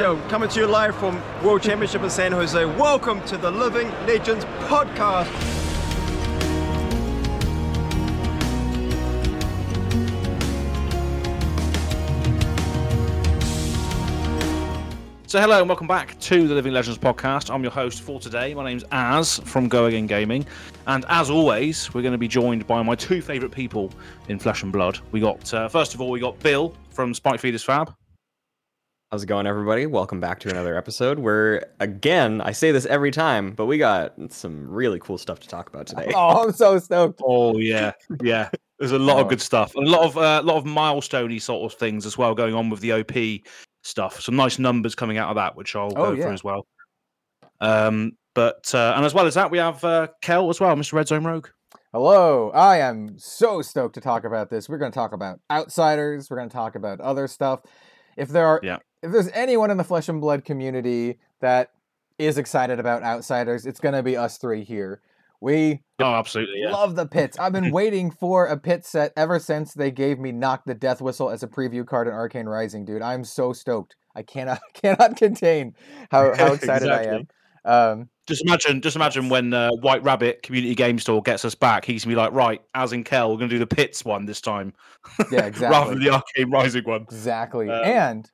Coming to you live from World Championship in San Jose. Welcome to the Living Legends podcast. So, hello and welcome back to the Living Legends podcast. I'm your host for today. My name's Az from Go Again Gaming, and as always, we're going to be joined by my two favourite people in Flesh and Blood. We got uh, first of all, we got Bill from Spike Feeders Fab. How's it going, everybody? Welcome back to another episode where, again, I say this every time, but we got some really cool stuff to talk about today. Oh, I'm so stoked. Oh yeah, yeah. There's a lot of good stuff, a lot of a uh, lot of milestoney sort of things as well going on with the OP stuff. Some nice numbers coming out of that, which I'll Oh, go yeah. through as well. Um, but uh, and as well as that, we have uh, Kel as well, Mr. Red Zone Rogue. Hello. I am so stoked to talk about this. We're going to talk about outsiders. We're going to talk about other stuff. If there are, Yeah. If there's anyone in the flesh and blood community that is excited about outsiders, it's going to be us three here. We Oh, absolutely, yeah. love the pits. I've been waiting for a pit set ever since they gave me Nock the Deathwhistle as a preview card in Arcane Rising, dude. I'm so stoked. I cannot cannot contain how, how excited I am. Um, Just imagine, just imagine when uh, White Rabbit Community Game Store gets us back, he's gonna be like, right, as in Kel, we're gonna do the Pits one this time, yeah, exactly, rather than the Arcane Rising one. Exactly. Um, and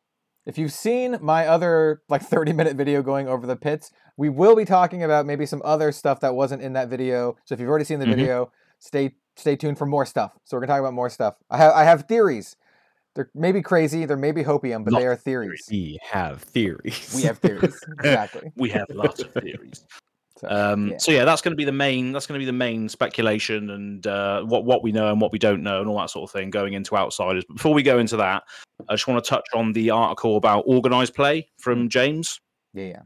if you've seen my other like 30 minute video going over the pits, we will be talking about maybe some other stuff that wasn't in that video. So if you've already seen the Mhm. video, stay stay tuned for more stuff. So we're gonna talk about more stuff. I have I have theories. They're maybe crazy, they're maybe hopium, but they are theories. We have theories. We have theories. exactly. We have lots of theories. So, Um, yeah. So yeah, that's going to be the main. That's going to be the main speculation and uh, what what we know and what we don't know and all that sort of thing going into outsiders. But before we go into that, I just want to touch on the article about organized play from James. yeah, yeah.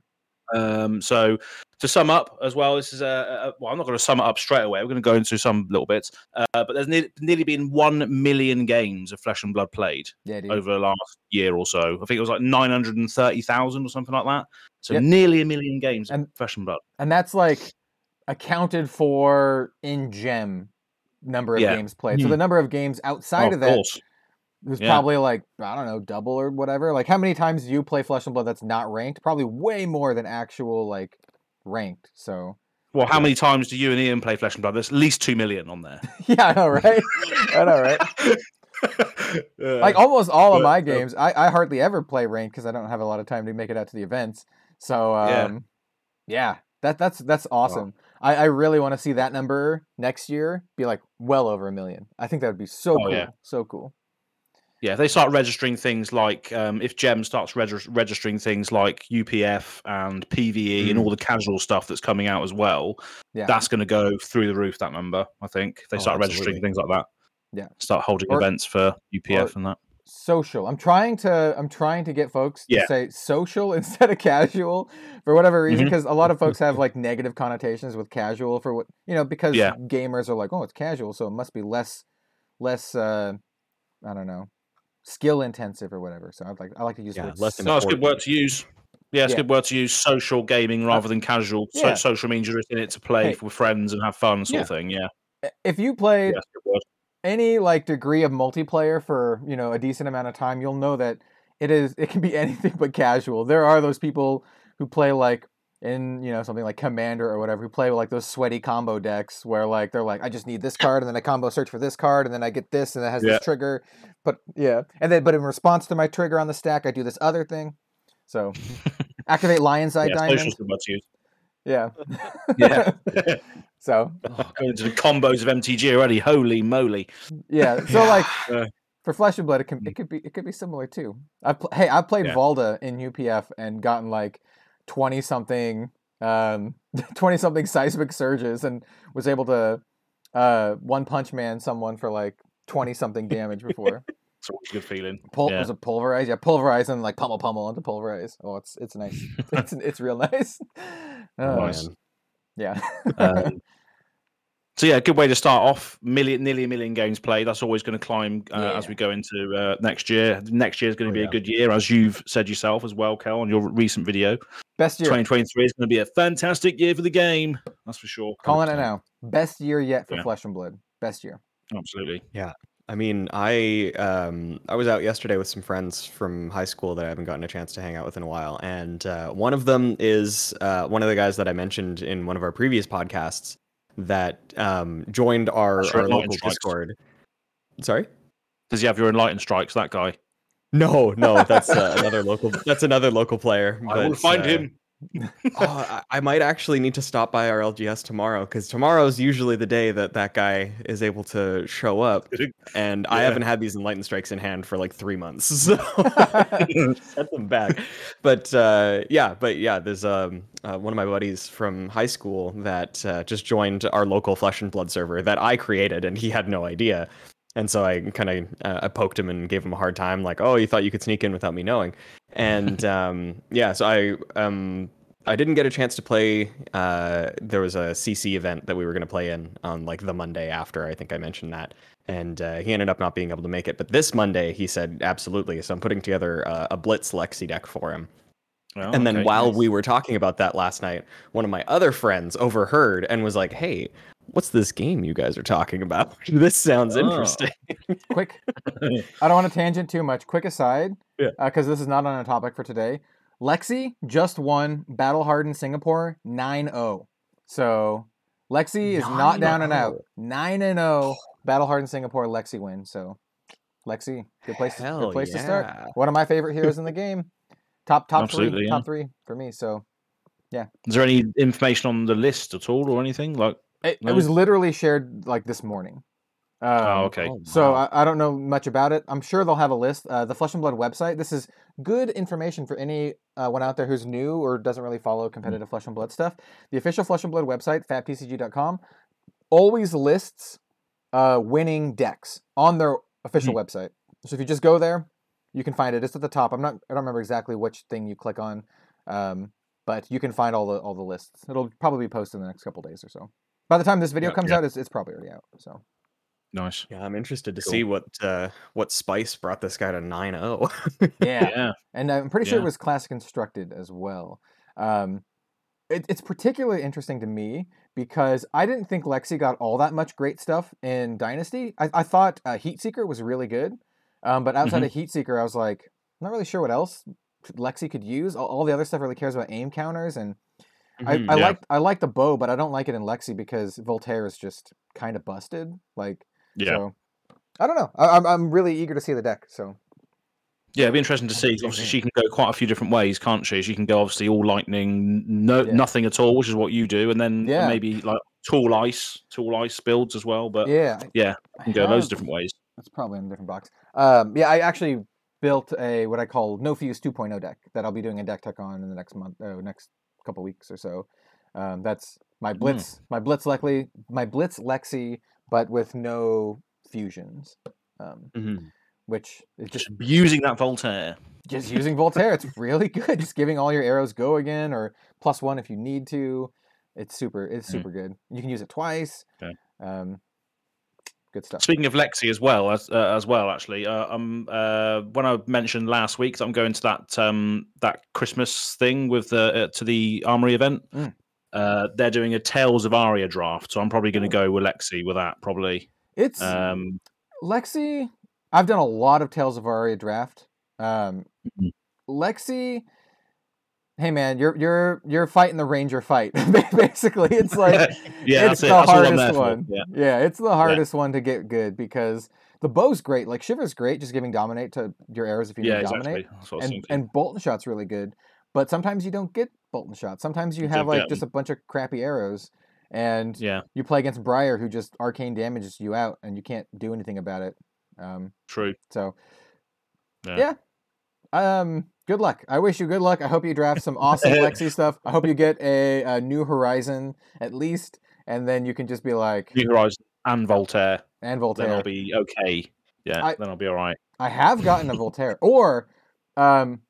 Um, so to sum up as well, this is a, a well, I'm not going to sum it up straight away. We're going to go into some little bits, uh, but there's ne- nearly been one million games of Flesh and Blood played Yeah, over the last year or so. I think it was like nine hundred and thirty thousand or something like that. So Yep. nearly a million games And- of Flesh and Blood. And that's like accounted for in gem number of Yeah. games played. So Hmm. the number of games outside Oh, of that course. It was Yeah. probably like I don't know, double or whatever. Like how many times do you play Flesh and Blood that's not ranked? Probably way more than actual like ranked. So Well, how many times do you and Ian play Flesh and Blood? There's at least two million on there. yeah, I know, right? I know, right? Like almost all of my um, games, I, I hardly ever play ranked because I don't have a lot of time to make it out to the events. So Yeah. um, yeah, that that's that's awesome. I, I really want to see that number next year be like well over a million. I think that would be so Oh, cool, yeah. so cool. Yeah, they start registering things like um, if Gem starts regis- registering things like UPF and PVE and Mm. all the casual stuff that's coming out as well, Yeah. that's going to go through the roof. That number, I think, if they Oh, start registering things like that. Yeah. start holding Or- events for UPF and that. social. I'm trying to I'm trying to get folks to say social instead of casual for whatever reason because a lot of folks have like negative connotations with casual for what you know because Yeah. gamers are like oh it's casual so it must be less less uh I don't know skill intensive or whatever. So I'd like I like to use the Yeah, word less so- No, it's a good word to use. Yeah, it's a Yeah. good word to use. Social gaming uh, rather than casual. So, yeah. social means you're in it to play Hey. with friends and have fun, sort Yeah. of thing. Yeah, if you played yeah, that's a good word. any like degree of multiplayer for you know a decent amount of time you'll know that it is it can be anything but casual there are those people who play like in you know something like commander or whatever who play with like those sweaty combo decks where like they're like i just need this card and then i combo search for this card and then i get this and it has Yeah. this trigger but yeah and then but in response to my trigger on the stack i do this other thing so activate lion's eye Yeah, diamond social's a good word to use. yeah Yeah. so Oh, going into the combos of MTG already. Holy moly! Yeah. So like Yeah. Uh. for Flesh and Blood, it can it mm. could be it could be similar too. I pl- hey, I played Yeah. Valda in UPF and gotten like twenty something um twenty something seismic surges and was able to uh one punch man someone for like twenty something damage before. It's a good feeling. Pul- yeah. Was it pulverize? Yeah, pulverize and like pummel pummel onto pulverize. Oh, it's it's nice. it's it's real nice. Uh, Nice. Yeah. Um, so yeah, good way to start off. Million, nearly a million games played. That's always going to climb uh, as we go into uh, next year. Next year is going to Oh, be yeah. a good year, as you've said yourself as well, Kel, on your recent video. Best year. 2023 is going to be a fantastic year for the game. That's for sure. Calling it now. Best year yet for Yeah. Flesh and Blood. Best year. Absolutely. Yeah. I mean, I um, I was out yesterday with some friends from high school that I haven't gotten a chance to hang out with in a while, and uh, one of them is uh, one of the guys that I mentioned in one of our previous podcasts that um, joined our, our local Strikes. Discord. Sorry. Does he have your enlightened strikes? That guy. No, no, that's uh, another local. That's another local player. I will find uh, him. Oh, I, might actually need to stop by our LGS tomorrow because tomorrow's usually the day that that guy is able to show up, and I haven't had these enlightened strikes in hand for like three months, so set them back. But uh, yeah, but yeah, there's um uh, one of my buddies from high school that uh, just joined our local Flesh and Blood server that I created, and he had no idea. And so I kind of uh, I poked him and gave him a hard time, like, "Oh, you thought you could sneak in without me knowing?" And um, yeah, so I um I didn't get a chance to play. Uh, there was a CC event that we were going to play in on like the Monday after. I think I mentioned that, and uh, he ended up not being able to make it. But this Monday, he said absolutely. So I'm putting together uh, a Blitz Lexi deck for him. Oh, and then okay, while nice. we were talking about that last night, one of my other friends overheard and was like, "Hey, what's this game you guys are talking about? this sounds Oh. interesting." Quick, I don't want to tangent too much. Quick aside, Yeah. Uh, because this is not on a topic for today. Lexi just won Battle Hardened Singapore 9-0. So Lexi is not oh. down and out. 9 and 0 Battle Hardened Singapore Lexi win. So Lexi, good place, to, Hell good place to start. One of my favorite heroes in the game. Top top Absolutely, three, yeah. top three for me. So yeah. Is there any information on the list at all or anything? Like, it, it was literally shared like this morning. Um, oh, okay. Oh, So wow. I, I don't know much about it. I'm sure they'll have a list. Uh, the Flesh and Blood website. This is good information for any uh, one out there who's new or doesn't really follow competitive Flesh and Blood stuff. The official Flesh and Blood website, fabtcg.com, always lists uh, winning decks on their official website. So if you just go there, you can find it. It's at the top. I'm not. I don't remember exactly which thing you click on, um, but you can find all the all the lists. It'll probably be posted in the next couple days or so. By the time this video Yeah, comes yeah. out, it's, it's probably already out. So Nice. Yeah, I'm interested to Cool. see what uh, what spice brought this guy to oh. 9-0. yeah. Yeah. and I'm pretty sure Yeah. it was classic constructed as well. Um, it, it's particularly interesting to me because I didn't think Lexi got all that much great stuff in Dynasty. I, I thought uh, Heatseeker was really good, um, but outside of Heatseeker, I was like, I'm not really sure what else Lexi could use. All, all the other stuff really cares about aim counters, and I, Mhm. I Yeah. like I like the bow, but I don't like it in Lexi because Voltaire is just kind of busted. Like, Yeah. so I don't know. I, I'm I'm really eager to see the deck. So Yeah, it'd be interesting to see. Obviously, she can go quite a few different ways, can't she? She can go obviously all lightning, no Yeah. nothing at all, which is what you do, and then Yeah. maybe like tall ice, tall ice builds as well. But yeah, yeah, I can go loads have- of different ways. That's probably in a different box. Um, yeah, I actually built a what I call No Fuse 2.0 deck that I'll be doing a deck tech on in the next month, uh, next couple weeks or so. Um, that's my Blitz, my Blitz Lexi, my Blitz Lexi, but with no fusions. Um, Mhm. which is just Just using that Voltaire. just using Voltaire. It's really good. Just giving all your arrows go again or plus one if you need to. It's super. It's Mm. super good. You can use it twice. Okay. Um, good stuff. Speaking of Lexi as well, as uh, as well, actually, uh, um, uh, when I mentioned last week that I'm going to that um that Christmas thing with the uh, to the Armory event, Mm. uh, they're doing a Tales of Aria draft, so I'm probably going to go with Lexi with that. Probably. It's Um, Lexi, I've done a lot of Tales of Aria draft. Um, Mhm. Lexi, hey man, you're you're you're fighting the ranger fight. Basically, it's like yeah, it's it. the I'm hardest one. Yeah. it's the hardest one to get good because the bow's great. Like Shiver's great, just giving dominate to your arrows if you Yeah, need exactly. dominate, That's what I and and Bolt'n' Shot's really good. But sometimes you don't get Bolt'n' Shot. Sometimes you have like just a bunch of crappy arrows, and yeah, you play against Briar who just arcane damages you out, and you can't do anything about it. Um, true. so Yeah. yeah. Um, good luck. I wish you good luck. I hope you draft some awesome Lexi stuff. I hope you get a, a new Horizon at least, and then you can just be like New Horizon and Voltaire. and Voltaire. Then I'll be okay. Yeah, I- then I'll be all right. I have gotten a Voltaire, or um,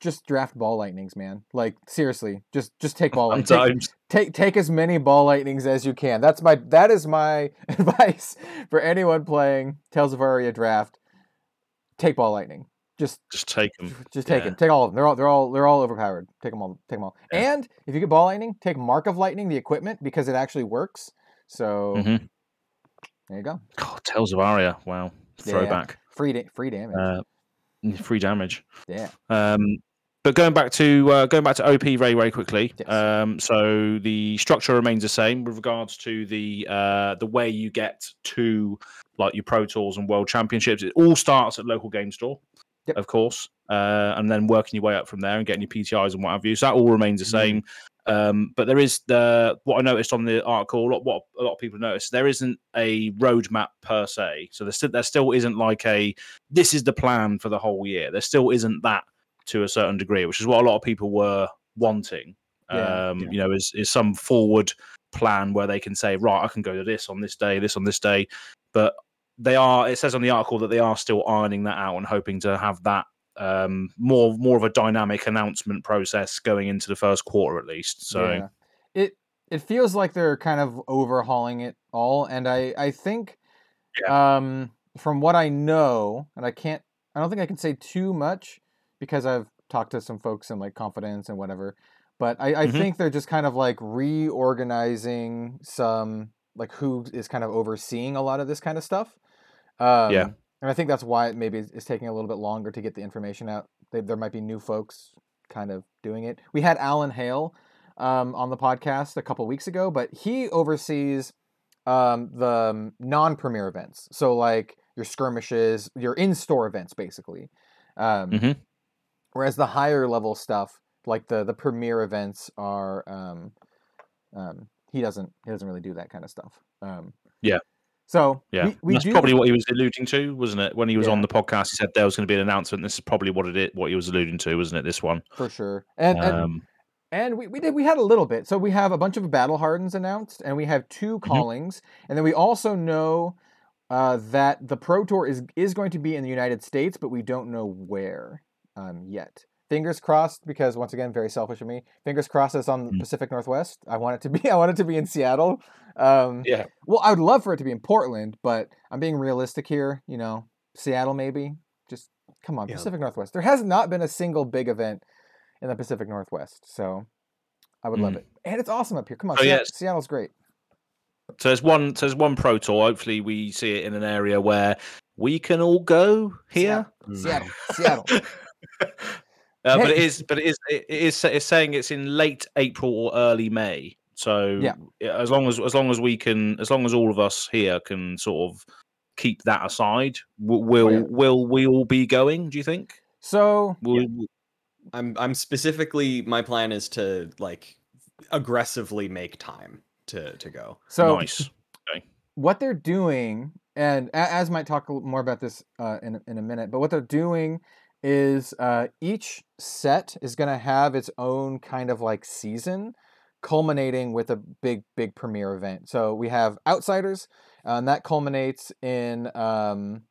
just draft ball lightnings, man. Like seriously, just just take ball lightnings. Take, take take as many ball lightnings as you can. That's my that is my advice for anyone playing Tales of Aria draft. Take ball lightning. Just Just take them. Just take Yeah. them. Take all of them. They're all they're all they're all overpowered. Take them all. Take them all. Yeah. And if you get ball lightning, take mark of lightning, the equipment, because it actually works. So Mhm. there you go. God, Tales of Aria. Wow. throwback. Free da- free damage. Uh, free damage. yeah. Um, but going back to uh, going back to OP very very quickly. Yes. Um, so the structure remains the same with regards to the uh, the way you get to like your Pro Tours and World Championships. It all starts at local game store, Yep. of course, uh, and then working your way up from there and getting your PTIs and what have you. So that all remains the same. Um, but there is the what I noticed on the article. What, what a lot of people noticed there isn't a roadmap per se. So there still there still isn't like a this is the plan for the whole year. There still isn't that to a certain degree, which is what a lot of people were wanting. Yeah, um, yeah. You know, is is some forward plan where they can say, right, I can go to this on this day, this on this day, but they are. It says on the article that they are still ironing that out and hoping to have that um, more more of a dynamic announcement process going into the first quarter at least. So Yeah. it it feels like they're kind of overhauling it all, and I I think, um, from what I know, and I can't, I don't think I can say too much because I've talked to some folks in like confidence and whatever, but I I Mhm. think they're just kind of like reorganizing some like who is kind of overseeing a lot of this kind of stuff. Um, Yeah. And I think that's why it maybe is taking a little bit longer to get the information out. They, there might be new folks kind of doing it. We had Alan Hale um, on the podcast a couple weeks ago, but he oversees um, the um, non-premier events. So like your skirmishes, your in-store events, basically. Um, Mhm. Whereas the higher level stuff, like the the premier events, are um, um, he doesn't he doesn't really do that kind of stuff. Um, Yeah. So yeah, we, we that's do, probably what he was alluding to, wasn't it? When he was Yeah. on the podcast, he said there was going to be an announcement. This is probably what it is, what he was alluding to, wasn't it? This one. for sure. And, and Um, And we, we did we had a little bit. So we have a bunch of battle hardens announced, and we have two Mm-hmm. callings, and then we also know uh, that the Pro Tour is is going to be in the United States, but we don't know where um, yet. Fingers crossed, because once again, very selfish of me. Fingers crossed, it's on the Mm. Pacific Northwest. I want it to be. I want it to be in Seattle. Um, yeah, well, I would love for it to be in Portland, but I'm being realistic here. You know, Seattle maybe. Just come on, Yeah. Pacific Northwest. There has not been a single big event in the Pacific Northwest, so I would love Mm. it. And it's awesome up here. Come on, Oh, yes. Seattle's great. So there's one. So there's one pro tour. Hopefully, we see it in an area where we can all go here. Seattle, Seattle. Uh, but it is. But it is. It is. It's saying it's in late April or early May. So Yeah. As long as as long as we can, as long as all of us here can sort of keep that aside, w- will Oh, yeah. will we all be going? Do you think? So Will, I'm I'm specifically my plan is to like aggressively make time to to go. so nice. what they're doing, and as might talk a little more about this uh, in in a minute, but what they're doing is uh, each set is going to have its own kind of like season, culminating with a big big premiere event. So we have Outsiders, uh, and that culminates in. Um,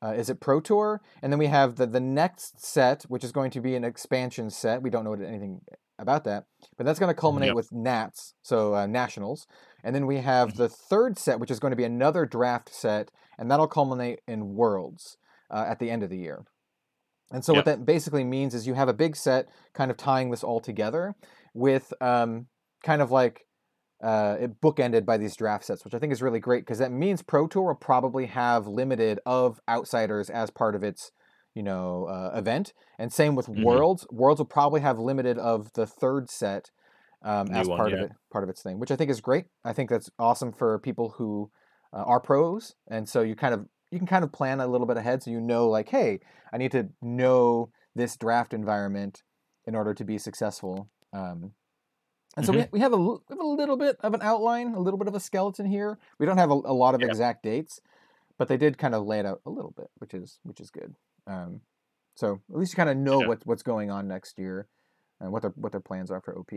uh, is it Pro Tour? And then we have the the next set, which is going to be an expansion set. We don't know anything about that, but that's going to culminate Yep. with Nats, so uh, Nationals. And then we have the third set, which is going to be another draft set, and that'll culminate in Worlds uh, at the end of the year. And so what that basically means is you have a big set kind of tying this all together with um, kind of like uh, it bookended by these draft sets, which I think is really great because that means Pro Tour will probably have limited of outsiders as part of its you know uh, event, and same with Mhm. Worlds. Worlds will probably have limited of the third set um, as one, part of it, part of its thing, which I think is great. I think that's awesome for people who uh, are pros, and so you kind of you can kind of plan a little bit ahead, so you know like, hey, I need to know this draft environment in order to be successful. Um, and so we, we have a l- we have a little bit of an outline, a little bit of a skeleton here. We don't have a, a lot of Yeah. exact dates, but they did kind of lay it out a little bit, which is which is good. Um, so at least you kind of know Yeah. what what's going on next year and what their what their plans are for OP.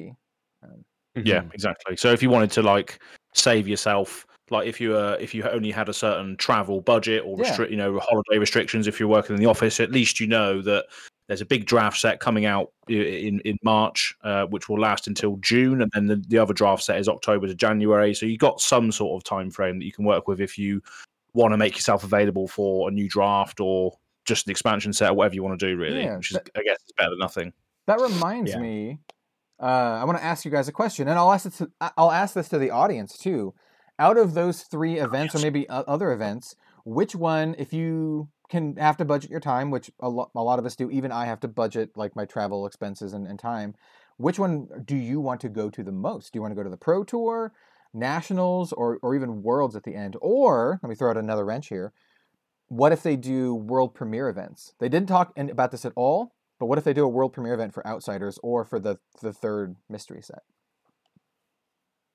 Um, Yeah, exactly. So if you wanted to like save yourself, like if you uh, if you only had a certain travel budget or Yeah. restrict, you know, holiday restrictions, if you're working in the office, at least you know that there's a big draft set coming out in in March, uh, which will last until June, and then the, the other draft set is October to January. So you've got some sort of time frame that you can work with if you want to make yourself available for a new draft or just an expansion set or whatever you want to do. Really, Yeah, which is I guess it's better than nothing. That reminds Yeah. me. Uh, I want to ask you guys a question, and I'll ask it to, I'll ask this to the audience too. Out of those three events, or maybe other events, which one, if you can have to budget your time, which a, lo- a lot of us do, even I have to budget like my travel expenses and, and time. Which one do you want to go to the most? Do you want to go to the Pro Tour, Nationals, or or even Worlds at the end? Or let me throw out another wrench here. What if they do world premiere events? They didn't talk about this at all, but what if they do a world premiere event for Outsiders or for the the third mystery set?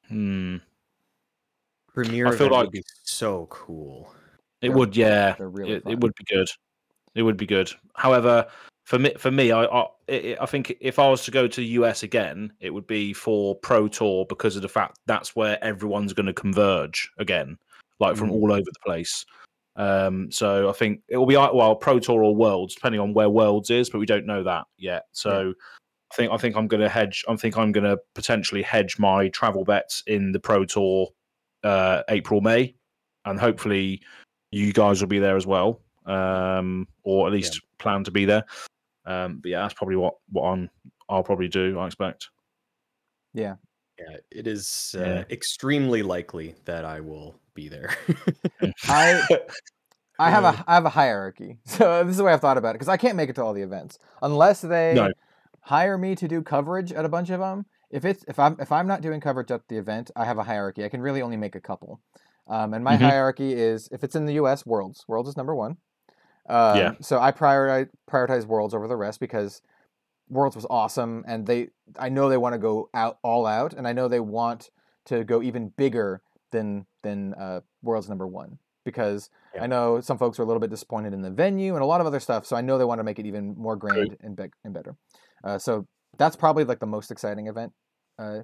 Hmm. Premiere I feel event like- would be so cool. It They're- would, yeah. really it, it would be good. It would be good. However, for me, for me, I, I, it, I think if I was to go to the US again, it would be for Pro Tour because of the fact that's where everyone's going to converge again, like from Mm. all over the place. Um, so I think it will be ei- well Pro Tour or Worlds, depending on where Worlds is, but we don't know that yet. So I think I think I'm going to hedge. I think I'm going to potentially hedge my travel bets in the Pro Tour uh, April May, and hopefully you guys will be there as well, um, or at least plan to be there. Um, but yeah, that's probably what what I'm. I'll probably do. I expect. Yeah. Yeah, it is uh, Yeah. extremely likely that I will be there. I I have a I have a hierarchy. So this is the way I've thought about it because I can't make it to all the events unless they No. hire me to do coverage at a bunch of them. If it's if I'm if I'm not doing coverage at the event, I have a hierarchy. I can really only make a couple. Um, and my Mhm. hierarchy is if it's in the U.S., Worlds. Worlds is number one. Um, Yeah. So I prioritize prioritize Worlds over the rest because Worlds was awesome, and they I know they want to go out all out, and I know they want to go even bigger than than uh, Worlds number one because Yeah. I know some folks are a little bit disappointed in the venue and a lot of other stuff. So I know they want to make it even more grand and, be- and better. Uh, so that's probably like the most exciting event. Uh,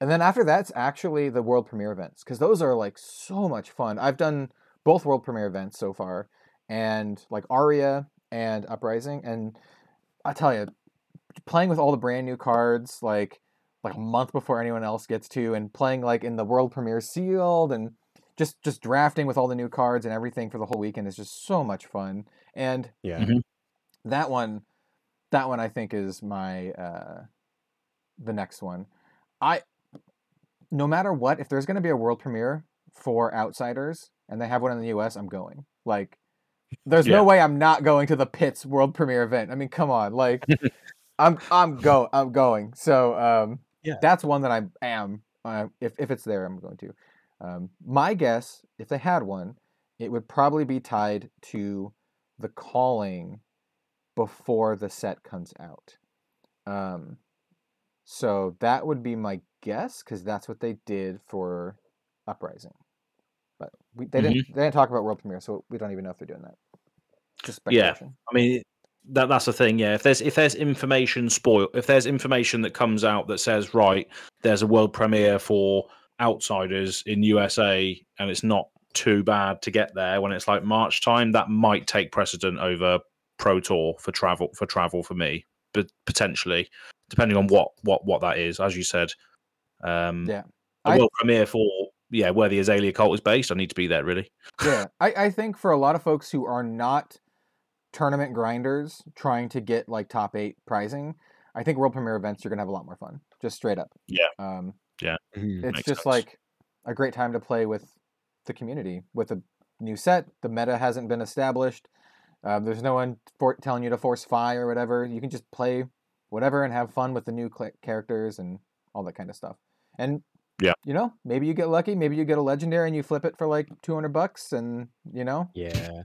and then after that's actually the world premiere events because those are like so much fun. I've done both world premiere events so far, and like Aria and Uprising, and I tell you, playing with all the brand new cards like like a month before anyone else gets to, and playing like in the world premiere sealed and just just drafting with all the new cards and everything for the whole weekend is just so much fun. And yeah. Mhm. that one that one I think is my uh the next one. I no matter what, if there's gonna be a world premiere for outsiders and they have one in the US, I'm going. Like there's Yeah. no way I'm not going to the Pits world premiere event. I mean, come on. Like I'm I'm go I'm going. So um Yeah. that's one that I am uh, if if it's there I'm going to. Um, my guess, if they had one, it would probably be tied to the calling before the set comes out. Um, so that would be my guess because that's what they did for Uprising. But we, they didn't they didn't talk about world premiere, so we don't even know if they're doing that. Just speculation. Yeah. I mean, that that's the thing. Yeah, if there's if there's information spoil, if there's information that comes out that says right, there's a world premiere for outsiders in USA, and it's not too bad to get there when it's like March time, that might take precedent over Pro Tour for travel for travel for me, but potentially depending on what what what that is, as you said. Um, Yeah. a I- world premiere for yeah where the Azalea cult is based. I need to be there really. yeah, I, I think for a lot of folks who are not tournament grinders trying to get like top eight prizing, I think world premiere events you're gonna have a lot more fun. Just straight up. Yeah. Um, Mhm. it's Makes just sense. like a great time to play with the community with a new set. The meta hasn't been established. Um, there's no one for telling you to force Fai or whatever. You can just play whatever and have fun with the new cl- characters and all that kind of stuff. And Yeah. you know, maybe you get lucky. Maybe you get a legendary and you flip it for like 200 bucks, and you know, Yeah.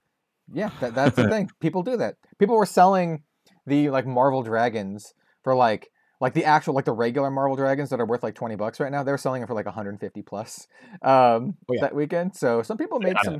Yeah, that, that's the thing. People do that. People were selling the like Marvel dragons for like like the actual like the regular Marvel dragons that are worth like 20 bucks right now. They're selling it for like 150 plus um Oh, yeah. that weekend. So some people made Yeah, some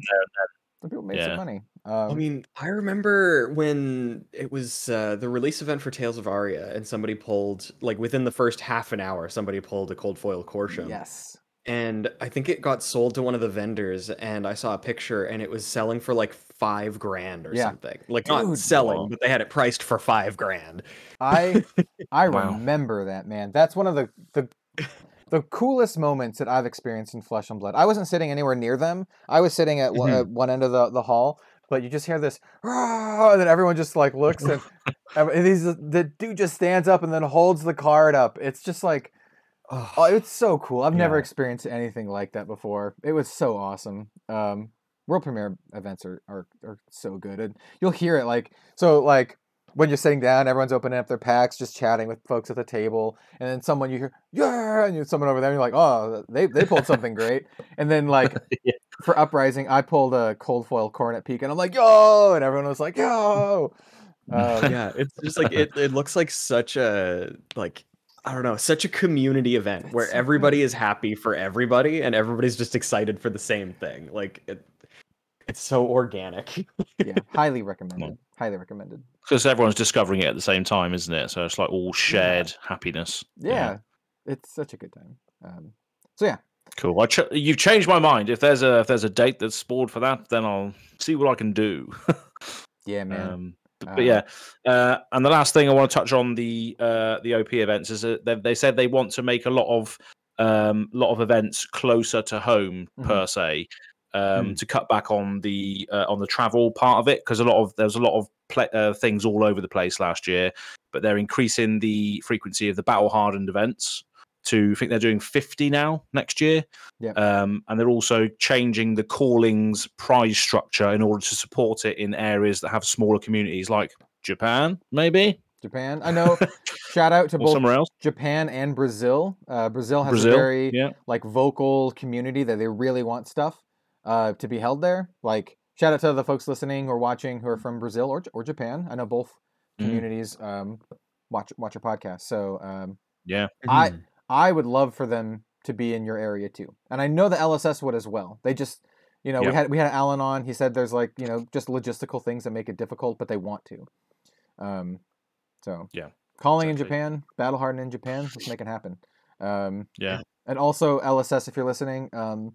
some people made Yeah. some money. I Um mean, I remember when it was uh, the release event for Tales of Aria, and somebody pulled like within the first half an hour, somebody pulled a cold foil Korshem. yes. And I think it got sold to one of the vendors, and I saw a picture, and it was selling for like five grand or Yeah. something. Like Dude, not selling, wow. but they had it priced for five grand. I I Wow. remember that man. That's one of the the the coolest moments that I've experienced in Flesh and Blood. I wasn't sitting anywhere near them. I was sitting at, one, Mhm. at one end of the, the hall, but you just hear this, and then everyone just like looks and, and he's, the dude just stands up and then holds the card up. It's just like, oh, it's so cool. I've never experienced anything like that before. It was so awesome. Um, world premiere events are, are are so good, and you'll hear it like so like when you're sitting down, everyone's opening up their packs, just chatting with folks at the table, and then someone you hear yeah, and you someone over there, and you're like, oh, they they pulled something great, and then like Yeah. for uprising, I pulled a cold foil Coronet Peak, and I'm like yo, and everyone was like yo. Um, yeah, it's just like it, it looks like such a like I don't know, such a community event where so everybody is happy for everybody and everybody's just excited for the same thing. Like it, it's so organic. yeah, highly recommended. Highly recommended. Because everyone's discovering it at the same time, isn't it? So it's like all shared happiness. Yeah, it's such a good time. Um, so yeah, Cool. I ch- you've changed my mind. If there's a if there's a date that's spoiled for that, then I'll see what I can do. yeah, man. Um, but, but yeah, uh, and the last thing I want to touch on the uh, the OP events is that they, they said they want to make a lot of um, lot of events closer to home Mhm. per se um, Hmm. to cut back on the uh, on the travel part of it because a lot of there was a lot of pla uh, things all over the place last year, but they're increasing the frequency of the battle hardened events to I think they're doing 50 now next year. Yeah. Um, and they're also changing the callings prize structure in order to support it in areas that have smaller communities like Japan, maybe, Japan. I know. shout out to or both somewhere else. Japan and Brazil. Uh, Brazil has Brazil. a very yeah. like vocal community that they really want stuff uh, to be held there. Like shout out to the folks listening or watching who are from Brazil or or Japan. I know both Mhm. communities um, watch watch your podcast. So um, Yeah. I- Mhm. I would love for them to be in your area too. And I know the LSS would as well. They just you know, we had we had Alan on. He said there's like, you know, just logistical things that make it difficult, but they want to. Um so Yeah, calling in. Japan, battle hardened in Japan, let's make it happen. Um Yeah. and also LSS if you're listening, um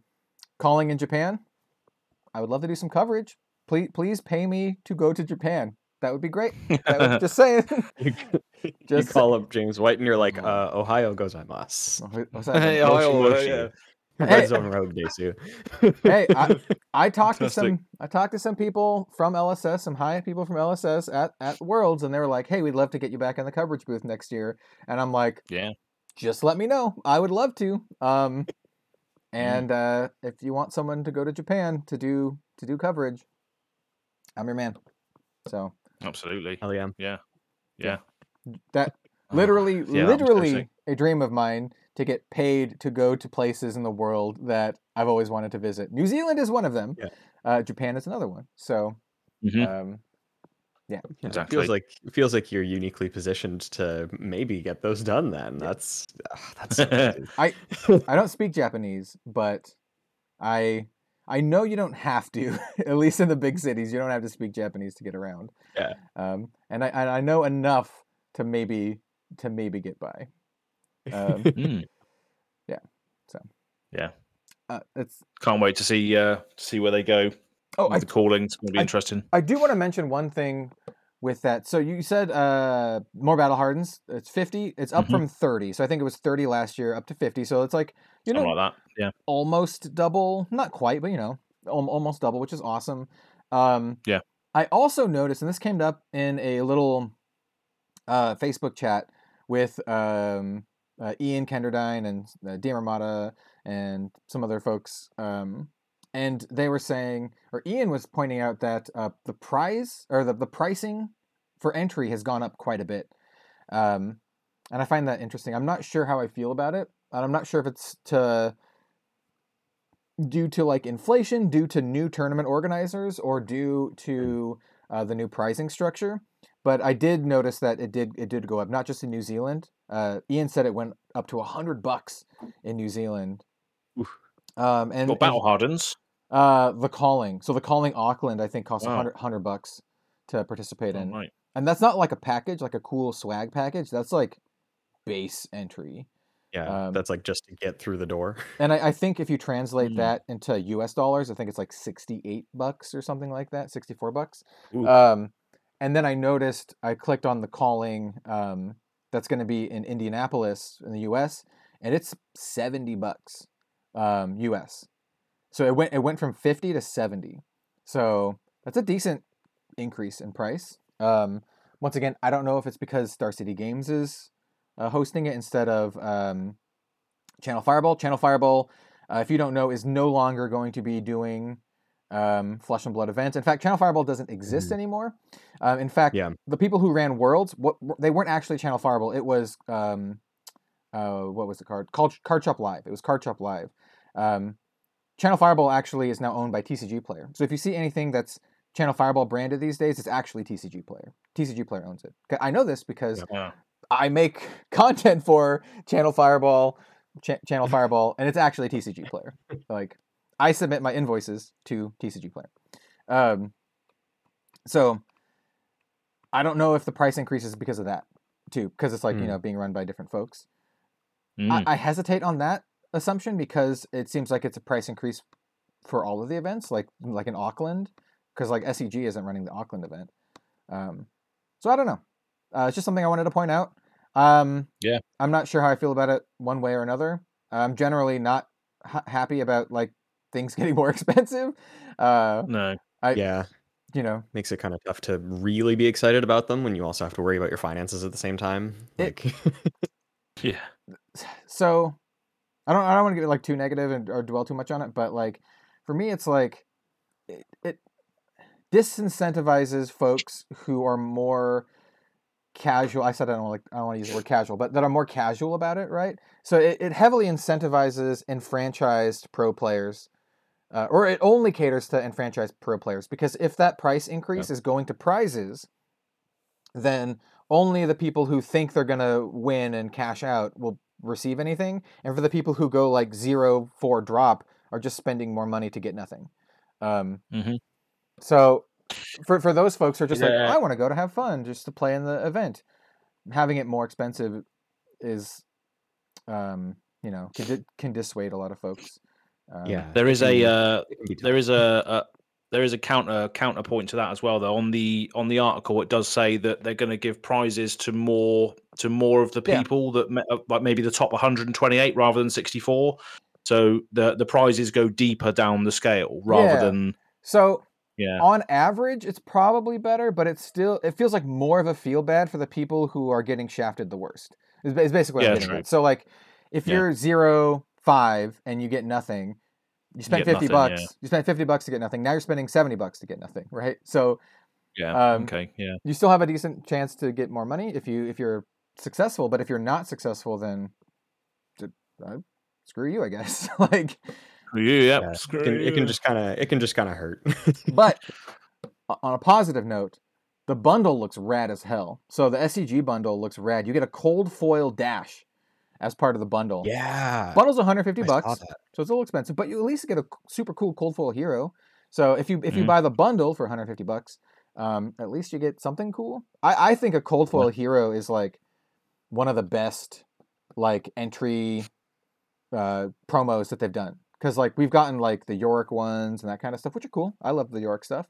calling in Japan, I would love to do some coverage. Please please pay me to go to Japan. That would be great. That would, just saying. you, you Just- call up James White and you're like, Oh. uh, Ohio goes imas. What's that? Hey, Moshi Ohio, moshi. yeah. Hey. Red Zone Rogue, Desu. hey, I, I talked to some I talked to some people from LSS, some high people from LSS at, at Worlds, and they were like, "Hey, we'd love to get you back in the coverage booth next year." And I'm like, Yeah. just let me know. I would love to." Um, Mm-hmm. and uh, if you want someone to go to Japan to do to do coverage, I'm your man. So Absolutely. Hell yeah. Yeah. Yeah. that Oh, literally, yeah, literally a dream of mine to get paid to go to places in the world that I've always wanted to visit. New Zealand is one of them. Yeah. Uh, Japan is another one. So, Mhm. um, Yeah, It Exactly. feels like it feels like you're uniquely positioned to maybe get those done. Then that's ah, that's so. I I don't speak Japanese, but I I know you don't have to. At least in the big cities, you don't have to speak Japanese to get around. Yeah. Um, and I and I know enough to maybe to maybe get by. Um, Mm. uh, it's Can't wait to see uh, to see where they go oh with I the calling. It's going to be I- interesting. I do want to mention one thing with that. So you said uh more battle hardens. It's 50. It's up Mhm. from 30. So I think it was 30 last year up to 50. So it's like, you Something know, like that. Yeah. almost double, not quite, but you know, almost double, which is awesome. Um Yeah. I also noticed and this came up in a little uh Facebook chat with um uh, Ian Kenderdine and uh, Dan Ramada and some other folks um and they were saying or Ian was pointing out that uh, the prize or the, the pricing for entry has gone up quite a bit. Um, and I find that interesting. I'm not sure how I feel about it. And I'm not sure if it's to due to like inflation, due to new tournament organizers, or due to uh, the new pricing structure. But I did notice that it did it did go up, not just in New Zealand. Uh, Ian said it went up to a hundred bucks in New Zealand. Um, and, Got battle hardens. uh, the calling. So the calling Auckland, I think, costs a Wow. hundred hundred bucks to participate Oh, in, right. and that's not like a package, like a cool swag package. That's like base entry. Yeah, Um, that's like just to get through the door. And I, I think if you translate Mm. that into U.S. dollars, I think it's like sixty-eight bucks or something like that, sixty-four bucks. Um, and then I noticed I clicked on the calling um, that's going to be in Indianapolis in the U.S. and it's seventy bucks um, U.S. So it went it went from fifty to seventy. So that's a decent increase in price. Um, once again, I don't know if it's because Star City Games is uh, hosting it instead of um, Channel Fireball. Channel Fireball, uh, if you don't know, is no longer going to be doing um, Flesh and Blood events. In fact, Channel Fireball doesn't exist Mhm. anymore. Um, in fact, Yeah. the people who ran Worlds, what they weren't actually Channel Fireball. It was um, uh, what was the card? Card Card Shop Live. It was Card Shop Live. Um, Channel Fireball actually is now owned by TCG Player. So if you see anything that's Channel Fireball branded these days, it's actually TCG Player. TCG Player owns it. I know this because Yeah. I make content for Channel Fireball, Ch- Channel Fireball, and it's actually TCG Player. Like I submit my invoices to TCG Player. Um, so I don't know if the price increases because of that too, because it's like you Mm. know being run by different folks. Mm. I, I hesitate on that assumption because it seems like it's a price increase for all of the events, like like in Auckland, because like SCG isn't running the Auckland event. Um, so I don't know. Uh, it's just something I wanted to point out. Um, Yeah. I'm not sure how I feel about it one way or another. I'm generally not ha- happy about like things getting more expensive. Uh, no. I- yeah. you know, Makes it kind of tough to really be excited about them when you also have to worry about your finances at the same time. It- Like, Yeah. so I don't I don't want to get like too negative and or dwell too much on it, but like for me it's like it, it disincentivizes folks who are more casual. I said I don't like I don't want to use the word casual, but that are more casual about it, right? So it, it heavily incentivizes enfranchised pro players. Uh, or it only caters to enfranchised pro players because if that price increase is going to prizes, then only the people who think they're going to win and cash out will receive anything. And for the people who go like zero, four drop are just spending more money to get nothing. Um, Mhm. So for, for those folks who are just like, I want to go to have fun just to play in the event, having it more expensive is, um, you know, can, can dissuade a lot of folks. Um, yeah. There it is can a be- uh, it can be there tough. is a, a there is a counter counterpoint to that as well though on the on the article it does say that they're going to give prizes to more to more of the Yeah. people that uh, like maybe the top 128 rather than 64 so the the prizes go deeper down the scale rather Yeah. than So yeah on average, it's probably better, but it's still it feels like more of a feel bad for the people who are getting shafted the worst. Is, is basically what I'm Yeah, getting true. So like, if Yeah. you're zero five and you get nothing, you spent get fifty nothing, bucks. yeah. You spent fifty bucks to get nothing. Now you're spending seventy bucks to get nothing, right? So yeah um, okay yeah you still have a decent chance to get more money if you if you're successful. But if you're not successful, then uh, screw you, I guess. like, yeah, Yeah, screw it can, it can just kind of it can just kind of hurt. but on a positive note, the bundle looks rad as hell. So the SCG bundle looks rad. You get a cold foil dash as part of the bundle. yeah. Bundle's 150 I bucks, so it's a little expensive, but you at least get a super cool cold foil hero. So if you if you Mhm. buy the bundle for 150 bucks, um, at least you get something cool. I, I think a cold foil hero is like one of the best like entry uh, promos that they've done because like we've gotten like the Yorick ones and that kind of stuff, which are cool. I love the Yorick stuff.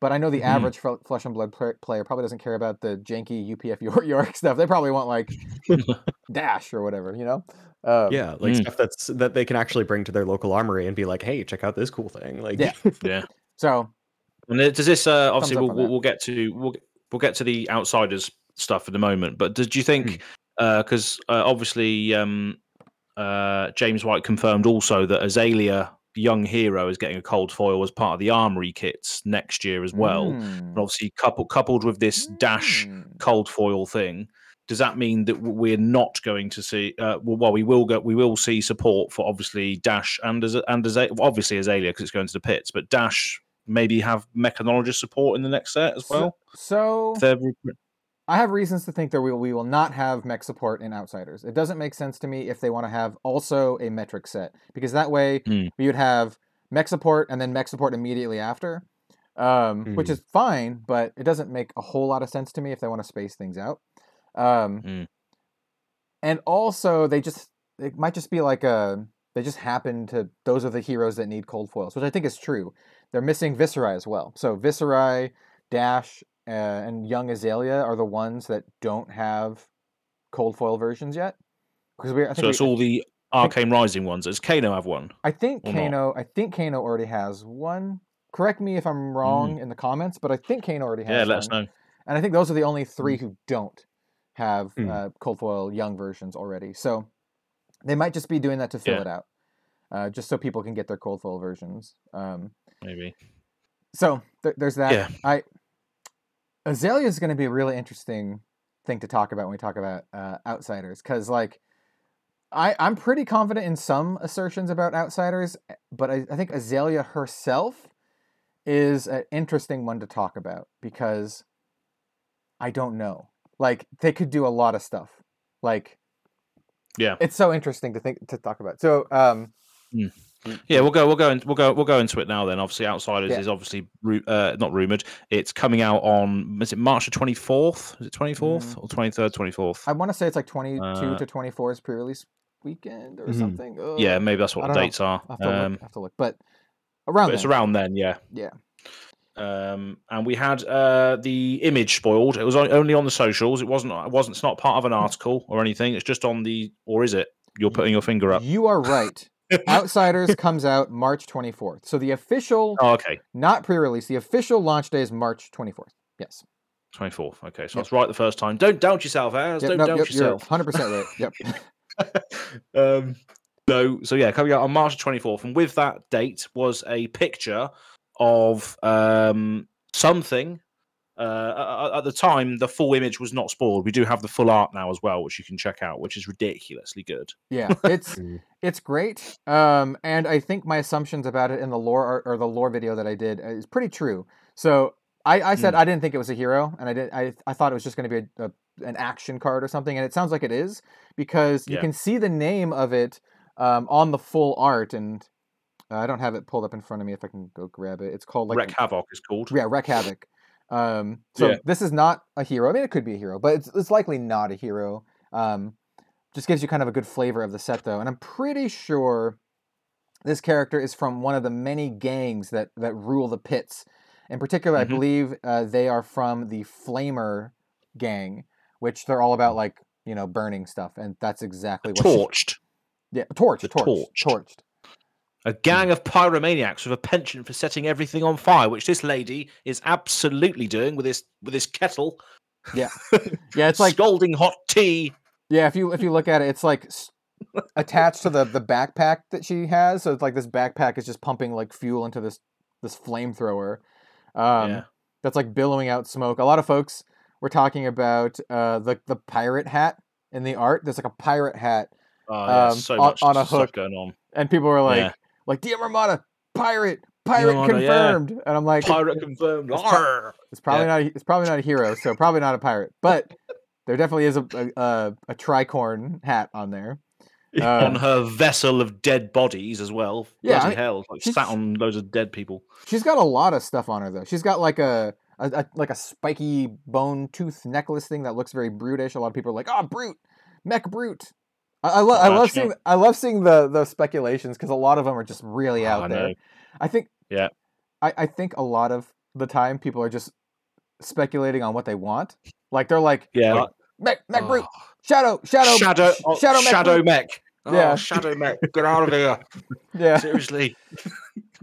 But I know the Mhm. average Fle- Flesh and Blood pla- player probably doesn't care about the janky UPF Yor- Yorick stuff. They probably want like Dash or whatever, you know? Um, Yeah, like Mm. stuff that's that they can actually bring to their local armory and be like, "Hey, check out this cool thing!" Like, Yeah. yeah So And does this uh, obviously we'll, we'll we'll get to we'll we'll get to the outsiders stuff in a moment. But did you think because uh, obviously um, uh, James White confirmed also that Azalea Young Hero is getting a cold foil as part of the armory kits next year as well. mm, And obviously coupled coupled with this dash mm. cold foil thing. Does that mean that we're not going to see? Uh, well, well, we will go. We will see support for obviously Dash and Az- and Azalea, obviously Azalea because it's going to the pits, but Dash maybe have mechanologist support in the next set as well. So, re- I have reasons to think that we will, we will not have mech support in Outsiders. It doesn't make sense to me if they want to have also a metric set because that way Hmm. we would have mech support and then mech support immediately after, um, which Hmm. is fine, but it doesn't make a whole lot of sense to me if they want to space things out. Um, Hmm. And also, they just it might just be like a they just happen to those are the heroes that need cold foils, which I think is true. They're missing Viserai as well. So Viserai, Dash, uh, and Young Azalea are the ones that don't have cold foil versions yet. Because we, I think, so it's we- all the Arcane Rising ones. Does Kano have one? I think or not. Kano, I think Kano already has one. Correct me if I'm wrong in the comments, but I think Kano already has Hmm. Yeah, let us know. And I think those are the only three who don't have Hmm. uh, cold foil young versions already. So they might just be doing that to fill Yeah. it out, uh, just so people can get their cold foil versions. Um, Maybe. so th- there's that. Yeah. I Azalea is going to be a really interesting thing to talk about when we talk about uh, outsiders, because like I I'm pretty confident in some assertions about outsiders, eh, but I, I think Azalea herself is an interesting one to talk about because I don't know. Like they could do a lot of stuff. Like Yeah. it's so interesting to think to talk about. So um Yeah, we'll go. We'll go. In, we'll go. We'll go into it now. Then, obviously, Outsiders Yeah. is obviously uh, not rumored. It's coming out on. Is it March the twenty fourth? Is it twenty fourth or twenty third? Twenty fourth. I want to say it's like 22 Uh, to 24 is pre-release weekend or Mhm. something. Yeah, maybe that's what the know. dates are. I have to, Um, look, I have to look, but around but it's around then. Yeah. Yeah. Um, and we had uh, the image spoiled. It was only on the socials. It wasn't. It wasn't. It's not part of an article or anything. It's just on the. Or is it? You're putting your finger up. You are right. Outsiders comes out March 24th. So the official, Oh, okay. not pre-release, the official launch day is March 24th. Yes. Twenty fourth. Okay, so Yep. that's right the first time. Don't doubt yourself, Az. Yep, Don't nope, doubt yep, yourself. 100% right. Yep. um, so, so yeah, coming out on March 24th, and with that date was a picture of um, something. Uh, at- the time, the full image was not spoiled. We do have the full art now as well, which you can check out, which is ridiculously good. Yeah, it's Mm. it's great. Um, and I think my assumptions about it in the lore art- or the lore video that I did uh, is pretty true. So I, I said I didn't think it was a hero, and I did I, I thought it was just going to be a, a an action card or something, and it sounds like it is because you Yeah. can see the name of it um, on the full art, and uh, I don't have it pulled up in front of me. If I can go grab it, it's called like Wreck Havoc is called. yeah, Wreck Havoc. Um, so Yeah. this is not a hero. I mean, it could be a hero, but it's, it's likely not a hero. Um, just gives you kind of a good flavor of the set, though. And I'm pretty sure this character is from one of the many gangs that that rule the pits. In particular, Mhm. I believe uh, they are from the Flamer gang, which they're all about like you know burning stuff, and that's exactly what. she- Torched. yeah, torch, torch, Torched. torched. A gang of pyromaniacs with a penchant for setting everything on fire, which this lady is absolutely doing with this with this kettle. Yeah, yeah, it's like scalding hot tea. Yeah, if you if you look at it, it's like attached to the the backpack that she has. So it's like this backpack is just pumping like fuel into this this flamethrower. Um, Yeah. That's like billowing out smoke. A lot of folks were talking about uh, the the pirate hat in the art. There's like a pirate hat, Oh, yeah, um, so on- much on a hook. going on. and people were like, Yeah. Like DM Armada, pirate, pirate Armada, yeah. confirmed. And I'm like, Pirate confirmed. It's pro- It's probably Yeah. not. A, it's probably not a hero, so probably not a pirate. But there definitely is a a, a, a tricorn hat on there. on Um, her vessel of dead bodies as well. Yeah, Bloody I mean, hell, like she's- sat on loads of dead people. She's got a lot of stuff on her though. She's got like a, a, a like a spiky bone tooth necklace thing that looks very brutish. A lot of people are like, "Oh, brute, mech brute." I, lo- I love seeing I love seeing the the speculations because a lot of them are just really Oh, out I there. know. I think Yeah. I, I think a lot of the time people are just speculating on what they want. Like they're like, Yeah, like, mech mech brute, Oh, shadow shadow shadow, oh, shadow mech shadow brute." mech. Oh, Yeah. shadow mech. Get out of here! Yeah, Seriously,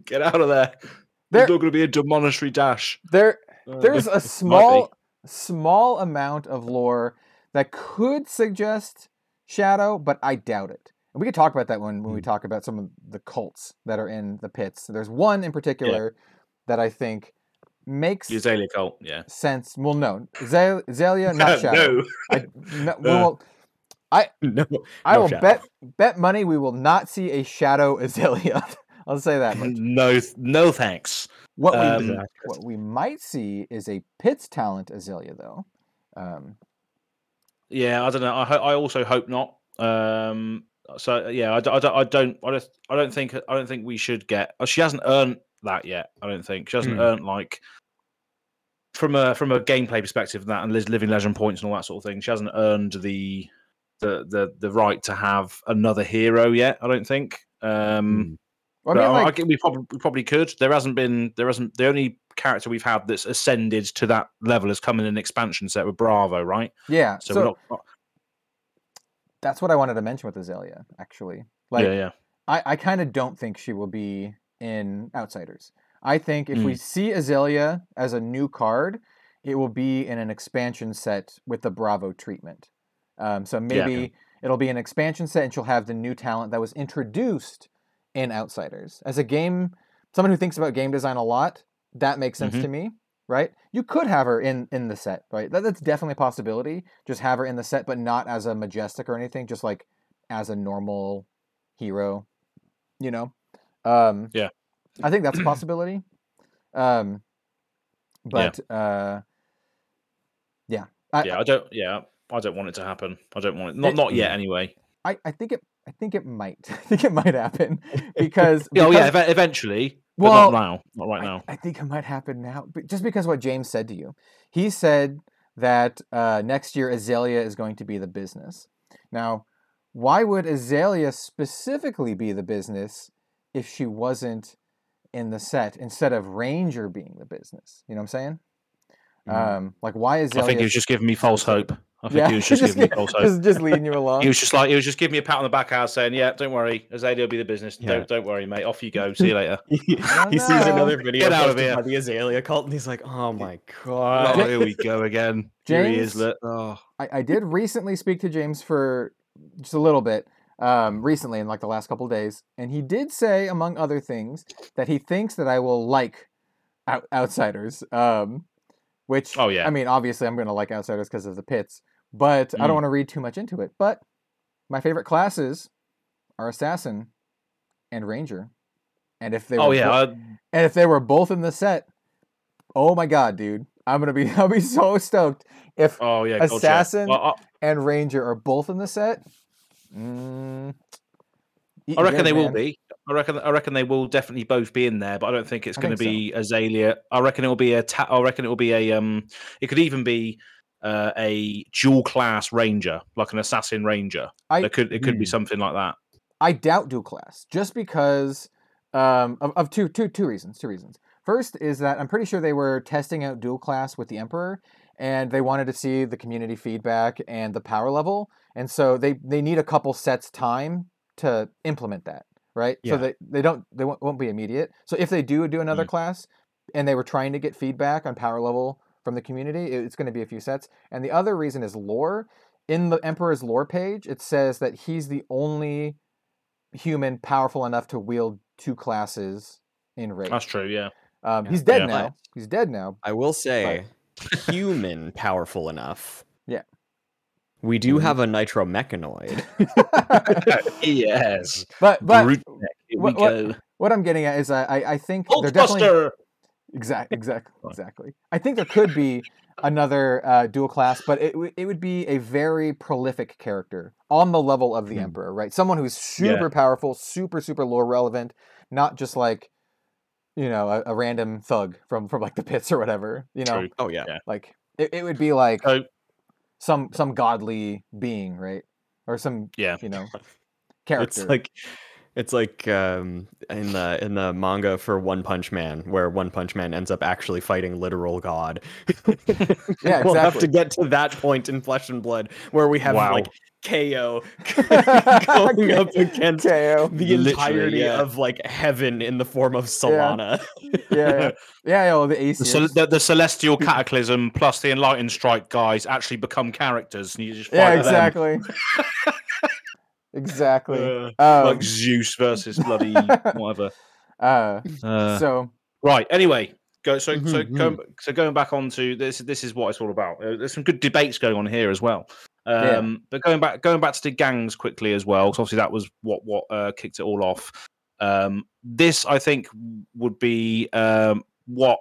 get out of there. There- There's not going to be a demonstratory dash. there Uh, there's a small small amount of lore that could suggest shadow but i doubt it and we could talk about that when, when we Hmm. talk about some of the cults that are in the pits there's one in particular that i think makes the Azalea cult. Yeah. sense well no Zal- Zalia, not shadow no. I, no, we will, no, I will shadow. bet bet money we will not see a shadow Azalea. I'll say that much. no, no thanks. What we Um, what we might see is a Pits talent Azalea though. Um, Yeah, I don't know. I ho- I also hope not. Um, so yeah, I, d- I, d- I don't I don't I don't think I don't think we should get. uh, She hasn't earned that yet. I don't think she hasn't Hmm. earned like from a from a gameplay perspective and that and living legend points and all that sort of thing. She hasn't earned the the the the right to have another hero yet. I don't think. Um, but I mean, I, I think we probably we probably could. There hasn't been there hasn't the only character we've had that's ascended to that level has come in an expansion set with Bravo, right? yeah. So, So, we're not, not that's what I wanted to mention with Azalea. Actually, like yeah, yeah. I, I kind of don't think she will be in Outsiders. I think if we Mm. see Azalea as a new card, it will be in an expansion set with the Bravo treatment. Um, so maybe it'll be an expansion set and she'll have the new talent that was introduced in Outsiders. As a game, someone who thinks about game design a lot, that makes sense Mhm. to me, right? You could have her in in the set, right? That, that's definitely a possibility. Just have her in the set, but not as a majestic or anything. Just like as a normal hero, you know. Um, Yeah. I think that's a possibility. Um, but uh, yeah, I, yeah, I don't. Yeah, I don't want it to happen. I don't want it. Not It- not yet, anyway. I, I think it I think it might. I think it might happen because Yeah, oh yeah, ev- eventually. Well, not now. Not right now. I, think it might happen now, but just because what James said to you, he said that uh, next year Azalea is going to be the business. Now, why would Azalea specifically be the business if she wasn't in the set instead of Ranger being the business? You know what I'm saying? Um, like why Mm. I think he was just giving me false hope. I think yeah, he was just, giving me false hope. just, just leading you along. He was just like he was just giving me a pat on the back, out saying, "Yeah, don't worry, Azalea will be the business. Yeah. Don't don't worry, mate. Off you go. See you later." he he sees another video Get out of posted here. by the Azalea cult, and he's like, "Oh my god, oh, god!" here we go again. Here he is. James? Look. Oh. I, I did recently speak to James for just a little bit, um, recently in like the last couple of days, and he did say, among other things, that he thinks that I will like out- outsiders. Um, which, Oh, yeah. I mean, obviously, I'm going to like outsiders because of the pits, but I Mm. don't want to read too much into it. But my favorite classes are assassin and ranger, and if they Oh were yeah. bo- I, and if they were both in the set, oh my god, dude, I'm gonna be I'll be so stoked if oh yeah. Assassin- Well, I, and Ranger are both in the set. Mm, I reckon good, they will be. I reckon. I reckon they will definitely both be in there, but I don't think it's going to think so. be Azalea. I reckon it will be a. Ta- I reckon it will be a. Um. It could even be. Uh, a dual class ranger, like an assassin ranger. I- it could it could be Hmm. something like that. I doubt dual class just because um, of, of two, two, two reasons. Two reasons. First is that I'm pretty sure they were testing out dual class with the Emperor, and they wanted to see the community feedback and the power level, and so they they need a couple sets time to implement that, right? So they they don't they won't, won't be immediate. So if they do do another class, and they were trying to get feedback on power level from the community, it's going to be a few sets. And the other reason is lore. In the Emperor's lore page, it says that he's the only human powerful enough to wield two classes in raid. That's true. Yeah. Um, Yeah. he's dead Yeah. now. He's dead now. I will say, human powerful enough. Yeah. We do have a nitro mechanoid. yes. But but Brute neck. Here what- we what- go. what I'm getting at is I I, I think they're definitely Hulkbuster. exact exactly Right. exactly. I think there could be another uh, dual class, but it it would be a very prolific character on the level of the Hmm. Emperor, right? Someone who's Yeah. super powerful, super super lore relevant, not just like you know a, a random thug from from like the pits or whatever. You know, True. Oh yeah. Yeah. like it, it would be like So some some godly being, right? Or some yeah. you know character. It's like it's like um, in the in the manga for One Punch Man, where One Punch Man ends up actually fighting literal God. Yeah, exactly. we'll have to get to that point in Flesh and Blood where we have Wow. like KO going up against KO. the Literally, entirety yeah. of like heaven in the form of Solana. Yeah, yeah, yeah. yeah oh, the The, Aesirs. cel- the, the celestial cataclysm plus the enlightened strike guys actually become characters, and you just fight yeah, exactly. exactly. Uh, Um, like Zeus versus bloody whatever. uh, Uh, so right. Anyway, go. So so Mhm, going so going back onto this. This is what it's all about. Uh, There's some good debates going on here as well. Yeah. Um, But going back going back to the gangs quickly as well. So obviously that was what what uh, kicked it all off. Um, this I think would be um, what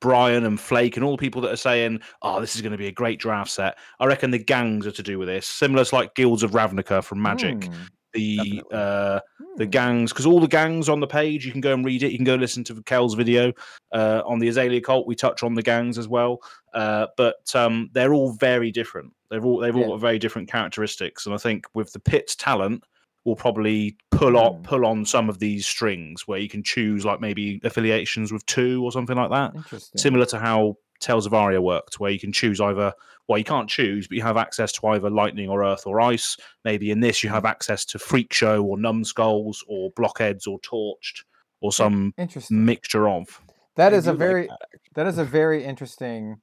Brian and Flake and all the people that are saying, "Oh, this is going to be a great draft set." I reckon the gangs are to do with this, similar to like Guilds of Ravnica from Magic. hmm, the Definitely. uh, the hmm. gangs because all the gangs on the page you can go and read it you can go listen to kel's video uh, on the azalea cult we touch on the gangs as well uh, but um, they're all very different they've all they've all Yeah. got very different characteristics and i think with the pit's talent will probably pull on Mm. pull on some of these strings where you can choose like maybe affiliations with two or something like that Interesting. similar to how Tales of Aria worked, where you can choose either, well, you can't choose, but you have access to either lightning or earth or ice. Maybe in this, you have access to Freak Show or Numbskulls or Blockheads or Torched or some Interesting. mixture of. That I is a like very that, that is a very interesting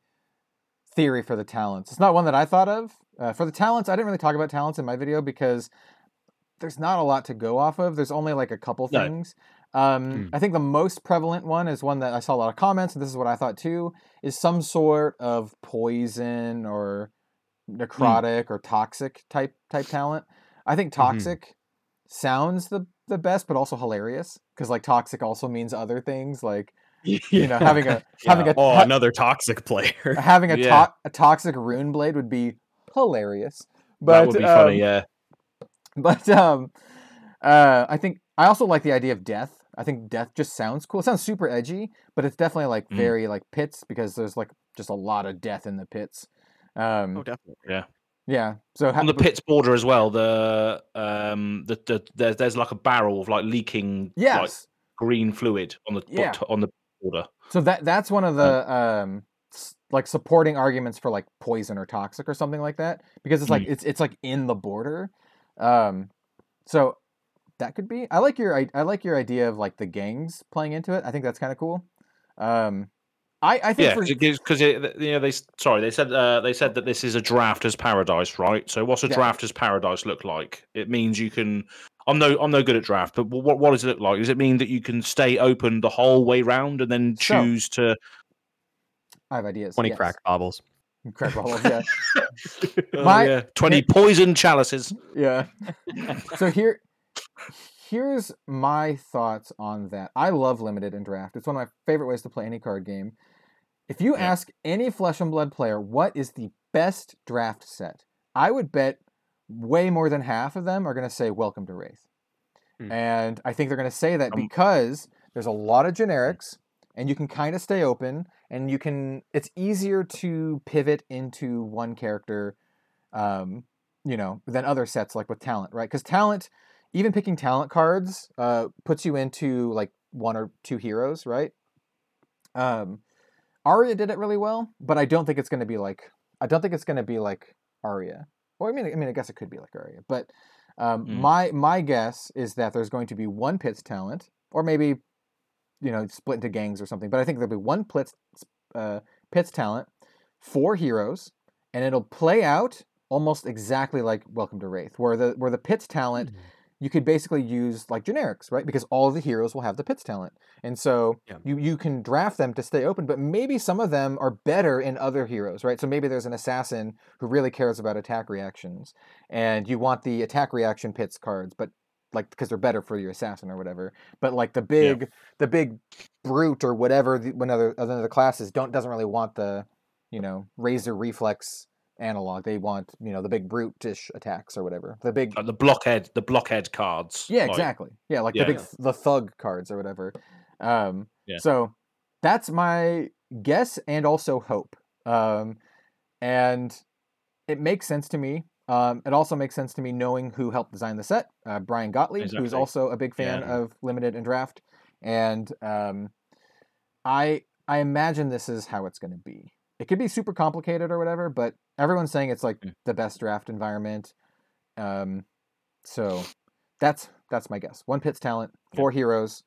theory for the talents. It's not one that I thought of. Uh, for the talents, I didn't really talk about talents in my video because there's not a lot to go off of. There's only like a couple No. Um, Hmm. I think the most prevalent one is one that I saw a lot of comments, and this is what I thought too, is some sort of poison or necrotic or toxic type type talent. I think toxic sounds the the best, but also hilarious because like toxic also means other things like you know having a having a oh ha- another toxic player. having a, Yeah. to- a toxic rune blade would be hilarious. But that would be funny. um, Yeah. but um, uh, I think I also like the idea of death. I think death just sounds cool. It sounds super edgy, but it's definitely like Mm. very like pits because there's like just a lot of death in the pits. Um, oh, definitely. yeah. Yeah. So ha- on the pit's border as well. The um the, the there's there's like a barrel of like leaking like Yes. green fluid on the Yeah. on the border. So that that's one of the um like supporting arguments for like poison or toxic or something like that because it's like it's it's like in the border. Um so that could be I like your I, I like your idea of like the gangs playing into it. I think that's kind of cool. Um I I think Yeah, because it, you know they sorry they said uh, they said that this is a drafter's paradise, right? So what's a Yeah. drafter's paradise look like? It means you can. I'm no I'm no good at draft, but what what does it look like? Does it mean that you can stay open the whole way round and then So- choose to? I have ideas. Twenty yes. crack bobbles. Crack bubbles, yeah. Oh, My- yeah. Twenty poison chalices. Yeah. so here here's my thoughts on that. I love limited and draft. It's one of my favorite ways to play any card game. If you Yeah. ask any flesh and blood player what is the best draft set, I would bet way more than half of them are going to say welcome to Rathe. Hmm. And I think they're going to say that Um, because there's a lot of generics and you can kind of stay open and you can it's easier to pivot into one character um, you know, than other sets like with talent, right? Because talent, even picking talent cards, uh, puts you into like one or two heroes, right? Um, Aria did it really well, but I don't think it's going to be like I don't think it's going to be like Aria. Well, I mean, I mean, I guess it could be like Aria, but um, Mm. my my guess is that there's going to be one Pits talent, or maybe you know split into gangs or something. But I think there'll be one Pits uh, Pits talent, four heroes, and it'll play out almost exactly like Welcome to Rathe, where the where the Pits talent you could basically use like generics, right? Because all of the heroes will have the pits talent, and so Yeah. you you can draft them to stay open. But maybe some of them are better in other heroes, right? So maybe there's an assassin who really cares about attack reactions, and you want the attack reaction pits cards, but like because they're better for your assassin or whatever. But like the big the big brute or whatever the, when other other the classes don't doesn't really want the you know razor reflex analog. They want you know the big brutish attacks or whatever. The big Like the blockhead, the blockhead cards. yeah, like- exactly. Yeah, like Yeah. the big th- the thug cards or whatever. Um, Yeah. So that's my guess and also hope. Um, and it makes sense to me. Um, it also makes sense to me knowing who helped design the set, uh, Bryan Gottlieb, who's also a big fan Yeah. of limited and draft. And um, I I imagine this is how it's going to be. It could be super complicated or whatever, but everyone's saying it's like Mm. the best draft environment. Um, so that's that's my guess. One Pits talent, Yeah. four heroes,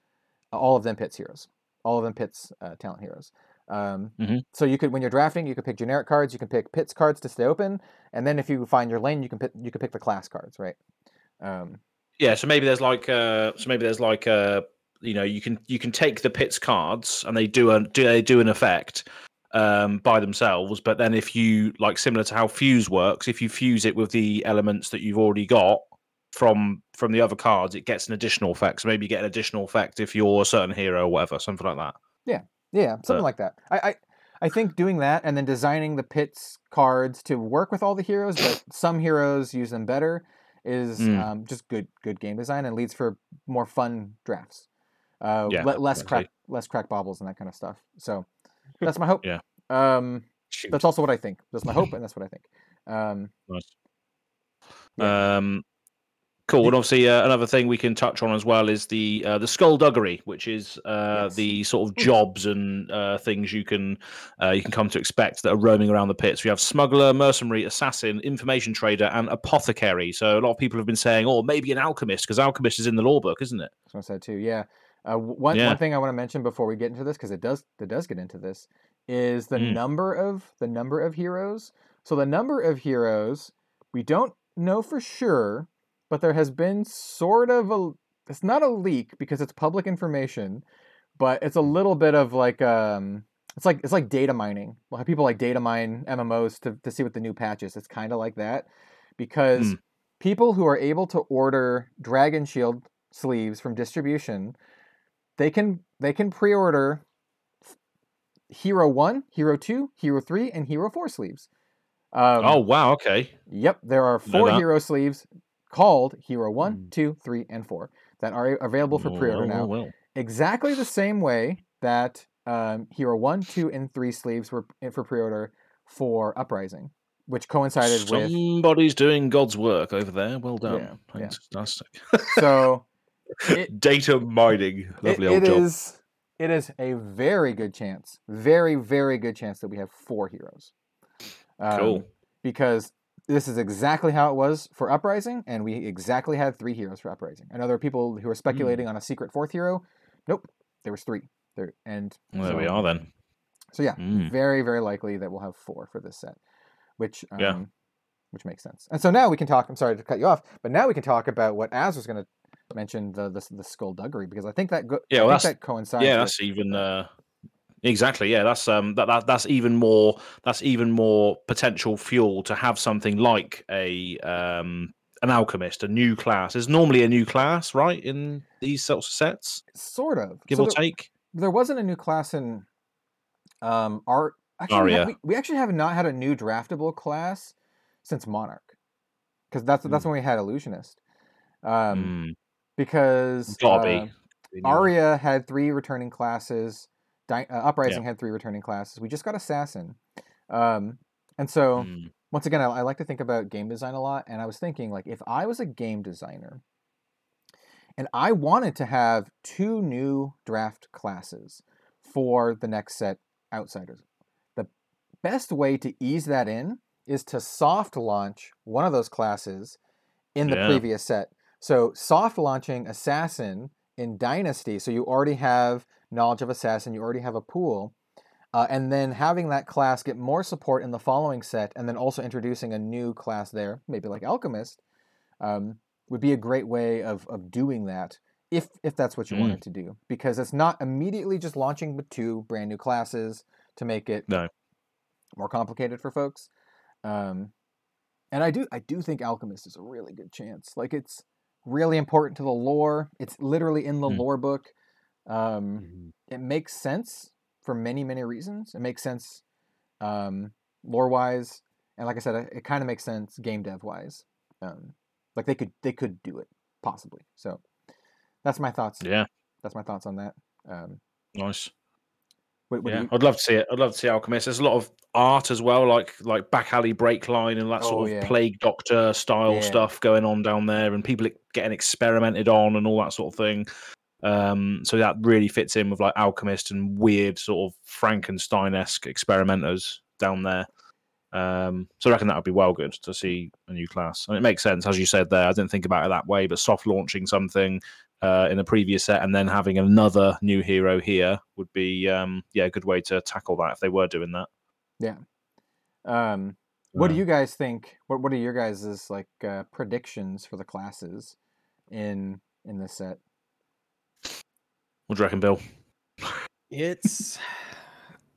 all of them Pits heroes, all of them Pits uh, talent heroes. Um, Mhm. So you could, when you're drafting, you could pick generic cards. You can pick Pits cards to stay open, and then if you find your lane, you can pick you can pick the class cards, right? Um, Yeah, so maybe there's like uh so maybe there's like uh you know you can you can take the pits cards and they do a do they do an effect um by themselves, but then if you like similar to how fuse works, if you fuse it with the elements that you've already got from from the other cards, it gets an additional effect. So maybe you get an additional effect if you're a certain hero or whatever, something like that. yeah, yeah, something like that. I, I I think doing that and then designing the pits cards to work with all the heroes, but some heroes use them better, is Mm. um, just good good game design and leads for more fun drafts. Uh, Yeah, le- less crack less crack bobbles and that kind of stuff. So that's my hope. Yeah. Um, Shoot. that's also what I think. That's my hope, and that's what I think. Um, Nice. Yeah. Um, cool. And obviously, uh, another thing we can touch on as well is the uh, the skullduggery, which is uh, Yes. the sort of jobs and uh, things you can uh, you can come to expect that are roaming around the pits. We have smuggler, mercenary, assassin, information trader, and apothecary. So a lot of people have been saying, "Oh, maybe an alchemist," because alchemist is in the law book, isn't it? That's what I said too. Yeah. Uh, one Yeah. one thing I want to mention before we get into this, because it does it does get into this, is the Mm. number of the number of heroes. So the number of heroes we don't know for sure, but there has been sort of a it's not a leak because it's public information, but it's a little bit of like um it's like it's like data mining. Well, people like data mine MMOs to, to see what the new patch is. It's kind of like that because Hmm. people who are able to order Dragon Shield sleeves from distribution, they can they can pre-order Hero One, Hero Two, Hero Three, and Hero Four sleeves. Um, oh wow, okay. Yep, there are four hero sleeves called Hero One, Mm. Two, Three, and 4 that are available for Oh, pre-order well, now. well, well. Exactly the same way that um, Hero 1, 2, and 3 sleeves were for pre-order for Uprising, which coincided with Somebody's doing God's work over there. Well done. Yeah, yeah. Fantastic. so it, Data mining. Lovely it old job. is it is a very good chance, very very good chance that we have four heroes. Um, Cool. because this is exactly how it was for Uprising, and we exactly had three heroes for Uprising. I know there are people who are speculating on a secret fourth hero. Nope, there was three. There and Well, there we are then. So yeah, Mm. very very likely that we'll have four for this set, which um, Yeah. which makes sense. And so now we can talk. I'm sorry to cut you off, but now we can talk about what Az was going to mention the the, the skullduggery because I think that go- Yeah, well, that's- that coincides. yeah, with- that's even uh, exactly. Yeah, that's um, that, that that's even more that's even more potential fuel to have something like a um an alchemist, a new class. There's normally a new class, right, in these sorts of sets, sort of give So or there- take. there wasn't a new class in um art actually we, Aria. we, we actually have not had a new draftable class since monarch because that's that's Hmm. when we had illusionist um Mm, because gotta uh, be. aria had three returning classes Di- uh, uprising had three returning classes. We just got assassin. Um and so Mm, once again I, I like to think about game design a lot and i was thinking like if i was a game designer and i wanted to have two new draft classes for the next set outsiders the best way to ease that in is to soft launch one of those classes in the Yeah. previous set so soft launching assassin in dynasty so you already have knowledge of assassin you already have a pool uh, and then having that class get more support in the following set, and then also introducing a new class there, maybe like Alchemist, um, would be a great way of, of doing that if if that's what you Mm. wanted to do, because it's not immediately just launching with two brand new classes to make it No. more complicated for folks. Um, and I do I do think Alchemist is a really good chance. Like it's really important to the lore. It's literally in the Mm. lore book. Um, Mhm. it makes sense for many many reasons it makes sense um lore wise and like i said it, it kind of makes sense game dev wise um like they could they could do it possibly so that's my thoughts yeah, that's my thoughts on that um nice. What, what Yeah, you- I'd love to see it. I'd love to see Alchemist. There's a lot of art as well, like like back alley break line and that Oh, sort of yeah. plague doctor style Yeah. stuff going on down there, and people getting experimented on and all that sort of thing. Um, so that really fits in with like Alchemist and weird sort of Frankenstein esque experimenters down there. Um, so I reckon that would be well good to see a new class, and it makes sense as you said there. I didn't think about it that way, but soft launching something uh, in the previous set and then having another new hero here would be um, yeah a good way to tackle that if they were doing that. Yeah. Um what do Uh, you guys think what, what are your guys' like uh, predictions for the classes in in this set What do you reckon, Bill? It's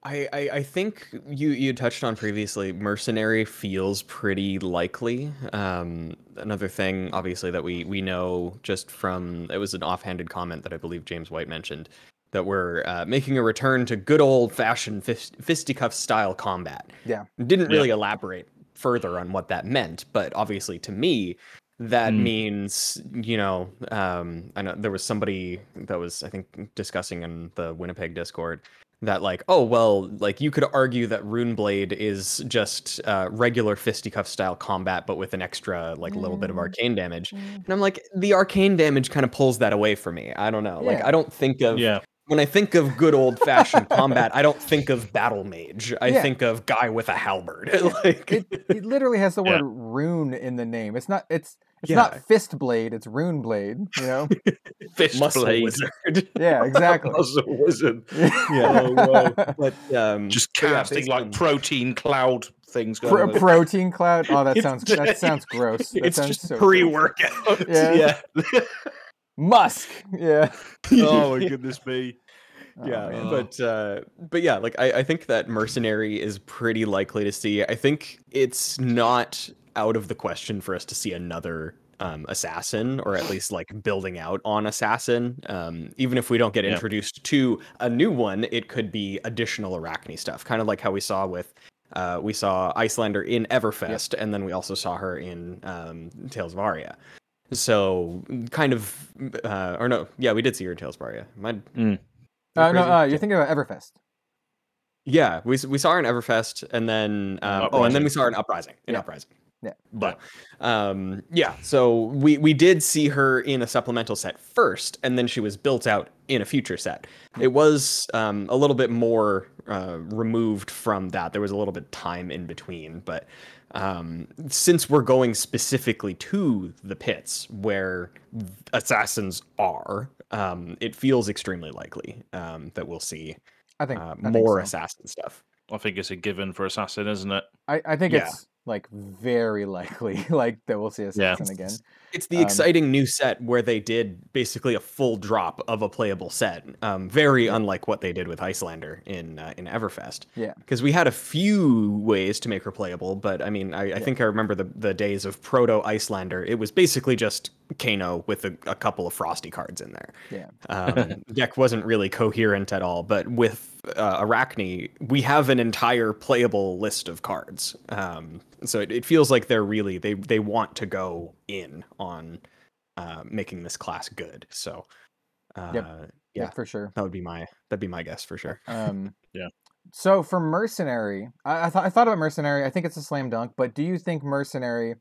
I, I I think you you touched on previously mercenary feels pretty likely. Um another thing obviously that we we know just from it was an offhanded comment that I believe James White mentioned that we're uh, making a return to good old fashioned fist, fisticuff style combat. Yeah. Didn't Yeah. really elaborate further on what that meant, but obviously to me that Mm. means you know um i know there was somebody that was i think discussing in the winnipeg discord that like oh well like you could argue that runeblade is just uh, regular fisticuff style combat but with an extra like little bit of Mm. arcane damage. And i'm like the arcane damage kind of pulls that away for me. I don't know. Like i don't think of Yeah, when i think of good old fashioned combat i don't think of battle mage. I Yeah. think of guy with a halberd. Like it, it literally has the Yeah. word rune in the name. It's not it's it's Yeah. not fist blade it's rune blade you know fist muscle blade, wizard yeah exactly Muscle wizard, yeah but um just but yeah, casting like on- protein cloud things going Pro- on. protein cloud. Oh, that sounds that sounds gross. That it's sounds just so pre-workout Yeah. yeah, Musk. Yeah. oh my goodness me. Oh, yeah man. but uh but yeah like I, I think that mercenary is pretty likely to see i think it's not out of the question for us to see another um assassin or at least like building out on assassin um even if we don't get Yeah. introduced to a new one it could be additional Arakni stuff kind of like how we saw with uh we saw Iyslander in everfest and then we also saw her in um tales of aria so kind of uh or no yeah we did see her in tales of aria Am I- Uh, no, uh, you're thinking about Everfest. Yeah, we we saw her in Everfest, and then um, oh, and then we saw her in Uprising. In Yeah. Uprising. Yeah. But um, yeah, so we we did see her in a supplemental set first, and then she was built out in a future set. It was um, a little bit more uh, removed from that. There was a little bit of time in between, but um, since we're going specifically to the pits where assassins are, um, it feels extremely likely um, that we'll see I think uh, I think more so. assassin stuff. I think it's a given for Assassin, isn't it? I, I think Yeah. it's like very likely like that we'll see Assassin again. It's the Um, exciting new set where they did basically a full drop of a playable set. Um, very unlike what they did with Iyslander in uh, in Everfest. Yeah. Because we had a few ways to make her playable, but I mean, I, I think I remember the, the days of Proto Iyslander. It was basically just Kano with a, a couple of Frosty cards in there. Yeah. Um, deck wasn't really coherent at all, but with uh, Arakni, we have an entire playable list of cards. Um, so it, it feels like they're really they they want to go in on uh, making this class good. So uh, Yeah, yeah, for sure. that would be my that'd be my guess for sure. Um, Yeah. So for mercenary, I, I thought I thought about mercenary. I think it's a slam dunk. But do you think mercenary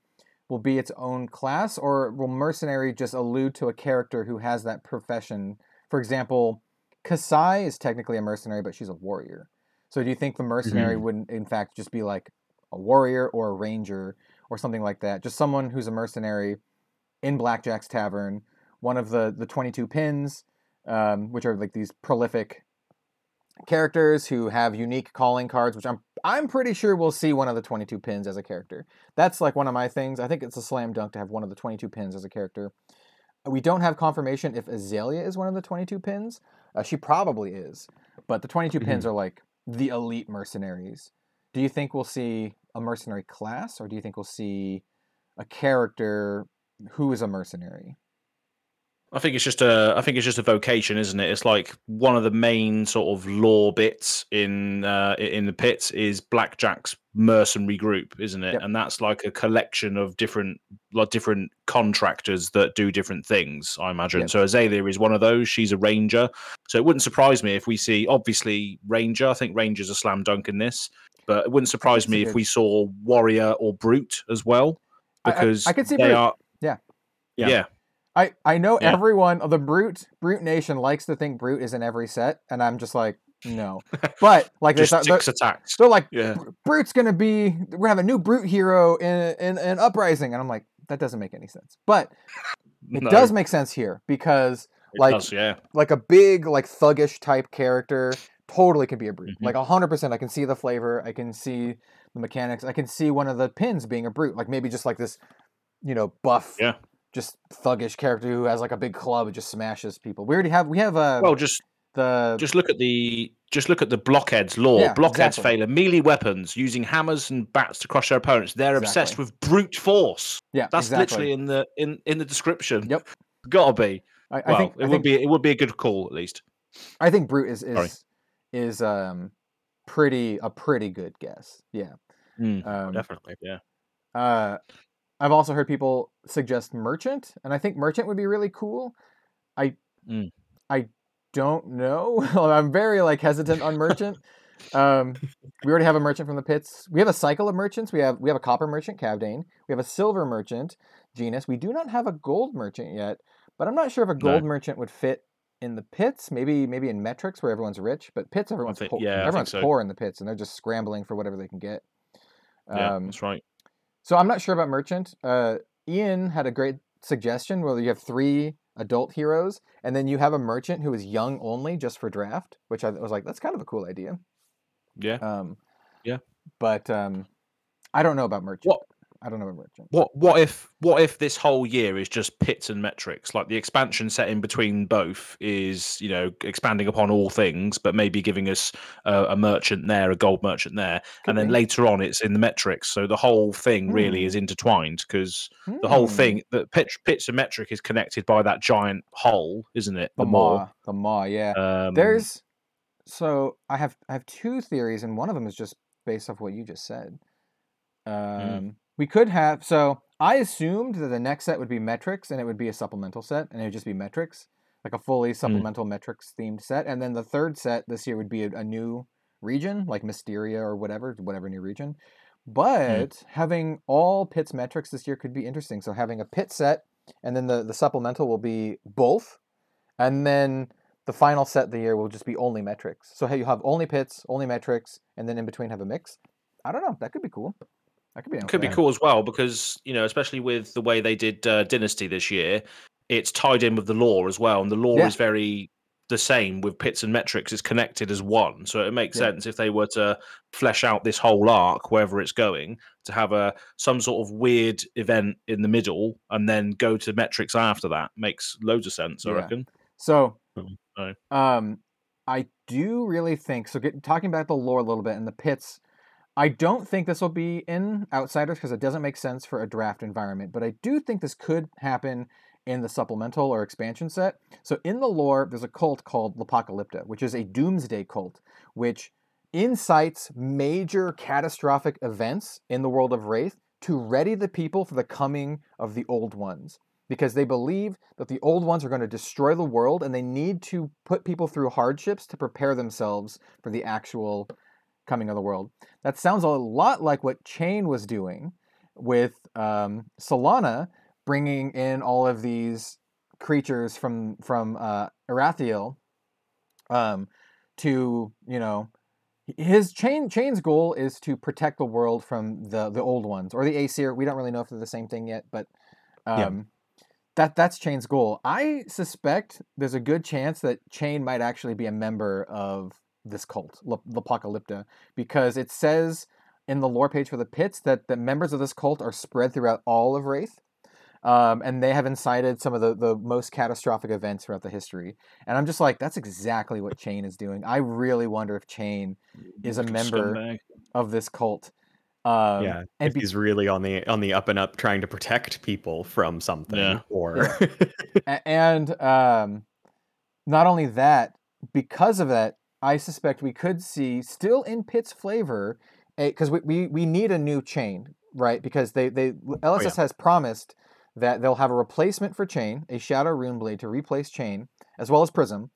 will be its own class, or will mercenary just allude to a character who has that profession? For example, Kassai is technically a mercenary, but she's a warrior. So do you think the mercenary Mhm. would in fact just be like a warrior or a ranger or something like that? Just someone who's a mercenary in Blackjack's Tavern, one of the the twenty two pins, um, which are like these prolific characters who have unique calling cards, which I'm I'm pretty sure we'll see one of the 22 pins as a character. That's like one of my things. I think it's a slam dunk to have one of the 22 pins as a character. We don't have confirmation if Azalea is one of the 22 pins. Uh, she probably is, but the 22 pins are like the elite mercenaries. Do you think we'll see a mercenary class, or do you think we'll see a character who is a mercenary? I think it's just a. I think it's just a vocation, isn't it? It's like one of the main sort of lore bits in uh, in the pits is Blackjack's mercenary group, isn't it? Yep. And that's like a collection of different, like different contractors that do different things. I imagine. Yep. So Azalea is one of those. She's a ranger, so it wouldn't surprise me if we see obviously ranger. I think ranger's a slam dunk in this, but it wouldn't surprise it's a me if we saw warrior or brute as well, I- I- because I could see they Brute. are. Yeah. Yeah. yeah. I, I know Yeah. everyone the brute brute nation likes to think brute is in every set and i'm just like no but like they Just thought they're, six attacks. they're like Yeah. Brute's gonna be we're gonna have a new brute hero in, in in uprising and i'm like that doesn't make any sense but it No, does make sense here because it like does, yeah. like a big like thuggish type character totally can be a brute Mhm. like 100% i can see the flavor i can see the mechanics i can see one of the pins being a brute like maybe just like this you know buff Yeah. just thuggish character who has like a big club and just smashes people we already have we have uh Well, just the just look at the just look at the blockheads law. Yeah, blockheads exactly. fail melee weapons using hammers and bats to crush their opponents. They're obsessed with brute force. yeah That's exactly. literally in the in in the description. Yep. Gotta be. I, I Well, think it I would think, be it would be a good call at least. I think brute is Sorry. Is um pretty a pretty good guess yeah Mm, um, Definitely. Yeah. Uh, I've also heard people suggest merchant, and I think merchant would be really cool. I Mm. I don't know. I'm very like hesitant on merchant. um, we already have a merchant from the pits. We have a cycle of merchants. We have we have a copper merchant, Kavdaen. We have a silver merchant, Genis. We do not have a gold merchant yet, but I'm not sure if a gold merchant would fit in the pits. Maybe maybe in Metrix where everyone's rich, but pits everyone's think- poor. yeah, everyone's so. poor in the pits, and they're just scrambling for whatever they can get. Yeah, Um, that's right. so I'm not sure about Merchant. Uh, Ian had a great suggestion where you have three adult heroes, and then you have a Merchant who is young only just for draft, which I was like, that's kind of a cool idea. Yeah. Um, Yeah. But um, I don't know about Merchant. I don't know. What what if what if this whole year is just pits and Metrix? Like the expansion set in between both is you know expanding upon all things, but maybe giving us a, a merchant there, a gold merchant there, Could and then later on it's in the Metrix. So the whole thing really is intertwined because the whole Hmm. thing that pit, pits and metric is connected by that giant hole, isn't it? the maw, the maw, yeah. Um, There's so I have I have two theories, and one of them is just based off what you just said. Um, We could have so I assumed that the next set would be Metrix, and it would be a supplemental set, and it would just be Metrix, like a fully hmm. supplemental Metrix themed set, and then the third set this year would be a, a new region, like Mysteria or whatever, whatever new region. Hmm. But having all pits Metrix this year could be interesting. So having a pit set, and then the the supplemental will be both, and then the final set of the year will just be only Metrix. So hey, you have only pits, only Metrix, and then in between have a mix. I don't know. That could be cool. That could be. could be cool as well because you know especially with the way they did uh, dynasty this year it's tied in with the law as well and the law Yeah. is very the same with pits and Metrix it's connected as one so it makes Yeah. sense if they were to flesh out this whole arc wherever it's going to have a some sort of weird event in the middle and then go to Metrix after that makes loads of sense i Yeah. reckon So, um, I do really think so. Get, talking about the lore a little bit and the pits, I don't think this will be in Outsiders because it doesn't make sense for a draft environment. But I do think this could happen in the supplemental or expansion set. So in the lore, there's a cult called L'apocalypta, which is a doomsday cult, which incites major catastrophic events in the world of Rathe to ready the people for the coming of the old ones because they believe that the old ones are going to destroy the world and they need to put people through hardships to prepare themselves for the actual coming of the world. That sounds a lot like what Chane was doing with um, Solana, bringing in all of these creatures from from uh, Arathiel um, to you know his Chane Chane's goal is to protect the world from the the old ones or the Aesir. We don't really know if they're the same thing yet, but um, Yeah. that that's Chane's goal. I suspect there's a good chance that Chane might actually be a member of this cult, L- L'apocalypta, because it says in the lore page for the pits that the members of this cult are spread throughout all of Rathe. Um, and they have incited some of the, the most catastrophic events throughout the history. And I'm just like, that's exactly what Chane is doing. I really wonder if Chane is a member scumbag. of this cult. Um, yeah, and if be- he's really on the on the up and up, trying to protect people from something, Yeah. or A- and um, not only that, because of that, I suspect we could see still in Pitt's flavor, because we, we we need a new Chane, right? Because they they LSS has promised that they'll have a replacement for Chane, a Shadow Rune Blade to replace Chane, as well as Prism,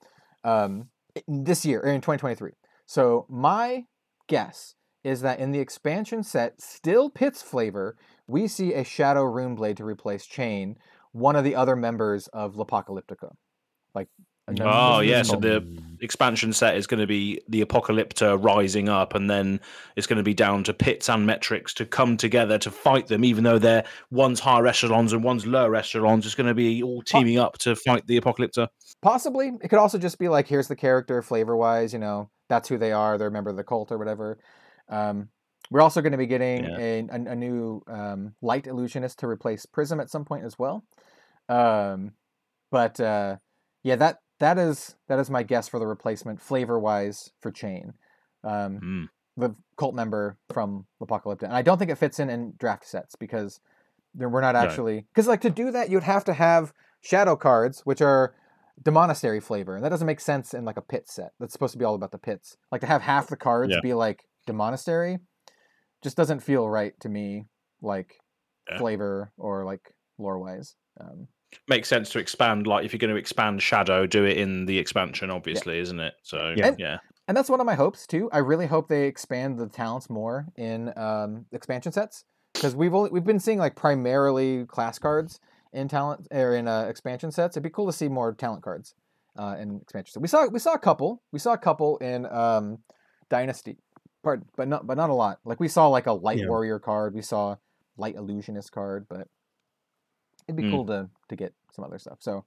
um, this year or in 2023. So my guess is that in the expansion set, still Pitt's flavor, we see a Shadow Rune Blade to replace Chane, one of the other members of L'Apocalyptica. Like, Oh, this yeah, so the expansion set is going to be the apocalypta rising up and then it's going to be down to pits and metrics to come together to fight them even though they're one's higher echelons and one's lower echelons it's going to be all teaming up to fight the apocalypta Possibly. It could also just be like, here's the character flavor wise, you know, that's who they are. They're a member of the cult or whatever. Um, we're also going to be getting Yeah. a, a, a new um, light illusionist to replace Prism at some point as well. Um, but uh, yeah, that that is that is my guess for the replacement flavor wise for Chane, um, Mm. the cult member from Apocalypta, and I don't think it fits in in draft sets because there- we're not actually because like to do that you'd have to have shadow cards which are demonastery flavor and that doesn't make sense in like a pit set that's supposed to be all about the pits like to have half the cards Yeah. be like demonastery just doesn't feel right to me like Yeah. flavor or like lore wise um, makes sense to expand like if you're going to expand shadow do it in the expansion obviously isn't it? So Yeah. yeah, and that's one of my hopes too. I really hope they expand the talents more in um, expansion sets because we've only we've been seeing like primarily class cards in talent or in uh, expansion sets. It'd be cool to see more talent cards uh, in expansion sets we saw we saw a couple we saw a couple in um, dynasty. Part but not but not a lot. Like we saw like a light Yeah. warrior card we saw light illusionist card but it'd be Mm. cool to to get some other stuff so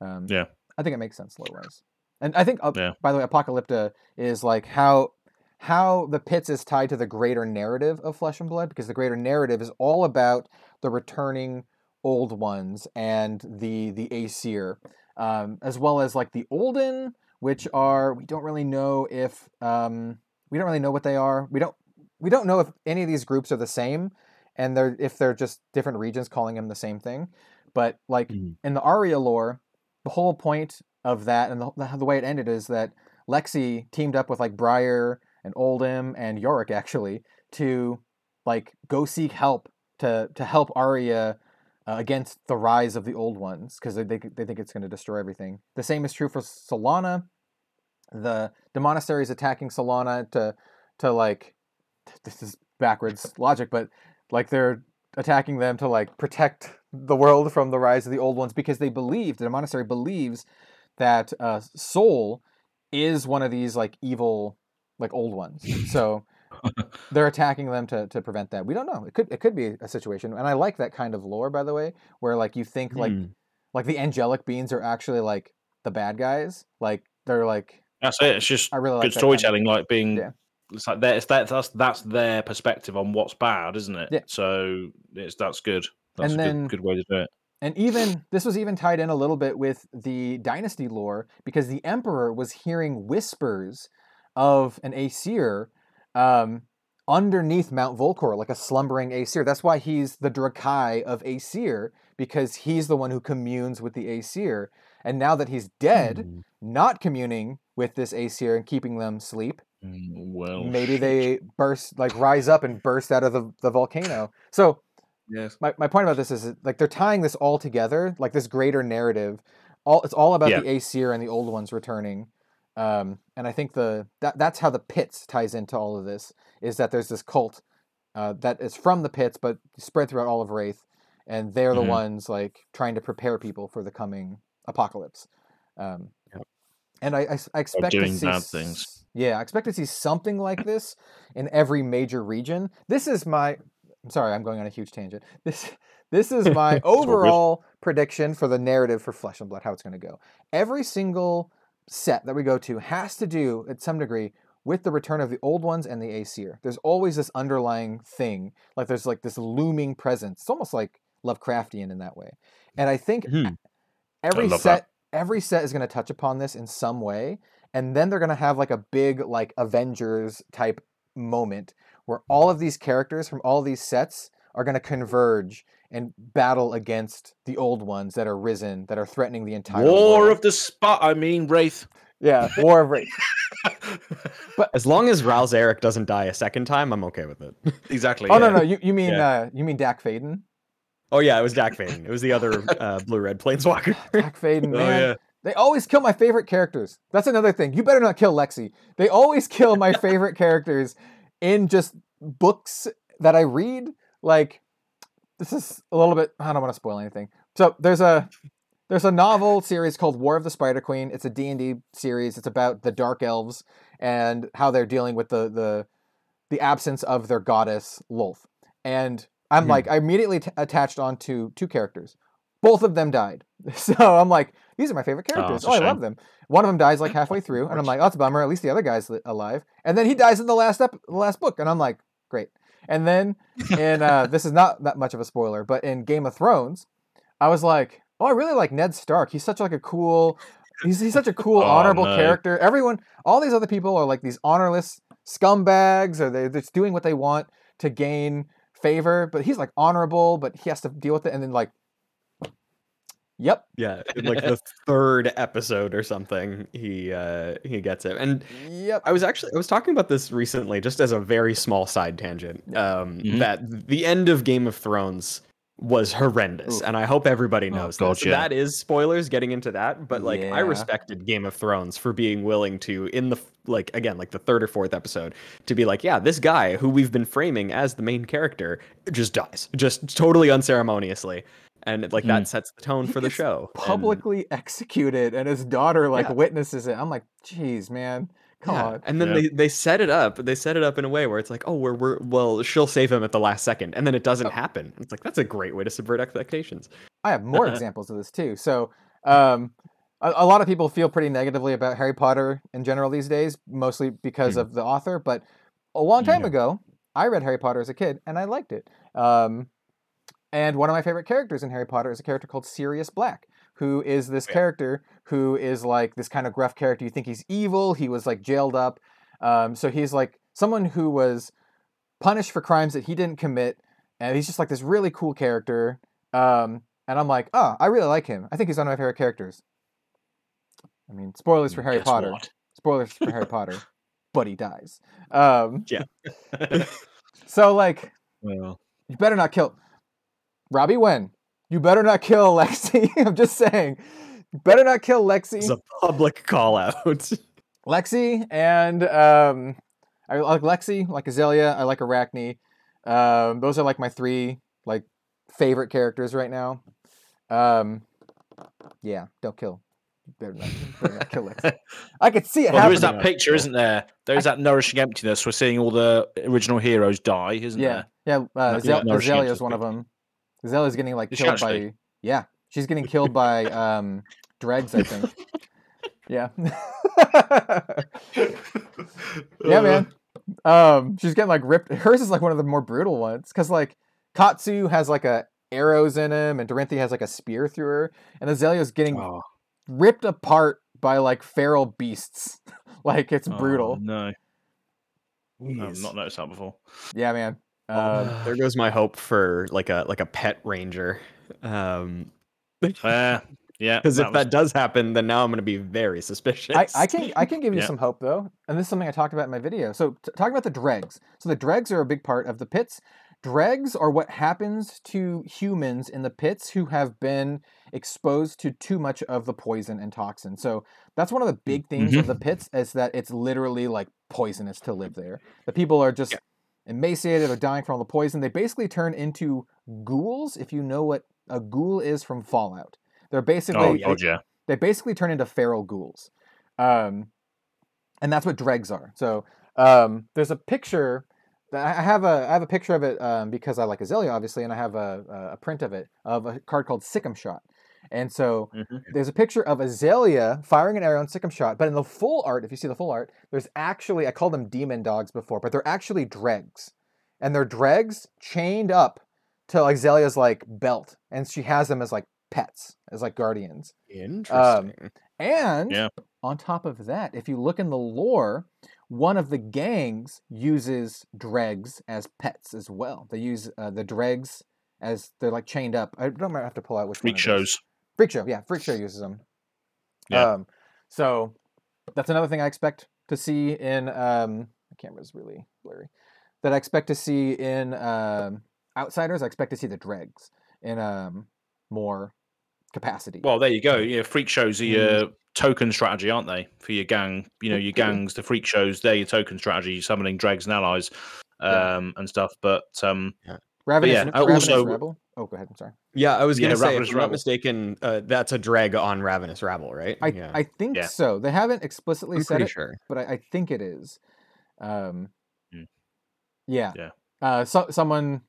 um, Yeah. i think it makes sense lore wise and i think uh, Yeah. by the way apocalypta is like how how the pits is tied to the greater narrative of Flesh and Blood because the greater narrative is all about the returning old ones and the the Aesir, um, as well as like the Olden, which are we don't really know if um, we don't really know what they are. We don't we don't know if any of these groups are the same, and they're if they're just different regions calling them the same thing. But like Mhm. in the Aria lore, the whole point of that and the, the, the way it ended is that Lexi teamed up with like Briar and Oldhim and Yorick actually to like go seek help to to help Aria uh, against the rise of the old ones because they, they they think it's going to destroy everything. The same is true for Solana. The the monastery is attacking Solana to to like this is backwards logic, but like they're attacking them to like protect the world from the rise of the old ones because they believe that the monastery believes that uh, Soul is one of these like evil like old ones. So they're attacking them to, to prevent that. We don't know. It could it could be a situation, and I like that kind of lore, by the way, where like you think like Hmm. like the angelic beings are actually like the bad guys. Like they're like That's it. It's just I really like good that kind of- storytelling, like being. Yeah. It's like that. It's that. That's that's their perspective on what's bad, isn't it? Yeah. So it's that's good. That's And a then- good, good way to do it. And even this was even tied in a little bit with the dynasty lore because the emperor was hearing whispers of an Aesir um, underneath Mount Volcor, like a slumbering Aesir. That's why he's the Dracai of Aesir because he's the one who communes with the Aesir. And now that he's dead, Hmm. not communing with this Aesir and keeping them sleep, Mm, Well, maybe shit. they burst, like rise up and burst out of the, the volcano. So Yes. my, my point about this is like they're tying this all together, like this greater narrative. All it's all about Yeah. the Aesir and the old ones returning. Um, and I think the that that's how the pits ties into all of this is that there's this cult uh, that is from the pits but spread throughout all of Rathe, and they're the Mhm. ones like trying to prepare people for the coming apocalypse. Um. And I, I I expect to see bad things. Yeah, I expect to see something like this in every major region. This is my. I'm sorry, I'm going on a huge tangent. This this is my overall prediction for the narrative for Flesh and Blood, how it's going to go. Every single set that we go to has to do, at some degree, with the return of the old ones and the Aesir. There's always this underlying thing, like there's like this looming presence. It's almost like Lovecraftian in that way. And I think Hmm. every love set that. Every set is going to touch upon this in some way and then they're going to have like a big like avengers type moment where all of these characters from all these sets are going to converge and battle against the old ones that are risen that are threatening the entire War world. of the Spot. I mean, Rathe. yeah war of Rathe. But as long as Rouse Eric doesn't die a second time, I'm okay with it. exactly. oh no no you, you mean Yeah. uh you mean Dack Fayden oh yeah, it was Dack Fayden. It was the other uh, blue red planeswalker. Dack Fayden Oh, man yeah. They always kill my favorite characters. That's another thing. You better not kill Lexi. They always kill my favorite characters in just books that I read. Like this is a little bit I don't want to spoil anything. So there's a there's a novel series called War of the Spider Queen. It's a D&D series. It's about the dark elves and how they're dealing with the the the absence of their goddess Lolth. And I'm Hmm. like I immediately t- attached onto two characters. Both of them died. So I'm like these are my favorite Oh, characters. a Oh, I shame. love them. One of them dies like halfway through, and I'm like, oh, it's a bummer. At least the other guy's li- alive. And then he dies in the last ep- the last book, and I'm like, great. And then in uh, this is not that much of a spoiler, but in Game of Thrones, I was like, oh, I really like Ned Stark. He's such like a cool. He's, he's such a cool, Oh, honorable no. character. Everyone, all these other people are like these honorless scumbags, or they're just doing what they want to gain favor. But he's like honorable, but he has to deal with it. And then like, yep, yeah, in like the third episode or something, he uh he gets it. And yep. I was actually I was talking about this recently, just as a very small side tangent. Um, Mhm. that the end of Game of Thrones was horrendous, Oof. and I hope everybody Oh, knows God, this. yeah. That is spoilers getting into that, but like Yeah. I respected Game of Thrones for being willing to in the like again like the third or fourth episode to be like, yeah, this guy who we've been framing as the main character just dies, just totally unceremoniously, and like Mm. that sets the tone He for the gets show. And- publicly executed and his daughter like Yeah. witnesses it. I'm like, jeez man. Come Yeah, on. And then Yeah. they, they set it up. They set it up in a way where it's like, oh, we're, we're well, she'll save him at the last second, and then it Oh. doesn't happen. It's like that's a great way to subvert expectations. I have more examples of this too. So um a, a lot of people feel pretty negatively about Harry Potter in general these days, mostly because Mm. of the author. But a long time Yeah. ago, I read Harry Potter as a kid and I liked it. Um, and one of my favorite characters in Harry Potter is a character called Sirius Black, who is this Yeah. character who is like this kind of gruff character. You think he's evil. He was like jailed up. Um, so he's like someone who was punished for crimes that he didn't commit. And he's just like this really cool character. Um, and I'm like, oh, I really like him. I think he's one of my favorite characters. I mean, spoilers for Harry Guess Potter. what? Spoilers for Harry Potter. But he dies. Um, Yeah. so like, Well, you better not kill Robbie Wen. You better not kill Lexi. I'm just saying. You better not kill Lexi. It's a public call out. Lexi and um, I like Lexi, like Azalea. I like Arakni. Um, those are like my three like favorite characters right now. Um, yeah, don't kill. You better not, better not kill Lexi. I could see it well there is that picture, isn't there? There is that nourishing emptiness. We're seeing all the original heroes die, isn't Yeah, there? yeah. Uh, Yeah, Zel- Azalea is one of them. Azalea's getting like killed by. actually? Yeah, she's getting killed by um, dregs. I think. yeah. yeah, man. Um, she's getting like ripped. Hers is like one of the more brutal ones because like Katsu has like a arrows in him, and Dorinthia has like a spear through her, and Azalea's getting Oh, ripped apart by like feral beasts. like it's oh, brutal. no, I've not noticed that before. Yeah, man. Um, there goes my hope for like a like a pet ranger. Um, Uh, yeah, because if was- that does happen, then now I'm going to be very suspicious. I, I can I can give you Yeah. some hope though, and this is something I talked about in my video. So t- talking about the dregs. So the dregs are a big part of the pits. Dregs are what happens to humans in the pits who have been exposed to too much of the poison and toxin. So that's one of the big themes of the pits is that it's literally like poisonous to live there. The people are just Yeah. Emaciated or dying from all the poison. They basically turn into ghouls. If you know what a ghoul is from Fallout, they're basically oh yeah. they basically turn into feral ghouls um, and that's what dregs are so um, there's a picture that i have a i have a picture of it um, because i like azalea obviously and i have a, a- print of it of a card called sick'em shot and so Mhm. there's a picture of azalea firing an arrow on sick'em shot but in the full art if you see the full art there's actually i called them demon dogs before but they're actually dregs and they're dregs chained up to azalea's like belt and she has them as like pets as like guardians Interesting. and Yeah. on top of that, if you look in the lore, one of the gangs uses dregs as pets as well. They use uh, the dregs as they're like chained up. I don't remember. I have to pull out which Freak one it is. shows. Freak show, yeah, freak show uses them. Yeah. Um, so that's another thing I expect to see in. Um, my camera's really blurry. That I expect to see in um, Outsiders. I expect to see the dregs in um, more capacity. Well, there you go. Yeah, freak shows are your token strategy, aren't they? For your gang, you know, your gangs, the freak shows, they're your token strategy, summoning dregs and allies, Yeah. um, and stuff. But um, Ravenous, yeah, Ravenous also- Rabble. Oh, go ahead. I'm sorry. yeah, I was going to say, Ravenous if I'm not mistaken, uh, that's a drag on Ravenous Rabble, right? I yeah. I think Yeah. so. They haven't explicitly I'm said pretty it, sure. but I, I think it is. Um, Mm. yeah. Yeah. Uh, so, someone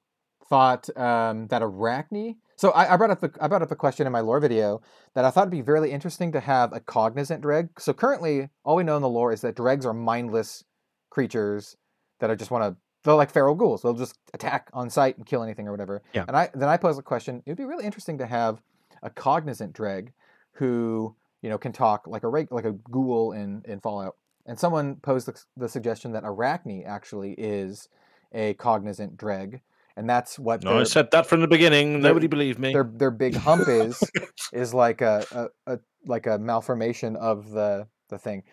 thought um, that Arakni. So I, I brought up the I brought up a question in my lore video that I thought it'd be really interesting to have a cognizant dreg. So currently, all we know in the lore is that dregs are mindless creatures that are just want to. They're like feral ghouls. They'll just attack on sight and kill anything or whatever. Yeah. And I then I pose a question. It would be really interesting to have a cognizant dreg who you know can talk like a like a ghoul in in Fallout. And someone posed the, the suggestion that Arakni actually is a cognizant dreg, and that's what no, I said that from the beginning. Nobody believed me. their their big hump is is like a, a, a like a malformation of the the thing.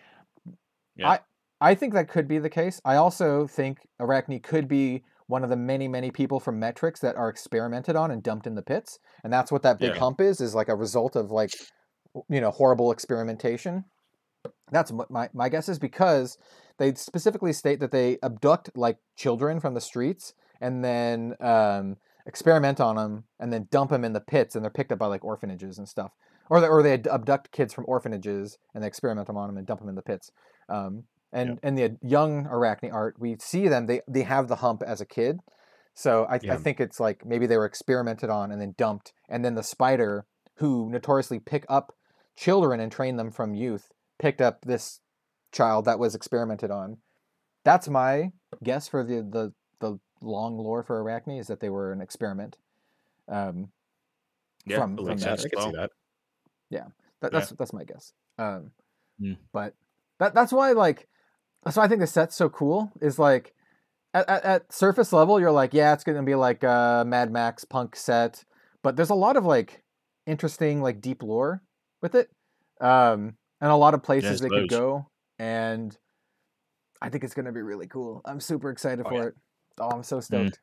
Yeah. I I think that could be the case. I also think Arakni could be one of the many many people from Metrix that are experimented on and dumped in the pits, and that's what that big Yeah. hump is is like a result of like you know horrible experimentation. That's what my my guess is because they specifically state that they abduct like children from the streets and then um, experiment on them and then dump them in the pits and they're picked up by like orphanages and stuff or they, or they abduct kids from orphanages and they experiment them on them and dump them in the pits um, and in the young Arakni art we see them they they have the hump as a kid so I, I think it's like maybe they were experimented on and then dumped and then the spider who notoriously pick up children and train them from youth picked up this child that was experimented on. That's my guess for the the the long lore for Arakni is that they were an experiment. Um, Yeah, from, that from that. I can see well. that. That, Yeah. that's that's my guess. Um, Mm. But that that's why like why I think the set's so cool. Is like at, at, at surface level, you're like, yeah, it's gonna be like a Mad Max punk set, but there's a lot of like interesting like deep lore with it, um, and a lot of places there's they could go, and I think it's gonna be really cool. I'm super excited Oh, for yeah. it. Oh, I'm so stoked.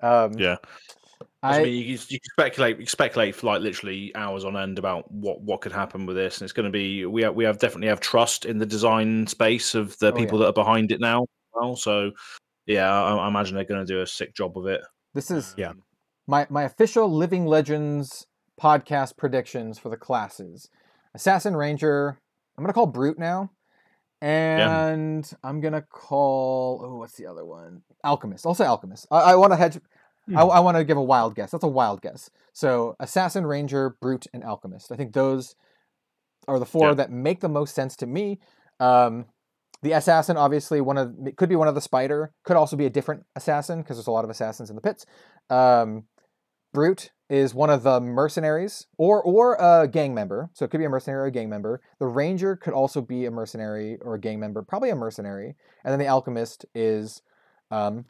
Um, Mm. Yeah. I, I, mean, you, you can speculate, you can speculate for like literally hours on end about what what could happen with this, and it's going to be we have, we have definitely have trust in the design space of the Oh, people that are behind it now. Well, so yeah, I, I imagine they're going to do a sick job of it. this is Yeah. My my official Living Legends podcast predictions for the classes. Assassin Ranger, I'm gonna call Brute now, and I'm gonna call oh what's the other one? Alchemist. I'll say Alchemist. I, I want to hedge. I, Hmm. I want to give a wild guess. That's a wild guess. So Assassin Ranger, Brute, and Alchemist. I think those are the four Yeah. that make the most sense to me. Um, the assassin, obviously, one of could be one of the spider. Could also be a different assassin because there's a lot of assassins in the pits. Um, Brute is one of the mercenaries or or a gang member. So it could be a mercenary or a gang member. The ranger could also be a mercenary or a gang member, probably a mercenary. And then the alchemist is um,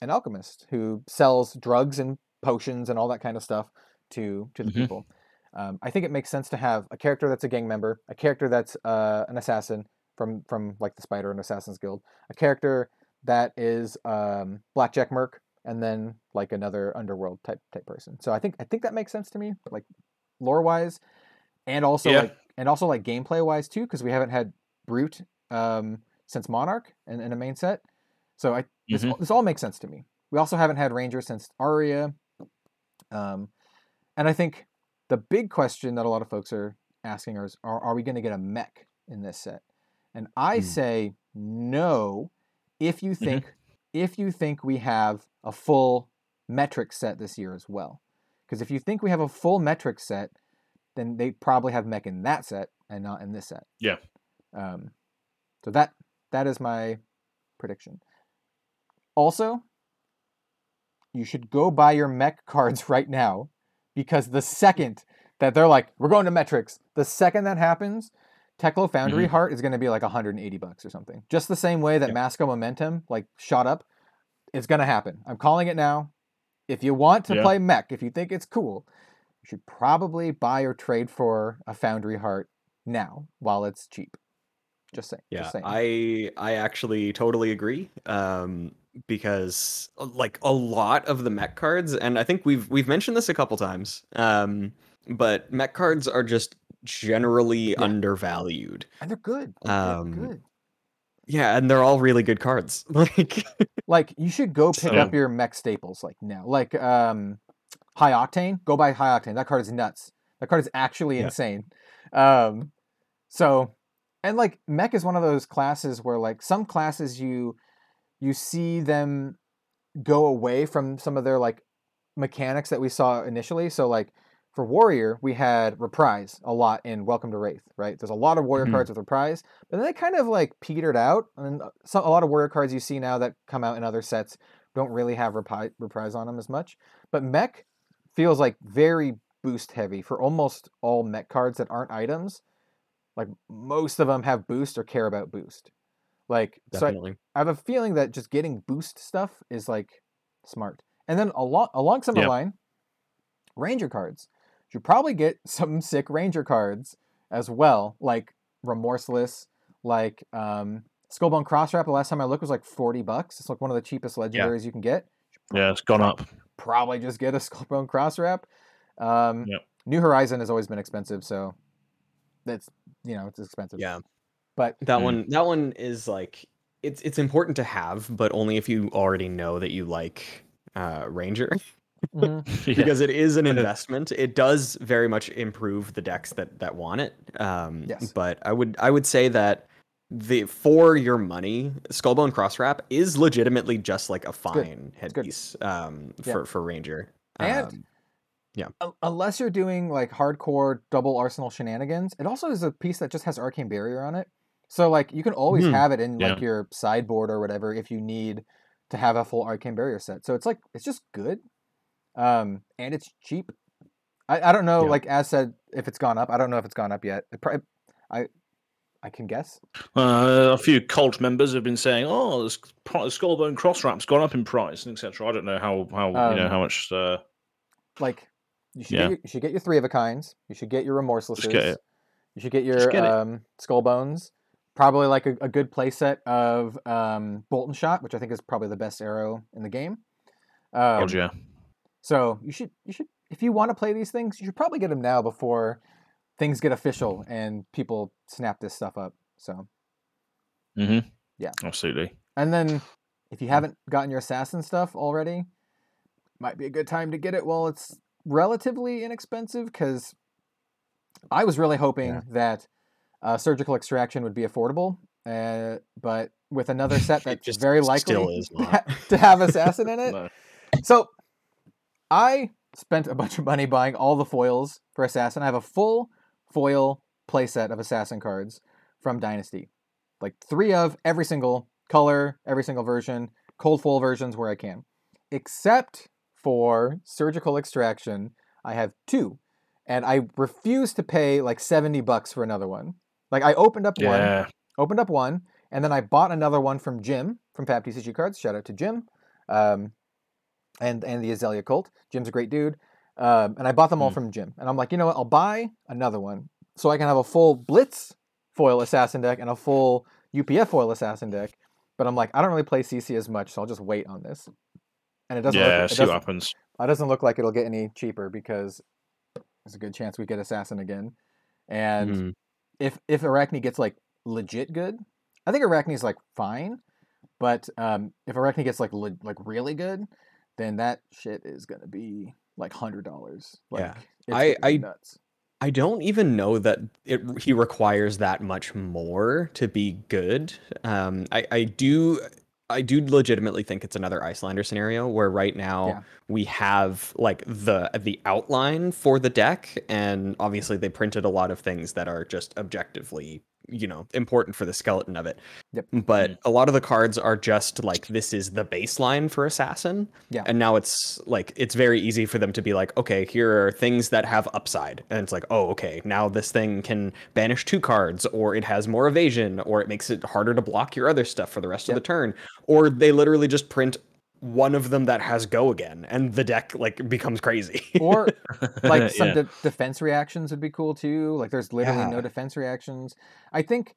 an alchemist who sells drugs and potions and all that kind of stuff to to the Mhm. people. Um, I think it makes sense to have a character that's a gang member, a character that's uh, an assassin from from like the Spider and Assassin's Guild, a character that is um, Blackjack Merc, and then like another underworld type type person. So I think I think that makes sense to me, like lore wise, and also Yeah. like and also like gameplay wise too, because we haven't had Brute um, since Monarch in, in a main set. So I this, Mhm. this all makes sense to me. We also haven't had Ranger since Aria, um, and I think the big question that a lot of folks are asking is, are, are we going to get a mech in this set? And I Hmm. say no. If you Mhm. think if you think we have a full Metrix set this year as well, because if you think we have a full Metrix set, then they probably have mech in that set and not in this set. Yeah. Um, so that that is my prediction. Also, you should go buy your mech cards right now because the second that they're like, we're going to Metrix, the second that happens, Teklo Foundry Mhm. Heart is going to be like 180 bucks or something. Just the same way that Yeah. Mask of Momentum like shot up, it's going to happen. I'm calling it now. If you want to Yeah. play mech, if you think it's cool, you should probably buy or trade for a Foundry Heart now while it's cheap. Just saying. Yeah, just saying. I I actually totally agree. Um, because uh, like a lot of the mech cards, and I think we've we've mentioned this a couple times. Um, but mech cards are just generally Yeah. undervalued. and they're good. They're Um, good. Yeah, and they're all really good cards. Like, Like you should go pick So- up your mech staples like now. Like um high octane, go buy high octane. That card is nuts. That card is actually Yeah. insane. Um so and like mech is one of those classes where like some classes you you see them go away from some of their like mechanics that we saw initially. So like for warrior, we had reprise a lot in Welcome to Rathe, right? There's a lot of warrior Mhm. cards with reprise, but then they kind of like petered out. And some, a lot of warrior cards you see now that come out in other sets don't really have repi- reprise on them as much. But mech feels like very boost heavy for almost all mech cards that aren't items. Like most of them have boost or care about boost. Like so, I. I have a feeling that just getting boost stuff is like smart. And then along along some of Yeah. the line, ranger cards. You should probably get some sick ranger cards as well, like remorseless, like um Skullbone Crosswrap. The last time I looked was like forty bucks. It's like one of the cheapest legendaries you can get. Yeah, it's gone up. Probably just get a Skullbone Crosswrap. Um, Yep. New Horizon has always been expensive, so that's you know it's expensive. Yeah, but that Mm. one that one is like it's it's important to have, but only if you already know that you like uh Ranger. mhm. Yeah. because it is an investment. It does very much improve the decks that that want it. Um, Yes. But I would I would say that the for your money, Skullbone Crosswrap is legitimately just like a fine headpiece um, Yeah. for for Ranger. And Um, Un- Unless you're doing like hardcore double arsenal shenanigans, it also is a piece that just has arcane barrier on it. So like you can always Hmm. have it in like Yeah. your sideboard or whatever if you need to have a full arcane barrier set. So it's like it's just good, um, and it's cheap. I, I don't know, Yeah. like as said, if it's gone up. I don't know if it's gone up yet. I I can guess. Uh, a few cult members have been saying, "Oh, the Skullbone cross wrap's gone up in price, and etc." I don't know how how you know Um, how much. Uh, Like you should Yeah. get your, you should get your three of a kinds. You should get your it. You should get your get um, skull bones. Probably like a, a good playset of um, Bolt'n' Shot, which I think is probably the best arrow in the game. Um, yeah. So you should you should if you want to play these things, you should probably get them now before things get official and people snap this stuff up. So Mm-hmm. Yeah. absolutely. and then if you haven't gotten your assassin stuff already, might be a good time to get it while it's relatively inexpensive because I was really hoping Yeah. that uh, surgical extraction would be affordable, uh, but with another set that's very likely to have assassin in it. No. So I spent a bunch of money buying all the foils for Assassin. I have a full foil playset of Assassin cards from Dynasty. Like three of every single color, every single version, cold foil versions where I can. Except for surgical extraction, I have two. And I refuse to pay like 70 bucks for another one. Like I opened up one opened up one, and then I bought another one from Jim from Fab TCG Cards. Shout out to Jim, um, and and the Azalea Cult. Jim's a great dude, um, and I bought them all Mm. from Jim. And I'm like, you know what? I'll buy another one so I can have a full Blitz foil assassin deck and a full UPF foil assassin deck. But I'm like, I don't really play CC as much, so I'll just wait on this. And it doesn't. yeah. look, it see what doesn't, happens. it doesn't look like it'll get any cheaper because there's a good chance we get assassin again. And Mm. If if Arakni gets like legit good, I think Arakni's like fine, but um, if Arakni gets like le- like really good, then that shit is gonna be like hundred dollars. Like, Yeah. it's I- I- nuts. I don't even know that it he requires that much more to be good. Um, I I do I do legitimately think it's another Iyslander scenario where right now Yeah. we have like the the outline for the deck, and obviously they printed a lot of things that are just objectively you know important for the skeleton of it. Yep. But mm-hmm. a lot of the cards are just like this is the baseline for assassin. Yeah. And now it's like it's very easy for them to be like, okay, here are things that have upside. And it's like, oh, okay, now this thing can banish two cards, or it has more evasion, or it makes it harder to block your other stuff for the rest of the turn. Or they literally just print one of them that has go again, and the deck like becomes crazy. Or like some Yeah. de- defense reactions would be cool too. Like there's literally no defense reactions. I think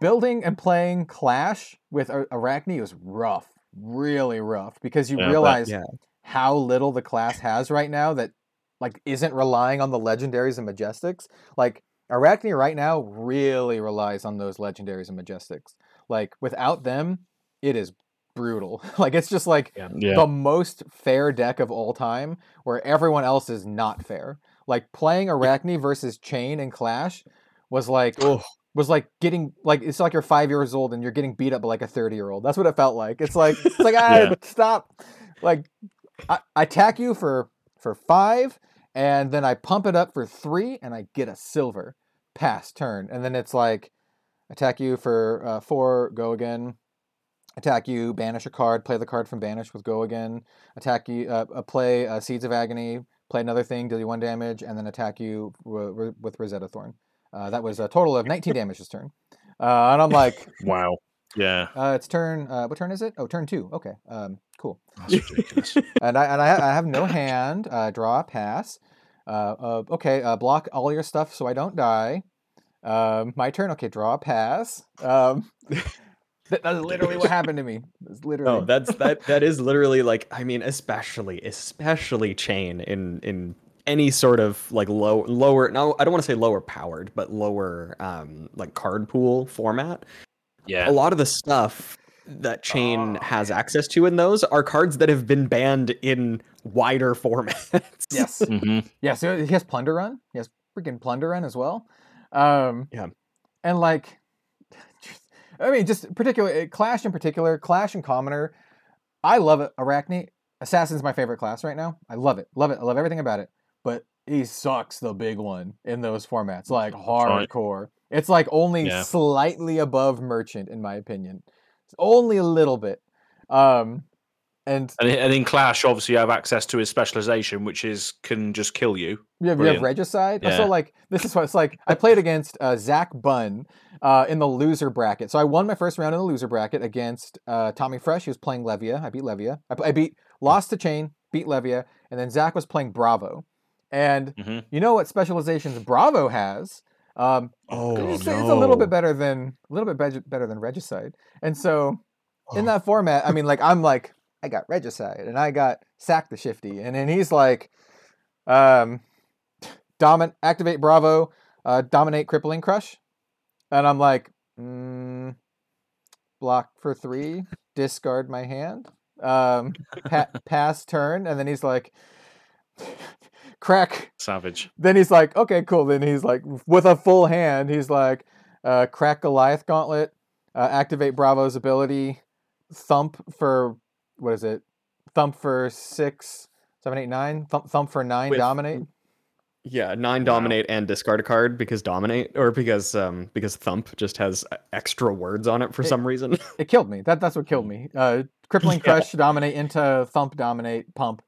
building and playing Clash with Ar- Arakni was rough, really rough, because you Yeah, I bet. realize Yeah. how little the class has right now that like isn't relying on the legendaries and majestics. Like Arakni right now really relies on those legendaries and majestics. Like without them, it is brutal. like it's just like Yeah. the most fair deck of all time where everyone else is not fair. Like playing Arakni versus Chane and Clash was like Oh, was like getting like it's like you're five years old and you're getting beat up by like a 30 year old. That's what it felt like. It's like it's like ah Yeah. stop. Like I, I attack you for for five and then I pump it up for three and I get a silver pass turn. And then it's like attack you for uh, four, go again. Attack you, banish a card, play the card from banish with go again. Attack you, uh, uh, play uh, Seeds of Agony, play another thing, deal you one damage, and then attack you w- w- with Rosetta Thorn. Uh, that was a total of 19 damage this turn. Uh, and I'm like, Wow. Yeah. uh, it's turn. Uh, what turn is it? Oh, turn two. Okay. Um, cool. And I and I, I have no hand. Uh, draw, pass. Uh, uh, okay. Uh, block all your stuff so I don't die. Um, my turn. Okay. Draw, pass. Um, that, that's literally what happened to me. That's literally. No, that's that that is literally like I mean, especially especially Chane in in any sort of like low lower no I don't want to say lower powered, but lower um like card pool format. Yeah. A lot of the stuff that Chane Oh, has access to in those are cards that have been banned in wider formats. yes. hmm Yeah, so he has Plunder Run. He has freaking Plunder Run as well. Um, Yeah. And like, I mean, just particular Clash in particular, Clash and Commoner. I love it. Arakni Assassin's my favorite class right now. I love it, love it, I love everything about it. but he sucks the big one in those formats, like hardcore. It's like only Yeah. slightly above merchant, in my opinion. It's only a little bit. Um, and And, and in Clash, obviously, you have access to his specialization, which is can just kill you. you have, you have regicide. Yeah. So like this is what it's like. I played against uh, Zach Bunn uh, in the loser bracket. So I won my first round in the loser bracket against uh, Tommy Fresh. He was playing Levia. I beat Levia. I, I beat lost to Chane, beat Levia, and then Zach was playing Bravo. And Mhm. you know what specializations Bravo has? Um, Oh it's, it's a little bit better than a little bit beg- better than Regicide. And so in that format, I mean, like I'm like I got Regicide and I got Sack the Shifty, and then he's like, um, dominate, activate Bravo, uh, dominate Crippling Crush, and I'm like, mm, block for three, discard my hand, um, pa- pass turn, and then he's like. Crack Savage. then he's like, okay, cool. Then he's like, with a full hand, he's like, uh, crack Goliath Gauntlet, uh, activate Bravo's ability, thump for what is it? Thump for six, seven, eight, nine. Thump, thump for nine. With- dominate. Yeah, nine Wow. dominate and discard a card because dominate or because um because thump just has uh, extra words on it for It- some reason. It killed me. That that's what killed me. Uh, crippling Yeah. crush, dominate into thump, dominate, pump,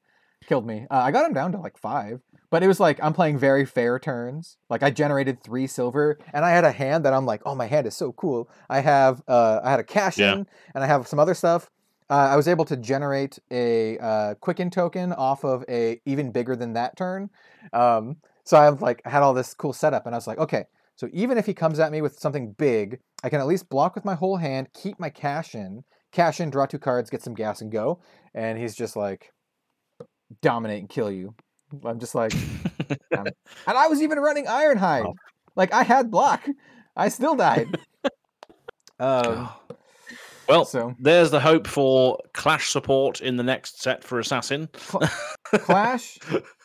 killed me. Uh, I got him down to like five, but it was like I'm playing very fair turns. Like I generated three silver, and I had a hand that I'm like, oh, my hand is so cool. I have uh, I had a cash Yeah. in, and I have some other stuff. Uh, I was able to generate a uh, quicken token off of a even bigger than that turn. Um, so I was like, I had all this cool setup, and I was like, okay. So even if he comes at me with something big, I can at least block with my whole hand, keep my cash in, cash in, draw two cards, get some gas, and go. And he's just like, dominate and kill you. I'm just like, and I was even running Ironhide. Wow. Like I had block, I still died. um, Well, so there's the hope for Clash support in the next set for Assassin. Clash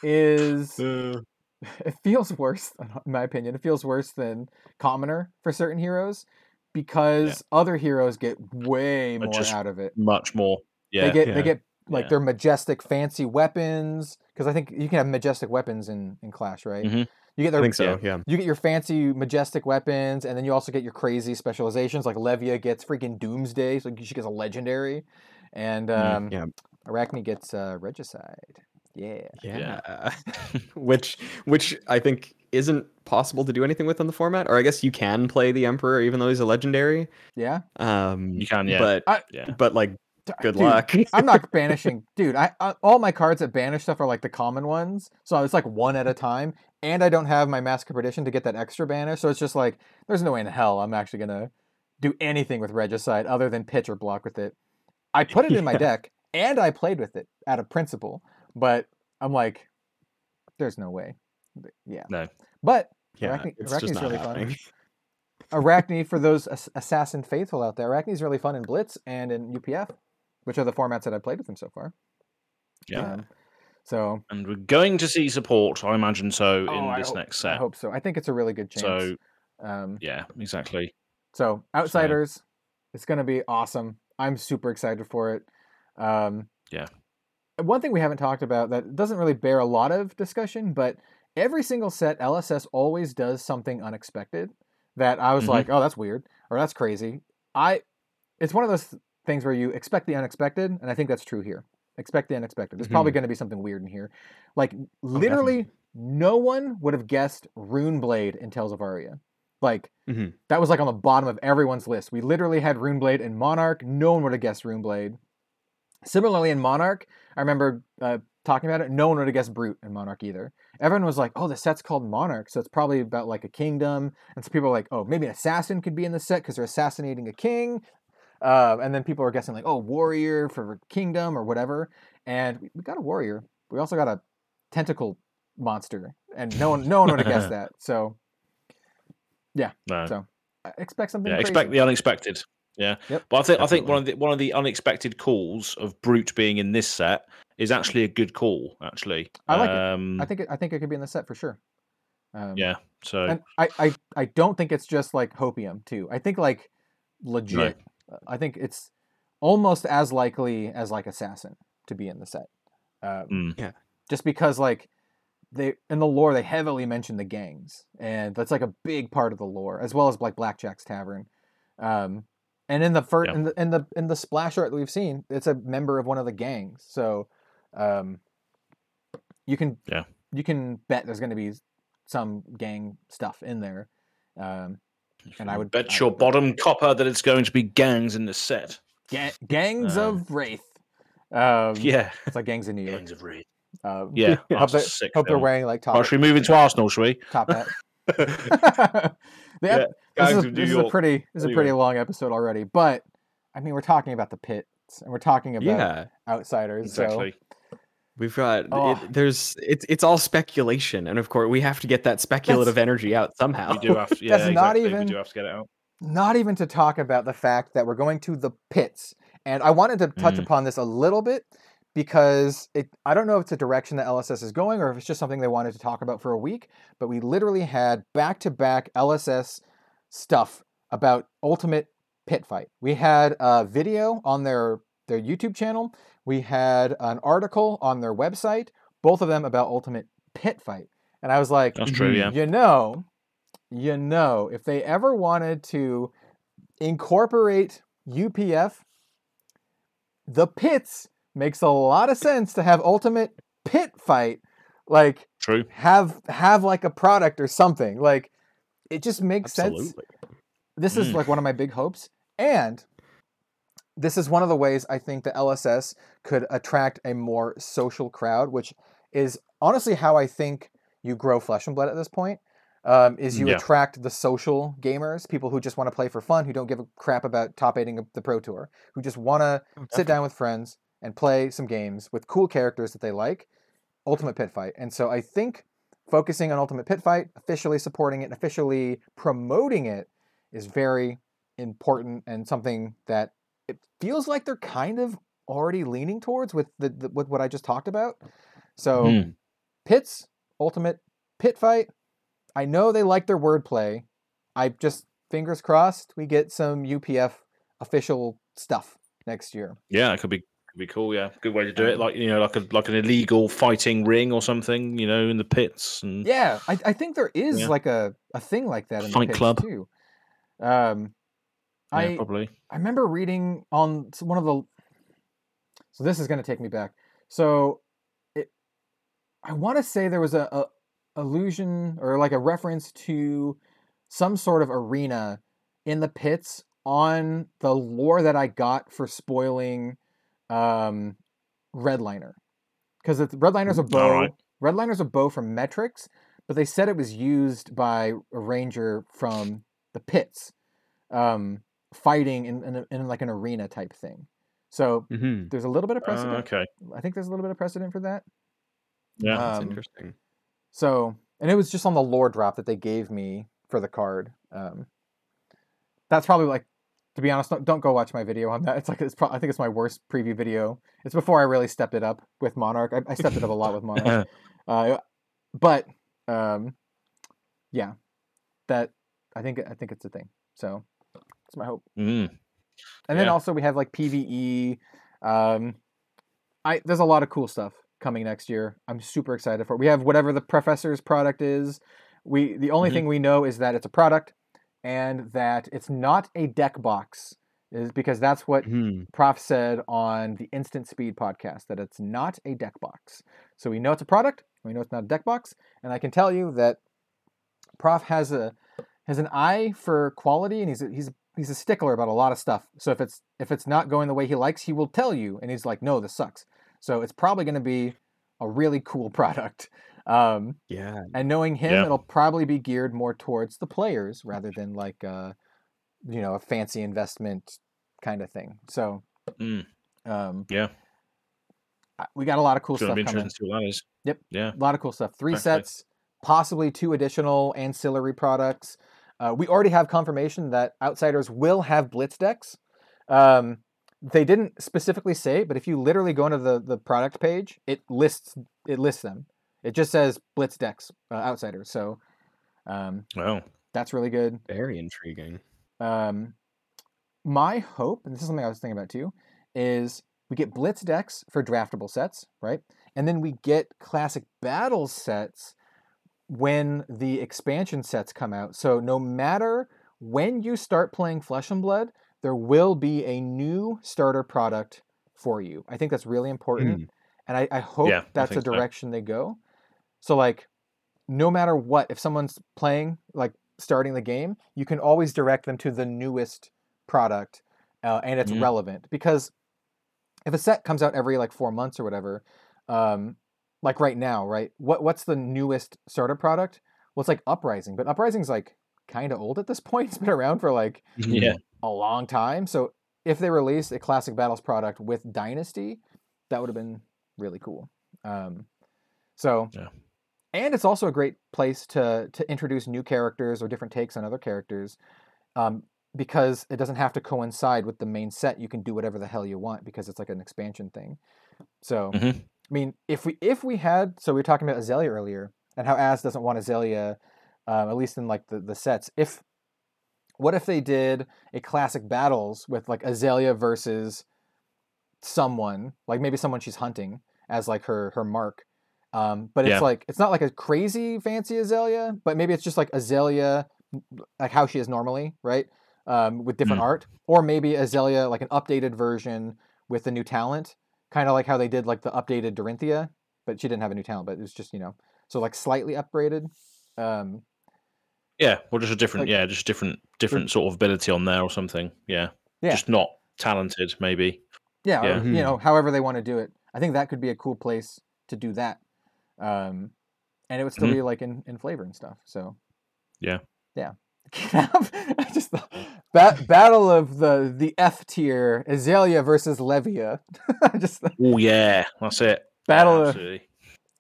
is it feels worse in my opinion. It feels worse than Commoner for certain heroes because other heroes get way more just- out of it. Much more. Yeah. they get yeah, they get like yeah. their majestic fancy weapons because I think you can have majestic weapons in in Clash, right? Mhm. You get I their think so. Yeah. you get your fancy majestic weapons, and then you also get your crazy specializations. Like Levia gets freaking Doomsday, so she gets a legendary, and um, Mm, yeah. Arakni gets uh, Regicide. Yeah, Yeah. which which I think isn't possible to do anything with in the format, or I guess you can play the Emperor even though he's a legendary. yeah. Um, You can, yeah. But I- Yeah. but like, good dude, luck. I'm not banishing, dude. I, I all my cards that banish stuff are like the common ones, so it's like one at a time, and I don't have my Mask of Perdition to get that extra banner, so it's just like there's no way in hell I'm actually gonna do anything with Regicide other than pitch or block with it. I put it in my deck and I played with it out of principle, but I'm like, there's no way. Yeah. No. But yeah, Arakni- it's Arakni's really fun. Arakni for those assassin faithful out there. Arakni's really fun in Blitz and in UPF, which are the formats that I've played with him so far. Yeah. Um, so And we're going to see support, I imagine so, in Oh, I this hope- next set. I hope so. I think it's a really good chance. So, um, yeah, exactly. so outsiders, it's going to be awesome. I'm super excited for it. Um, Yeah. One thing we haven't talked about that doesn't really bear a lot of discussion, but every single set, LSS always does something unexpected that I was Mhm. like, oh, that's weird or that's crazy. I, it's one of those things where you expect the unexpected, and I think that's true here. Expect the unexpected. There's probably going to be something weird in here. Like literally, no one would have guessed Runeblade in Tales of Aria. Like Mhm. that was like on the bottom of everyone's list. We literally had Runeblade and Monarch. No one would have guessed Runeblade. Similarly, in Monarch, I remember uh, talking about it. No one would have guessed Brute in Monarch either. Everyone was like, "Oh, the set's called Monarch, so it's probably about like a kingdom." And so people were like, "Oh, maybe an assassin could be in the set because they're assassinating a king." Uh, and then people are guessing like, "Oh, warrior for kingdom or whatever." And we- we got a warrior. We also got a tentacle monster, and no one, no one would have guessed that. So No. So, I expect something. yeah, crazy. expect the unexpected. Yeah, Yep, but I think I think one of the one of the unexpected calls of Brute being in this set is actually a good call. Actually, I like it. um, I think it, I think it could be in the set for sure. Um, Yeah, so and I, I I don't think it's just like hopium too. I think like legit. I think it's almost as likely as like assassin to be in the set. Um, Mm. Yeah. Just because like they in the lore they heavily mention the gangs, and that's like a big part of the lore, as well as like Blackjack's Tavern. Um, and in the first Yeah. in the in the in the splash art that we've seen, it's a member of one of the gangs. So, um, you can Yeah. you can bet there's going to be some gang stuff in there. Um, and I would bet I your would- bottom copper that it's going to be gangs in this set. Ga- gangs Uh, of Rathe. Um, Yeah, it's like gangs in New York. gangs of Reed. Um, Yeah, hope, that's a they, sick hope they're wearing like top Right, should we move into Arsenal, shall we? top hat. the Yeah, this is, a, this is a pretty this is a pretty long episode already, but I mean we're talking about the pits and we're talking about Yeah, outsiders. Exactly. We've got. Oh. It, there's. It's it's all speculation, and of course we have to get that speculative energy out somehow. We do have to. Yeah, That's not exactly. even- We do have to get it out. Not even to talk about the fact that we're going to the pits, and I wanted to touch Mm. upon this a little bit because it I don't know if it's a direction that LSS is going or if it's just something they wanted to talk about for a week, but we literally had back to back LSS stuff about Ultimate Pit Fight. We had a video on their their YouTube channel. We had an article on their website, both of them about Ultimate Pit Fight. And I was like, That's true. Yeah. you know, you know, if they ever wanted to incorporate UPF, the pits makes a lot of sense to have ultimate pit fight like True. have have like a product or something like it just makes sense Absolutely. this is Mm. like one of my big hopes and this is one of the ways i think the lss could attract a more social crowd which is honestly how i think you grow flesh and blood at this point um, is you Yeah. attract the social gamers people who just want to play for fun who don't give a crap about top eighting the pro tour who just want to Oh, sit down with friends and play some games with cool characters that they like ultimate pit fight and so i think focusing on ultimate pit fight officially supporting it and officially promoting it is very important and something that it feels like they're kind of already leaning towards with the, the with what I just talked about. So pits, ultimate pit fight. I know they like their wordplay. I just fingers crossed we get some UPF official stuff next year. Yeah, it could be could be cool. Yeah, good way to do it. Like you know, like a like an illegal fighting ring or something. You know, in the pits and Yeah, I, I think there is Yeah. like a, a thing like that in Fight the pits club. too. Um, yeah, I probably. I remember reading on one of the. So this is going to take me back. So, it, I want to say there was a, a allusion or like a reference to some sort of arena in the pits on the lore that I got for spoiling um, Redliner, because Redliner's a bow. Alright. Redliner's a bow from Metrix, but they said it was used by a ranger from the pits, um, fighting in, in, in like an arena type thing. So Mhm. there's a little bit of Uh, precedent. okay. I think there's a little bit of precedent for that. Yeah. That's Um, interesting. So, and it was just on the lore drop that they gave me for the card. Um, that's probably like, to be honest, don't, don't go watch my video on that. It's like it's pro- I think it's my worst preview video. It's before I really stepped it up with Monarch. I, I stepped it up a lot with Monarch. Uh, but um, yeah, that I think I think it's a thing. So that's my hope. Mm. And then also we have like PVE. Um, I there's a lot of cool stuff coming next year. I'm super excited for. it. We have whatever the professor's product is. We the only Mhm. thing we know is that it's a product and that it's not a deck box. Is because that's what Mhm. Prof said on the Instant Speed podcast that it's not a deck box. So we know it's a product. We know it's not a deck box, and I can tell you that Prof has a has an eye for quality, and he's a, he's a, he's a stickler about a lot of stuff. So if it's if it's not going the way he likes, he will tell you, and he's like, "No, this sucks." So it's probably going to be a really cool product. Um, Yeah. and knowing him, Yeah. it'll probably be geared more towards the players rather than like uh, you know a fancy investment kind of thing. So Mm. um, Yeah. We got a lot of cool It's going to stuff coming. interesting to see what. Yep. Yeah. A lot of cool stuff. Three sets, possibly two additional ancillary products. Uh, we already have confirmation that Outsiders will have Blitz decks. Um, they didn't specifically say, but if you literally go into the, the product page, it lists it lists them. It just says Blitz decks, uh, Outsiders. So um, Well. that's really good. Very intriguing. Um, my hope, and this is something I was thinking about too, is we get blitz decks for draftable sets, right? and then we get classic battle sets when the expansion sets come out. So no matter when you start playing Flesh and Blood, there will be a new starter product for you. I think that's really important, and I, I hope Yeah, that's the think so. direction they go. So like, no matter what, if someone's playing like starting the game, you can always direct them to the newest product, uh, and it's Mhm. relevant because if a set comes out every like four months or whatever, um, like right now, right? What what's the newest starter product? Well, it's like Uprising, but Uprising's like kind of old at this point. It's been around for like Yeah. a long time. So if they released a classic battles product with Dynasty, that would have been really cool. Um, so, Yeah. and it's also a great place to to introduce new characters or different takes on other characters, um, because it doesn't have to coincide with the main set. You can do whatever the hell you want because it's like an expansion thing. So, Mhm. I mean, if we if we had, so we were talking about Azalea earlier and how Az doesn't want Azalea, um, at least in like the the sets. If what if they did a classic battles with like Azalea versus someone, like maybe someone she's hunting as like her her mark. Um, but it's Yeah. like it's not like a crazy fancy Azalea, but maybe it's just like Azalea, like how she is normally, right? Um, with different Mm. art, or maybe Azalea like an updated version with the new talent, kind of like how they did like the updated Dorinthia, but she didn't have a new talent, but it was just you know, so like slightly upgraded. Um, Yeah, or just a different, Like- yeah, just a different, different sort of ability on there or something. Yeah, Yeah. just not talented, maybe. Yeah, Yeah. or, you know, however they want to do it. I think that could be a cool place to do that. Um, and it would still Mhm. be like in, in flavor and stuff. So Yeah. yeah. I just thought, ba- battle of the the F tier Azalea versus Levia. I just Oh yeah, that's it. battle. Yeah, of, absolutely.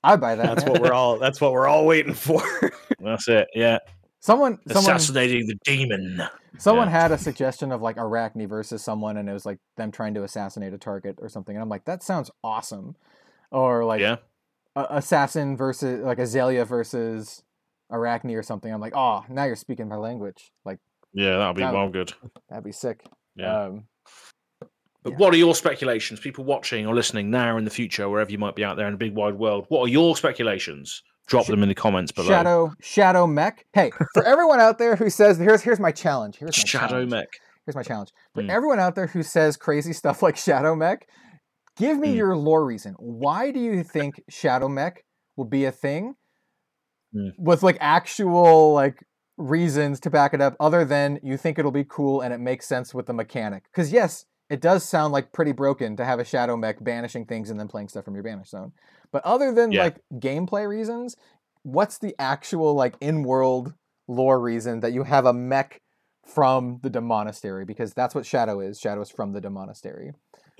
I buy that. That's man. what we're all. That's what we're all waiting for. That's it. Yeah, someone someone assassinating the demon. someone yeah. had a suggestion of like Arakni versus someone, and it was like them trying to assassinate a target or something. And I'm like, that sounds awesome. Or like yeah, assassin versus like Azalea versus Arakni or something. I'm like, oh, now you're speaking my language. Like yeah, that'll be That- well good. that'd be sick. Yeah. Um, But Yeah. what are your speculations? People watching or listening now or in the future, wherever you might be out there in the big wide world, what are your speculations? Drop Sh- them in the comments below. Shadow Shadow Mech. Hey, for everyone out there who says here's here's my challenge. Here's my Shadow challenge. Mech. Here's my challenge. For Hmm. everyone out there who says crazy stuff like Shadow Mech, give me Hmm. your lore reason. Why do you think Shadow Mech will be a thing? Hmm. With like actual like reasons to back it up, other than you think it'll be cool and it makes sense with the mechanic. Because yes, it does sound like pretty broken to have a Shadow Mech banishing things and then playing stuff from your banish zone. But other than Yeah. like gameplay reasons, what's the actual like in-world lore reason that you have a mech from the demonastery because that's what shadow is shadow is from the demonastery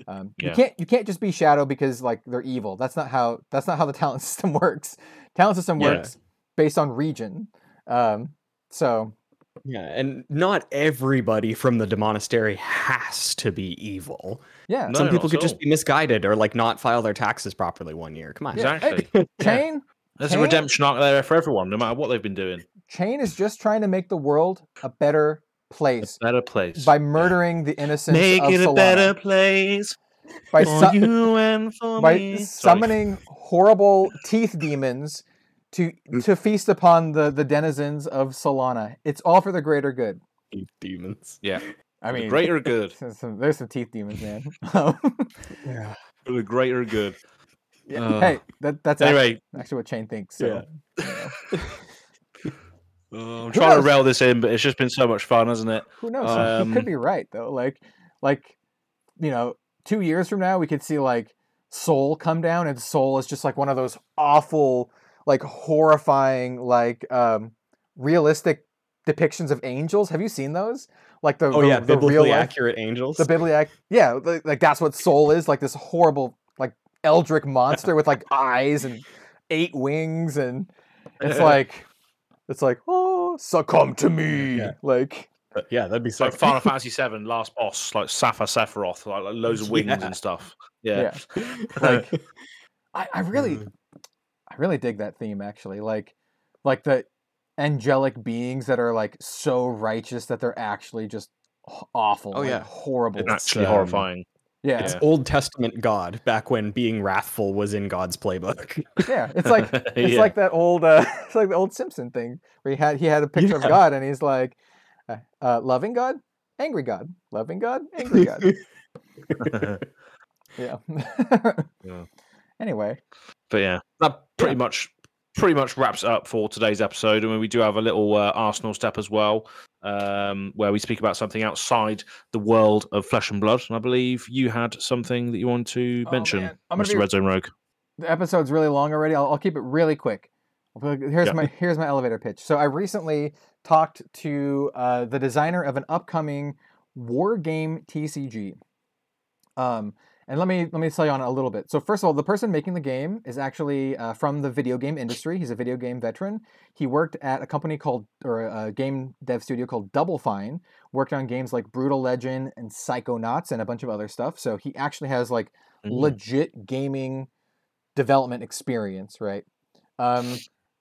um, you can't you can't just be shadow because like they're evil that's not how that's not how the talent system works talent system Yeah. works based on region um, so yeah, and not everybody from the demonastery has to be evil. yeah Some people at could just be misguided or like not file their taxes properly one year. Come on. Yeah, hey, Exactly. Chane There's a redemption arc there for everyone, no matter what they've been doing. Chane is just trying to make the world a better A place better place. by murdering the innocents Make of it a better place by for su- you and for by me. Sorry. summoning horrible teeth demons to Mm. to feast upon the the denizens of Solana. It's all for the greater good. You demons. Yeah, I mean, the greater good. there's some, there's some teeth demons, man. Um, Yeah. For the greater good. yeah, Uh, hey, that, that's actually, Anyway, actually what Chane thinks. So, you know, uh, I'm Who trying to knows? rail this in, but it's just been so much fun, hasn't it? who knows? he Um, could be right though. Like, like you know, two years from now, we could see like Soul come down, and Soul is just like one of those awful, like horrifying, like um realistic depictions of angels. Have you seen those? Like the Oh the, yeah, the biblically real life, accurate angels. the bibliac. Yeah, like, like that's what Soul is. Like this horrible, like eldritch monster with like eyes and eight wings, and it's like. It's like, oh, succumb to me. Yeah. Like, But yeah, that'd be It's like. Final Fantasy VII, last boss, like Sapphire Sephiroth, like, like loads of wings Yeah. and stuff. Yeah. like I, I really Mm. I really dig that theme actually. Like like the angelic beings that are like so righteous that they're actually just awful. Oh, like, yeah. horrible. It's It's, actually um, horrifying. Yeah. It's Old Testament God back when being wrathful was in God's playbook. Yeah, it's like it's Yeah. like that old uh, it's like the old Simpson thing where he had he had a picture of God and he's like, uh, uh, loving God, angry God, loving God, angry God. yeah. Yeah. Anyway, But yeah, that pretty Yeah. much pretty much wraps up for today's episode. I mean, we do have a little uh, Arsenal step as well, um, where we speak about something outside the world of flesh and blood. And I believe you had something that you want to Oh, mention, man. I'm gonna Mr. be- Red Zone Rogue. the episode's really long already. I'll, I'll keep it really quick. Here's Yeah. my here's my elevator pitch. So I recently talked to uh, the designer of an upcoming war game TCG. Um, and let me let me tell you on it a little bit. So first of all, the person making the game is actually uh, from the video game industry. He's a video game veteran. He worked at a company called or a game dev studio called Double Fine. Worked on games like Brutal Legend and Psychonauts and a bunch of other stuff. So he actually has like Mm. legit gaming development experience, right? Um,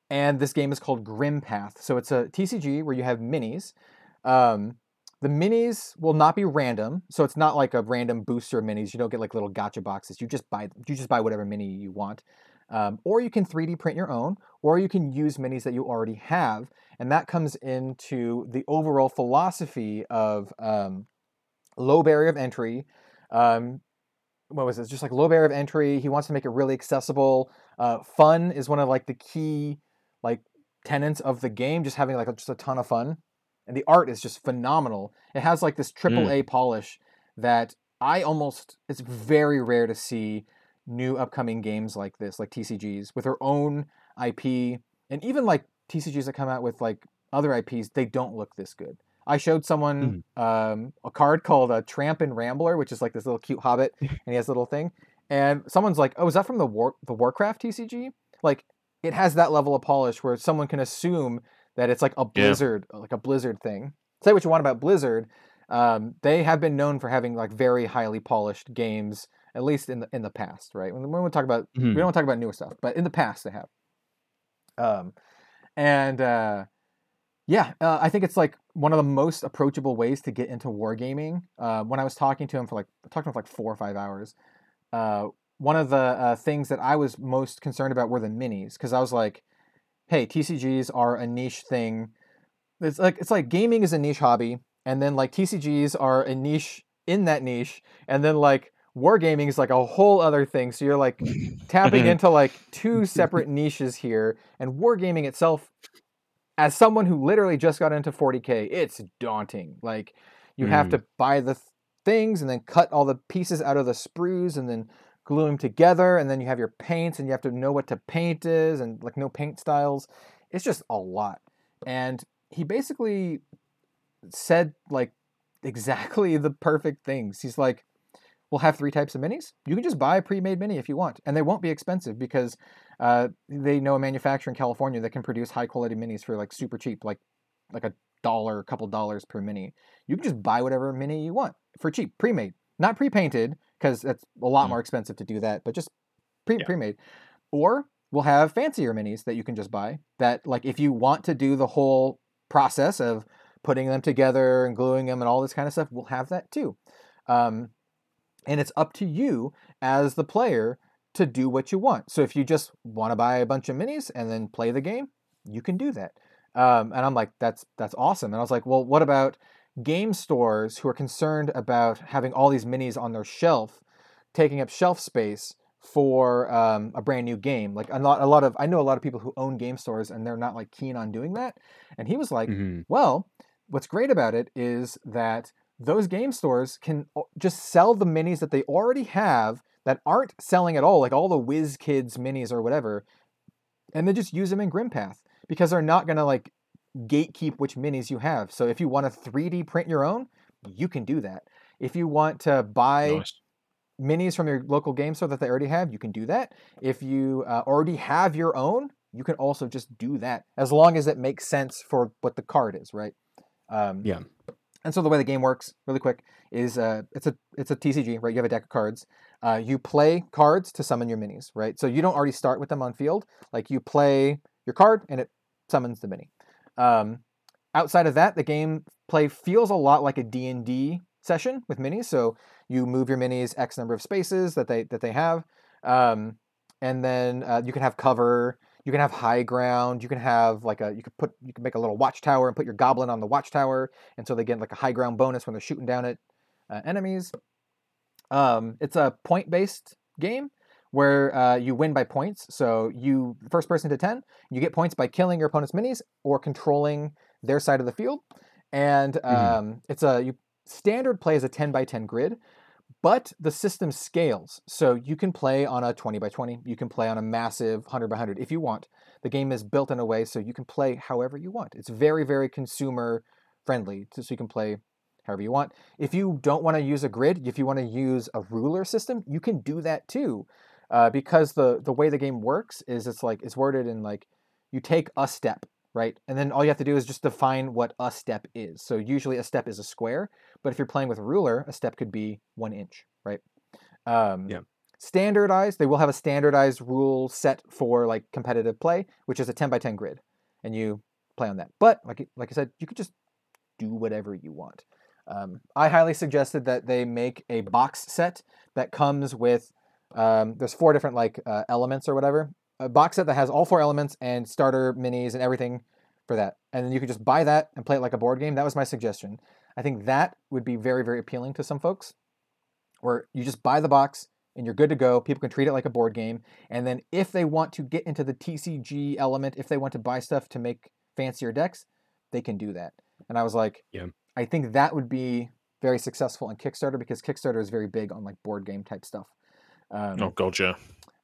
and this game is called Grim Path. So it's a TCG where you have minis. Um, the minis will not be random, so it's not like a random booster minis. You don't get like little gotcha boxes. You just buy you just buy whatever mini you want, um, or you can 3D print your own, or you can use minis that you already have, and that comes into the overall philosophy of um, low barrier of entry. Um, what was it? Just like low barrier of entry. He wants to make it really accessible. Uh, fun is one of like the key like tenets of the game. Just having like just a ton of fun, and the art is just phenomenal. It has like this triple hmm. A polish that I almost. It's very rare to see new upcoming games like this, like TCGs with their own IP, and even like TCGs that come out with like other IPs. They don't look this good. I showed someone hmm. um, a card called a Tramp and Rambler, which is like this little cute hobbit, and he has a little thing. And someone's like, "Oh, is that from the War the Warcraft TCG?" Like, it has that level of polish where someone can assume that it's like a Yeah. Blizzard, like a Blizzard thing. Say what you want about Blizzard, um, they have been known for having like very highly polished games, at least in the in the past, right? When, when we talk about Mhm. we don't talk about newer stuff, but in the past they have. Um, and uh, yeah, uh, I think it's like one of the most approachable ways to get into wargaming. Uh, when I was talking to him for like talking for like four or five hours, uh, one of the uh, things that I was most concerned about were the minis because I was like, "Hey, TCGs are a niche thing. It's like it's like gaming is a niche hobby, and then like TCGs are a niche in that niche, and then like wargaming is like a whole other thing. So you're like tapping into like two separate niches here, and wargaming itself as someone who literally just got into 40k, it's daunting. Like you have Mm. to buy the th- things and then cut all the pieces out of the sprues and then glue them together and then you have your paints and you have to know what to paint is and like no paint styles. It's just a lot. And he basically said like exactly the perfect things. He's like, we'll have three types of minis. You can just buy a pre-made mini if you want, and they won't be expensive because uh, they know a manufacturer in California that can produce high quality minis for like super cheap, like like a dollar, a couple dollars per mini. You can just buy whatever mini you want for cheap, pre-made, not pre-painted because that's a lot Mm. more expensive to do that, but just pre Yeah. pre-made. Or we'll have fancier minis that you can just buy. That like if you want to do the whole process of putting them together and gluing them and all this kind of stuff, we'll have that too. Um, and it's up to you as the player to do what you want. So if you just want to buy a bunch of minis and then play the game, you can do that. Um, and I'm like, that's that's awesome. And I was like, well, what about game stores who are concerned about having all these minis on their shelf, taking up shelf space for um, a brand new game? Like a lot, a lot of I know a lot of people who own game stores and they're not like keen on doing that. And he was like, Mhm. well, what's great about it is that those game stores can just sell the minis that they already have that aren't selling at all, like all the WizKids minis or whatever, and they just use them in Grimpath because they're not gonna like gatekeep which minis you have. So if you want to 3D print your own, you can do that. If you want to buy Nice. minis from your local game store that they already have, you can do that. If you uh, already have your own, you can also just do that as long as it makes sense for what the card is, right? Um, Yeah. And so the way the game works, really quick, is uh, it's a it's a TCG, right? You have a deck of cards. Uh, you play cards to summon your minis, right? So you don't already start with them on field. Like you play your card and it summons the mini. Um, outside of that, the game play feels a lot like a D and D session with minis. So you move your minis X number of spaces that they that they have, um, and then uh, you can have cover. You can have high ground. You can have like a you could put you can make a little watchtower and put your goblin on the watchtower, and so they get like a high ground bonus when they're shooting down at uh, enemies. Um, it's a point based game where uh, you win by points. So you first person to ten, you get points by killing your opponent's minis or controlling their side of the field. And um, mm-hmm. it's a you standard play is a ten by ten grid, but the system scales. So you can play on a twenty by twenty, you can play on a massive hundred by hundred if you want. The game is built in a way so you can play however you want. It's very very consumer friendly, so you can play however you want. If you don't want to use a grid, if you want to use a ruler system, you can do that too. Uh, because the the way the game works is it's like it's worded in like you take a step, right? And then all you have to do is just define what a step is. So usually a step is a square, but if you're playing with a ruler, a step could be one inch, right? Um, yeah. Standardized, they will have a standardized rule set for like competitive play, which is a 10 by 10 grid, and you play on that. But like like I said, you could just do whatever you want. Um, I highly suggested that they make a box set that comes with um, there's four different like uh, elements or whatever. A box set that has all four elements and starter minis and everything for that, and then you could just buy that and play it like a board game. That was my suggestion. I think that would be very very appealing to some folks, where you just buy the box and you're good to go. People can treat it like a board game, and then if they want to get into the TCG element, if they want to buy stuff to make fancier decks, they can do that. And I was like, yeah. I think that would be very successful on Kickstarter because Kickstarter is very big on like board game type stuff. Um, oh god, yeah.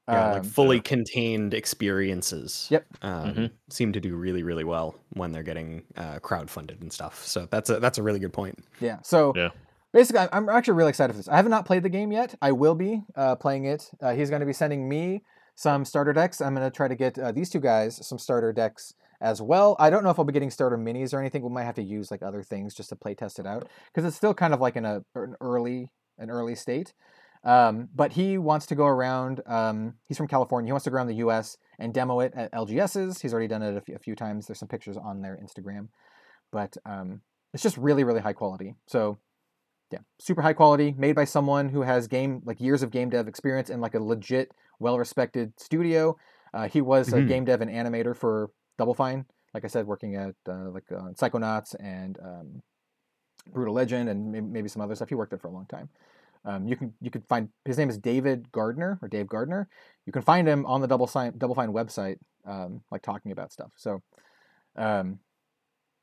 Yeah, um, like fully yeah. contained experiences. Yep. Um, mm-hmm. Seem to do really, really well when they're getting uh, crowd funded and stuff. So that's a that's a really good point. Yeah. So yeah. basically, I'm actually really excited for this. I have not played the game yet. I will be uh, playing it. Uh, he's going to be sending me some starter decks. I'm going to try to get uh, these two guys some starter decks as well. I don't know if I'll be getting starter minis or anything. We might have to use like other things just to play test it out because it's still kind of like in a an early an early state. Um, but he wants to go around. Um, he's from California. He wants to go around the U.S. and demo it at LGS's. He's already done it a few, a few times. There's some pictures on their Instagram, but um, it's just really really high quality. So yeah, super high quality, made by someone who has game like years of game dev experience and like a legit, well respected studio. Uh, he was mm-hmm. a game dev and animator for Double Fine, like I said, working at uh, like uh, Psychonauts and um, Brutal Legend and maybe some other stuff. He worked there for a long time. Um, you can you can find his name is David Gardner or Dave Gardner. You can find him on the Double Sign Double Fine website, um, like talking about stuff. So, um,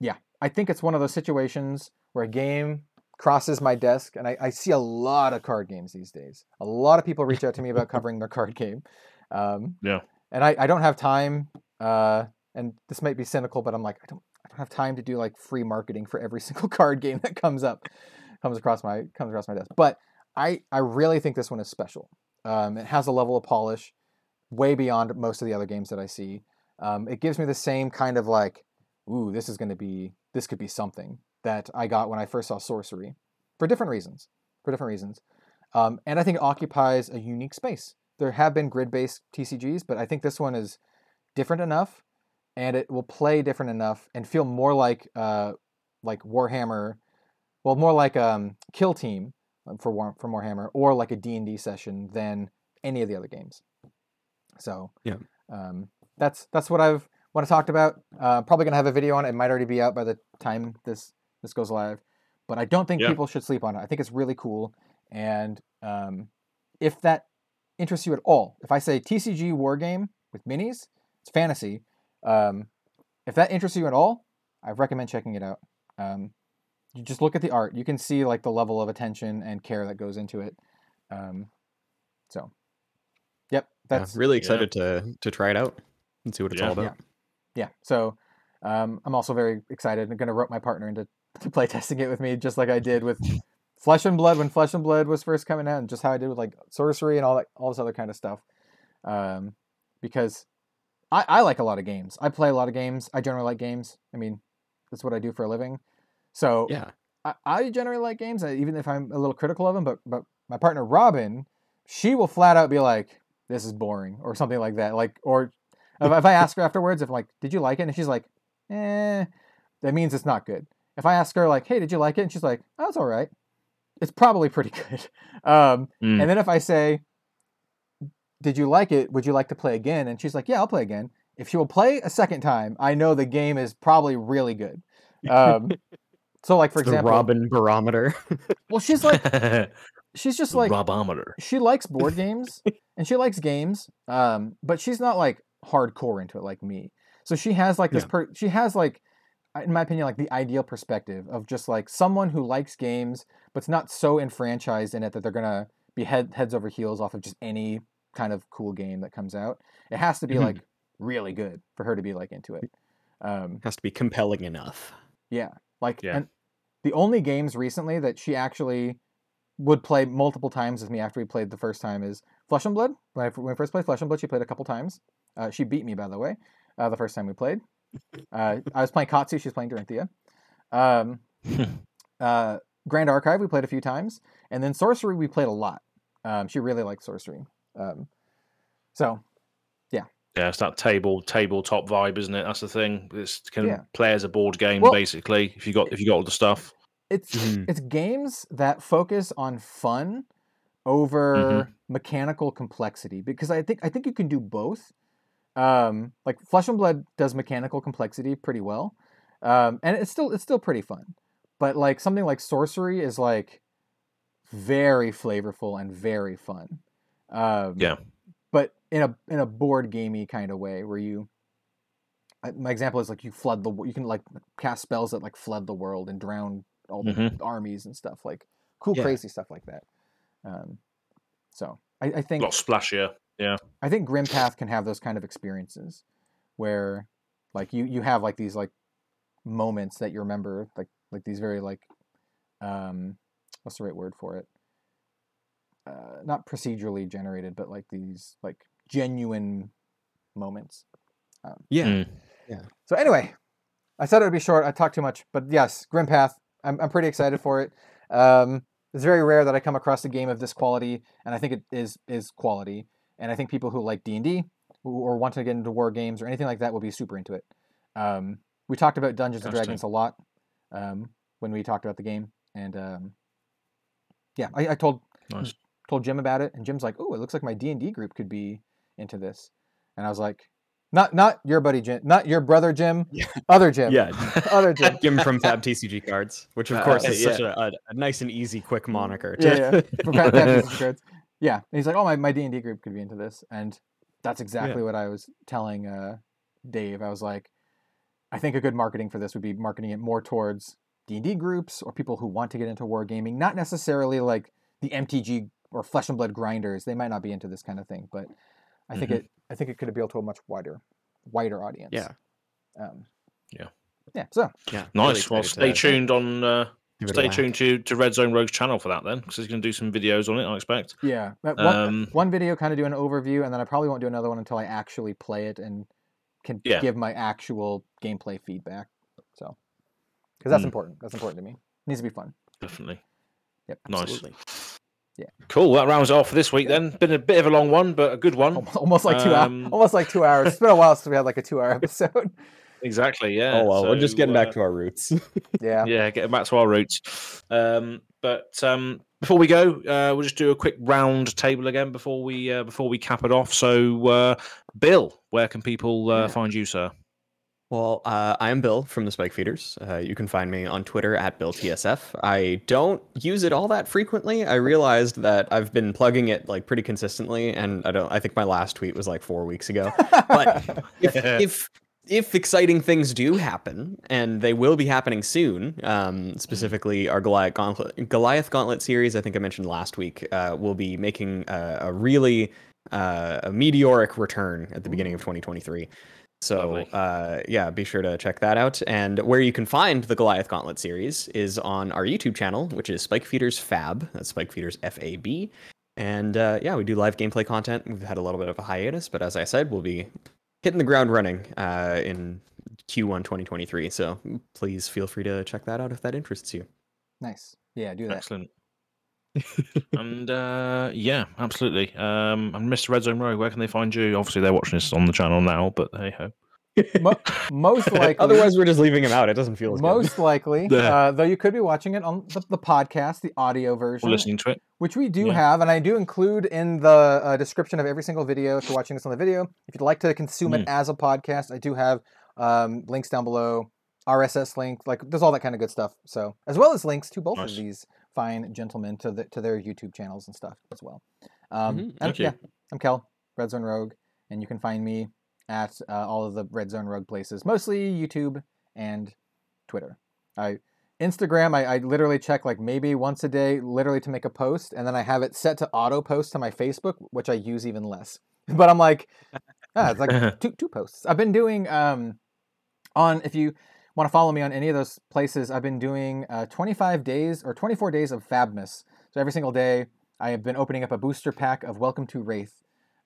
yeah, I think it's one of those situations where a game crosses my desk, and I, I, see a lot of card games these days. A lot of people reach out to me about covering their card game. Um, yeah, and I, I don't have time. Uh, and this might be cynical, but I'm like I don't I don't have time to do like free marketing for every single card game that comes up comes across my comes across my desk. But I I really think this one is special. Um, it has a level of polish way beyond most of the other games that I see. Um, it gives me the same kind of like, ooh, this is going to be this could be something that I got when I first saw Sorcery, for different reasons. For different reasons, um, and I think it occupies a unique space. There have been grid-based TCGs, but I think this one is different enough, and it will play different enough and feel more like uh, like Warhammer, well, more like um, Kill Team for War, for Warhammer or like a D&D session than any of the other games. So yeah, um, that's that's what I've what I talked about. Uh, probably gonna have a video on it. It might already be out by the time this this goes live, but I don't think yeah. people should sleep on it. I think it's really cool, and um, if that interests you at all, if I say TCG war game with minis, it's fantasy. Um, if that interests you at all, I recommend checking it out. Um, you just look at the art. You can see like the level of attention and care that goes into it. Um, so, yep, that's yeah, really excited yeah. to to try it out and see what it's yeah. all about. Yeah. So, um, I'm also very excited. I'm going to rope my partner into to play testing it with me, just like I did with Flesh and Blood when Flesh and Blood was first coming out, and just how I did with like sorcery and all that, all this other kind of stuff. Um, because I, I like a lot of games. I play a lot of games. I generally like games. I mean, that's what I do for a living. So yeah, I, I generally like games, even if I'm a little critical of them. But but my partner Robin, she will flat out be like, "This is boring" or something like that. Like or if, if I ask her afterwards, if I'm like, "Did you like it?" and she's like, "Eh," that means it's not good. If I ask her like, "Hey, did you like it?" and she's like, "Oh, all right," it's probably pretty good. Um, Mm. And then if I say, "Did you like it? Would you like to play again?" and she's like, "Yeah, I'll play again." If she will play a second time, I know the game is probably really good. Um, so, like for the example, Robin barometer. well, she's like, she's just like, Robometer. she likes board games and she likes games, um, but she's not like hardcore into it like me. So she has like this. Yeah. Per- she has like, in my opinion, like the ideal perspective of just like someone who likes games, but's not so enfranchised in it that they're gonna be head heads over heels off of just any kind of cool game that comes out. It has to be Mhm. like really good for her to be like into it. Um, Has to be compelling enough. yeah, like Yeah. and the only games recently that she actually would play multiple times with me after we played the first time is Flesh and Blood. When I, when I first played Flesh and Blood, she played a couple times. Uh, she beat me, by the way, uh, the first time we played. Uh, I was playing Katsu, she was playing Dorinthia. Um, uh, Grand Archive, we played a few times. And then Sorcery, we played a lot. Um, she really liked Sorcery. Um, so, Yeah, it's that table tabletop vibe, isn't it? That's the thing. It's can Yeah. play as a board game Well- basically. If you got if you got all the stuff. it's Mhm. it's games that focus on fun over mechanical complexity because I think I think you can do both. Um, like Flesh and Blood does mechanical complexity pretty well, um, and it's still it's still pretty fun. But like something like Sorcery is like very flavorful and very fun. Um, Yeah. But in a in a board gamey kind of way where you. My example is like you flood the you can like cast spells that like flood the world and drown all the Mhm. armies and stuff like cool Yeah. crazy stuff like that. Um, so I, I think a lot splashier. Yeah i think Grim Path can have those kind of experiences where like you you have like these like moments that you remember like like these very like um what's the right word for it uh, not procedurally generated but like these like genuine moments Yeah. Mm. so anyway i said it would be short i talked too much but yes grim path i'm, I'm pretty excited for it um it's very rare that i come across a game of this quality and i think it is is quality and i think people who like d&d or want to get into war games or anything like that will be super into it um we talked about dungeons and dragons a lot um when we talked about the game and um yeah i, I told Nice. Told jim about it and jim's like oh it looks like my d&d group could be into this and i was like not not your buddy jim not your brother jim Yeah. other jim Yeah. other jim Jim from Fab TCG Cards, which of Uh, course uh, is yeah. such a, a, a nice and easy, quick moniker. yeah, to- yeah. From Fat- Fat Pieces Cards. Yeah, and he's like, "Oh, my my D and D group could be into this," and that's exactly what I was telling uh, Dave. I was like, "I think a good marketing for this would be marketing it more towards D and D groups or people who want to get into wargaming, not necessarily like the MTG or Flesh and Blood grinders. They might not be into this kind of thing, but I think Mhm. it I think it could appeal to a much wider wider audience. Yeah. Um, Yeah. Yeah. So yeah. really Nice. well, stay to tuned on. Uh, give it a stay tuned to, to Red Zone Rogue's channel for that then, because he's going to do some videos on it. I expect. yeah, one, Um, one video kind of do an overview, and then I probably won't do another one until I actually play it and can Yeah. give my actual gameplay feedback. So, because that's Mm. important. That's important to me. It needs to be fun. definitely. Yep. Nice. Absolutely. Cool. That rounds off for this week. Then been a bit of a long one, but a good one. Almost, almost like two Um, hours. Almost like two hours. It's been a while since we had like a two-hour episode. Exactly. Yeah. Oh well, we're just getting uh, back to our roots. yeah. yeah, getting back to our roots. Um, but um, before we go, uh, we'll just do a quick round table again before we uh, before we cap it off. So, uh, Bill, where can people uh, Yeah. find you, sir? Well, uh, I am Bill from the Spike Feeders. Uh, you can find me on Twitter at BillTSF. I don't use it all that frequently. I realized that I've been plugging it like pretty consistently, and I don't. I think my last tweet was like four weeks ago. But if if if exciting things do happen, and they will be happening soon, um, specifically our Goliath Gauntlet, Goliath Gauntlet series, I think I mentioned last week, uh, will be making a, a really uh, a meteoric return at the beginning of 2023. So uh, yeah, be sure to check that out. And where you can find the Goliath Gauntlet series is on our YouTube channel, which is Spike Feeders Fab. That's Spike Feeders F A B. And uh, yeah, we do live gameplay content. We've had a little bit of a hiatus, but as I said, we'll be hitting the ground running uh, in Q1 2023. So please feel free to check that out if that interests you. nice. Yeah, do that. Excellent. And uh, yeah, absolutely. Um, and Mr. Red Zone Rogue, where can they find you? Obviously, they're watching this on the channel now, but hey ho. Mo- most likely. Otherwise, we're just leaving him out. It doesn't feel as most likely, Yeah. uh, though you could be watching it on the, the podcast, the audio Or version, listening to it. which we do Yeah. have, and I do include in the uh, description of every single video. If you're watching this on the video, if you'd like to consume Mm. it as a podcast, I do have um, links down below, RSS link, like there's all that kind of good stuff. So as well as links to both Nice. of these fine gentlemen to the, to their YouTube channels and stuff as well. Um, Mhm, and yeah, I'm Kel, Red Zone Rogue, and you can find me at uh, all of the Red Zone Rogue places, mostly YouTube and Twitter. I Instagram, I, I literally check like maybe once a day, literally to make a post, and then I have it set to auto post to my Facebook, which I use even less. But I'm like, ah, it's like two two posts. I've been doing um on if you want to follow me on any of those places, I've been doing uh, 25 days or 24 days of Fabmas. So every single day, I have been opening up a booster pack of Welcome to Rathe,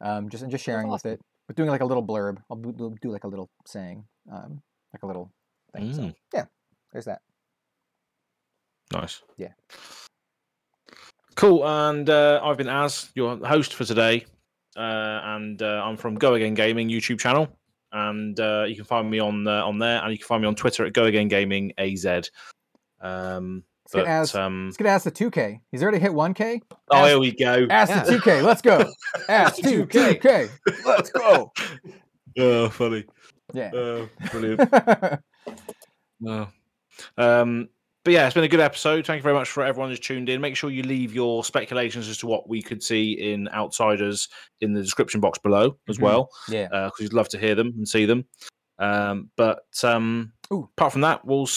um, just and just sharing with it, but doing like a little blurb. I'll do, do- like a little saying, um, like a little thing. So Mm. yeah, there's that. Nice. Yeah. Cool. And uh, I've been as your host for today, uh, and uh, I'm from Go Again Gaming YouTube channel, and uh, you can find me on uh, on there, and you can find me on Twitter at Go Again Gaming AZ. Um, Let's get but, Az. um, Let's get asked the 2K. He's already hit 1K. oh, Az- here we go. Ask Yeah. the 2K. Let's go. Ask 2K. 2K. Let's go. Oh, funny. Yeah. Oh, brilliant. No. Um, but yeah, it's been a good episode. Thank you very much for everyone who's tuned in. Make sure you leave your speculations as to what we could see in Outsiders in the description box below as Mhm. well, yeah. because we'd love to hear them and see them. Um, but um, Ooh. apart from that, we'll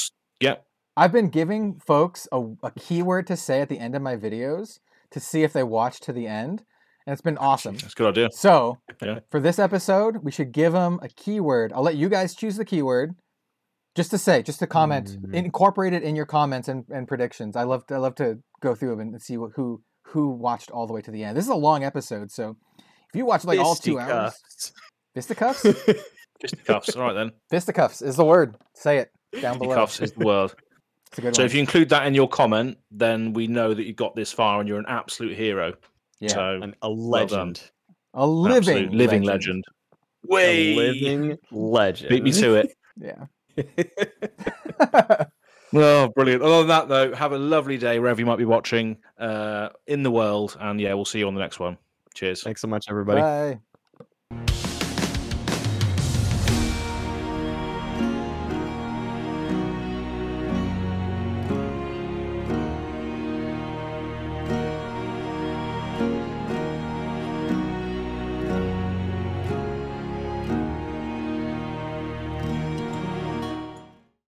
yeah, I've been giving folks a, a keyword to say at the end of my videos to see if they watch to the end, and it's been awesome. that's a good idea. So, Yeah. for this episode, we should give them a keyword. I'll let you guys choose the keyword, just to say, just to comment, Mm. incorporate it in your comments and, and predictions. I love I love to go through them and see what, who who watched all the way to the end. This is a long episode, so if you watch like all two hours, fisticuffs, Fisticuffs. All right then. fisticuffs is the word. Say it down below. Fisticuffs is the word. It's a good So one. if you include that in your comment, then we know that you got this far and you're an absolute hero. yeah, So An, a done. legend. a living living legend. A living legend. Beat me to it. Yeah. Oh, brilliant. Other than that, though, have a lovely day wherever you might be watching uh, in the world. And yeah, we'll see you on the next one. Cheers. Thanks so much, everybody. Bye.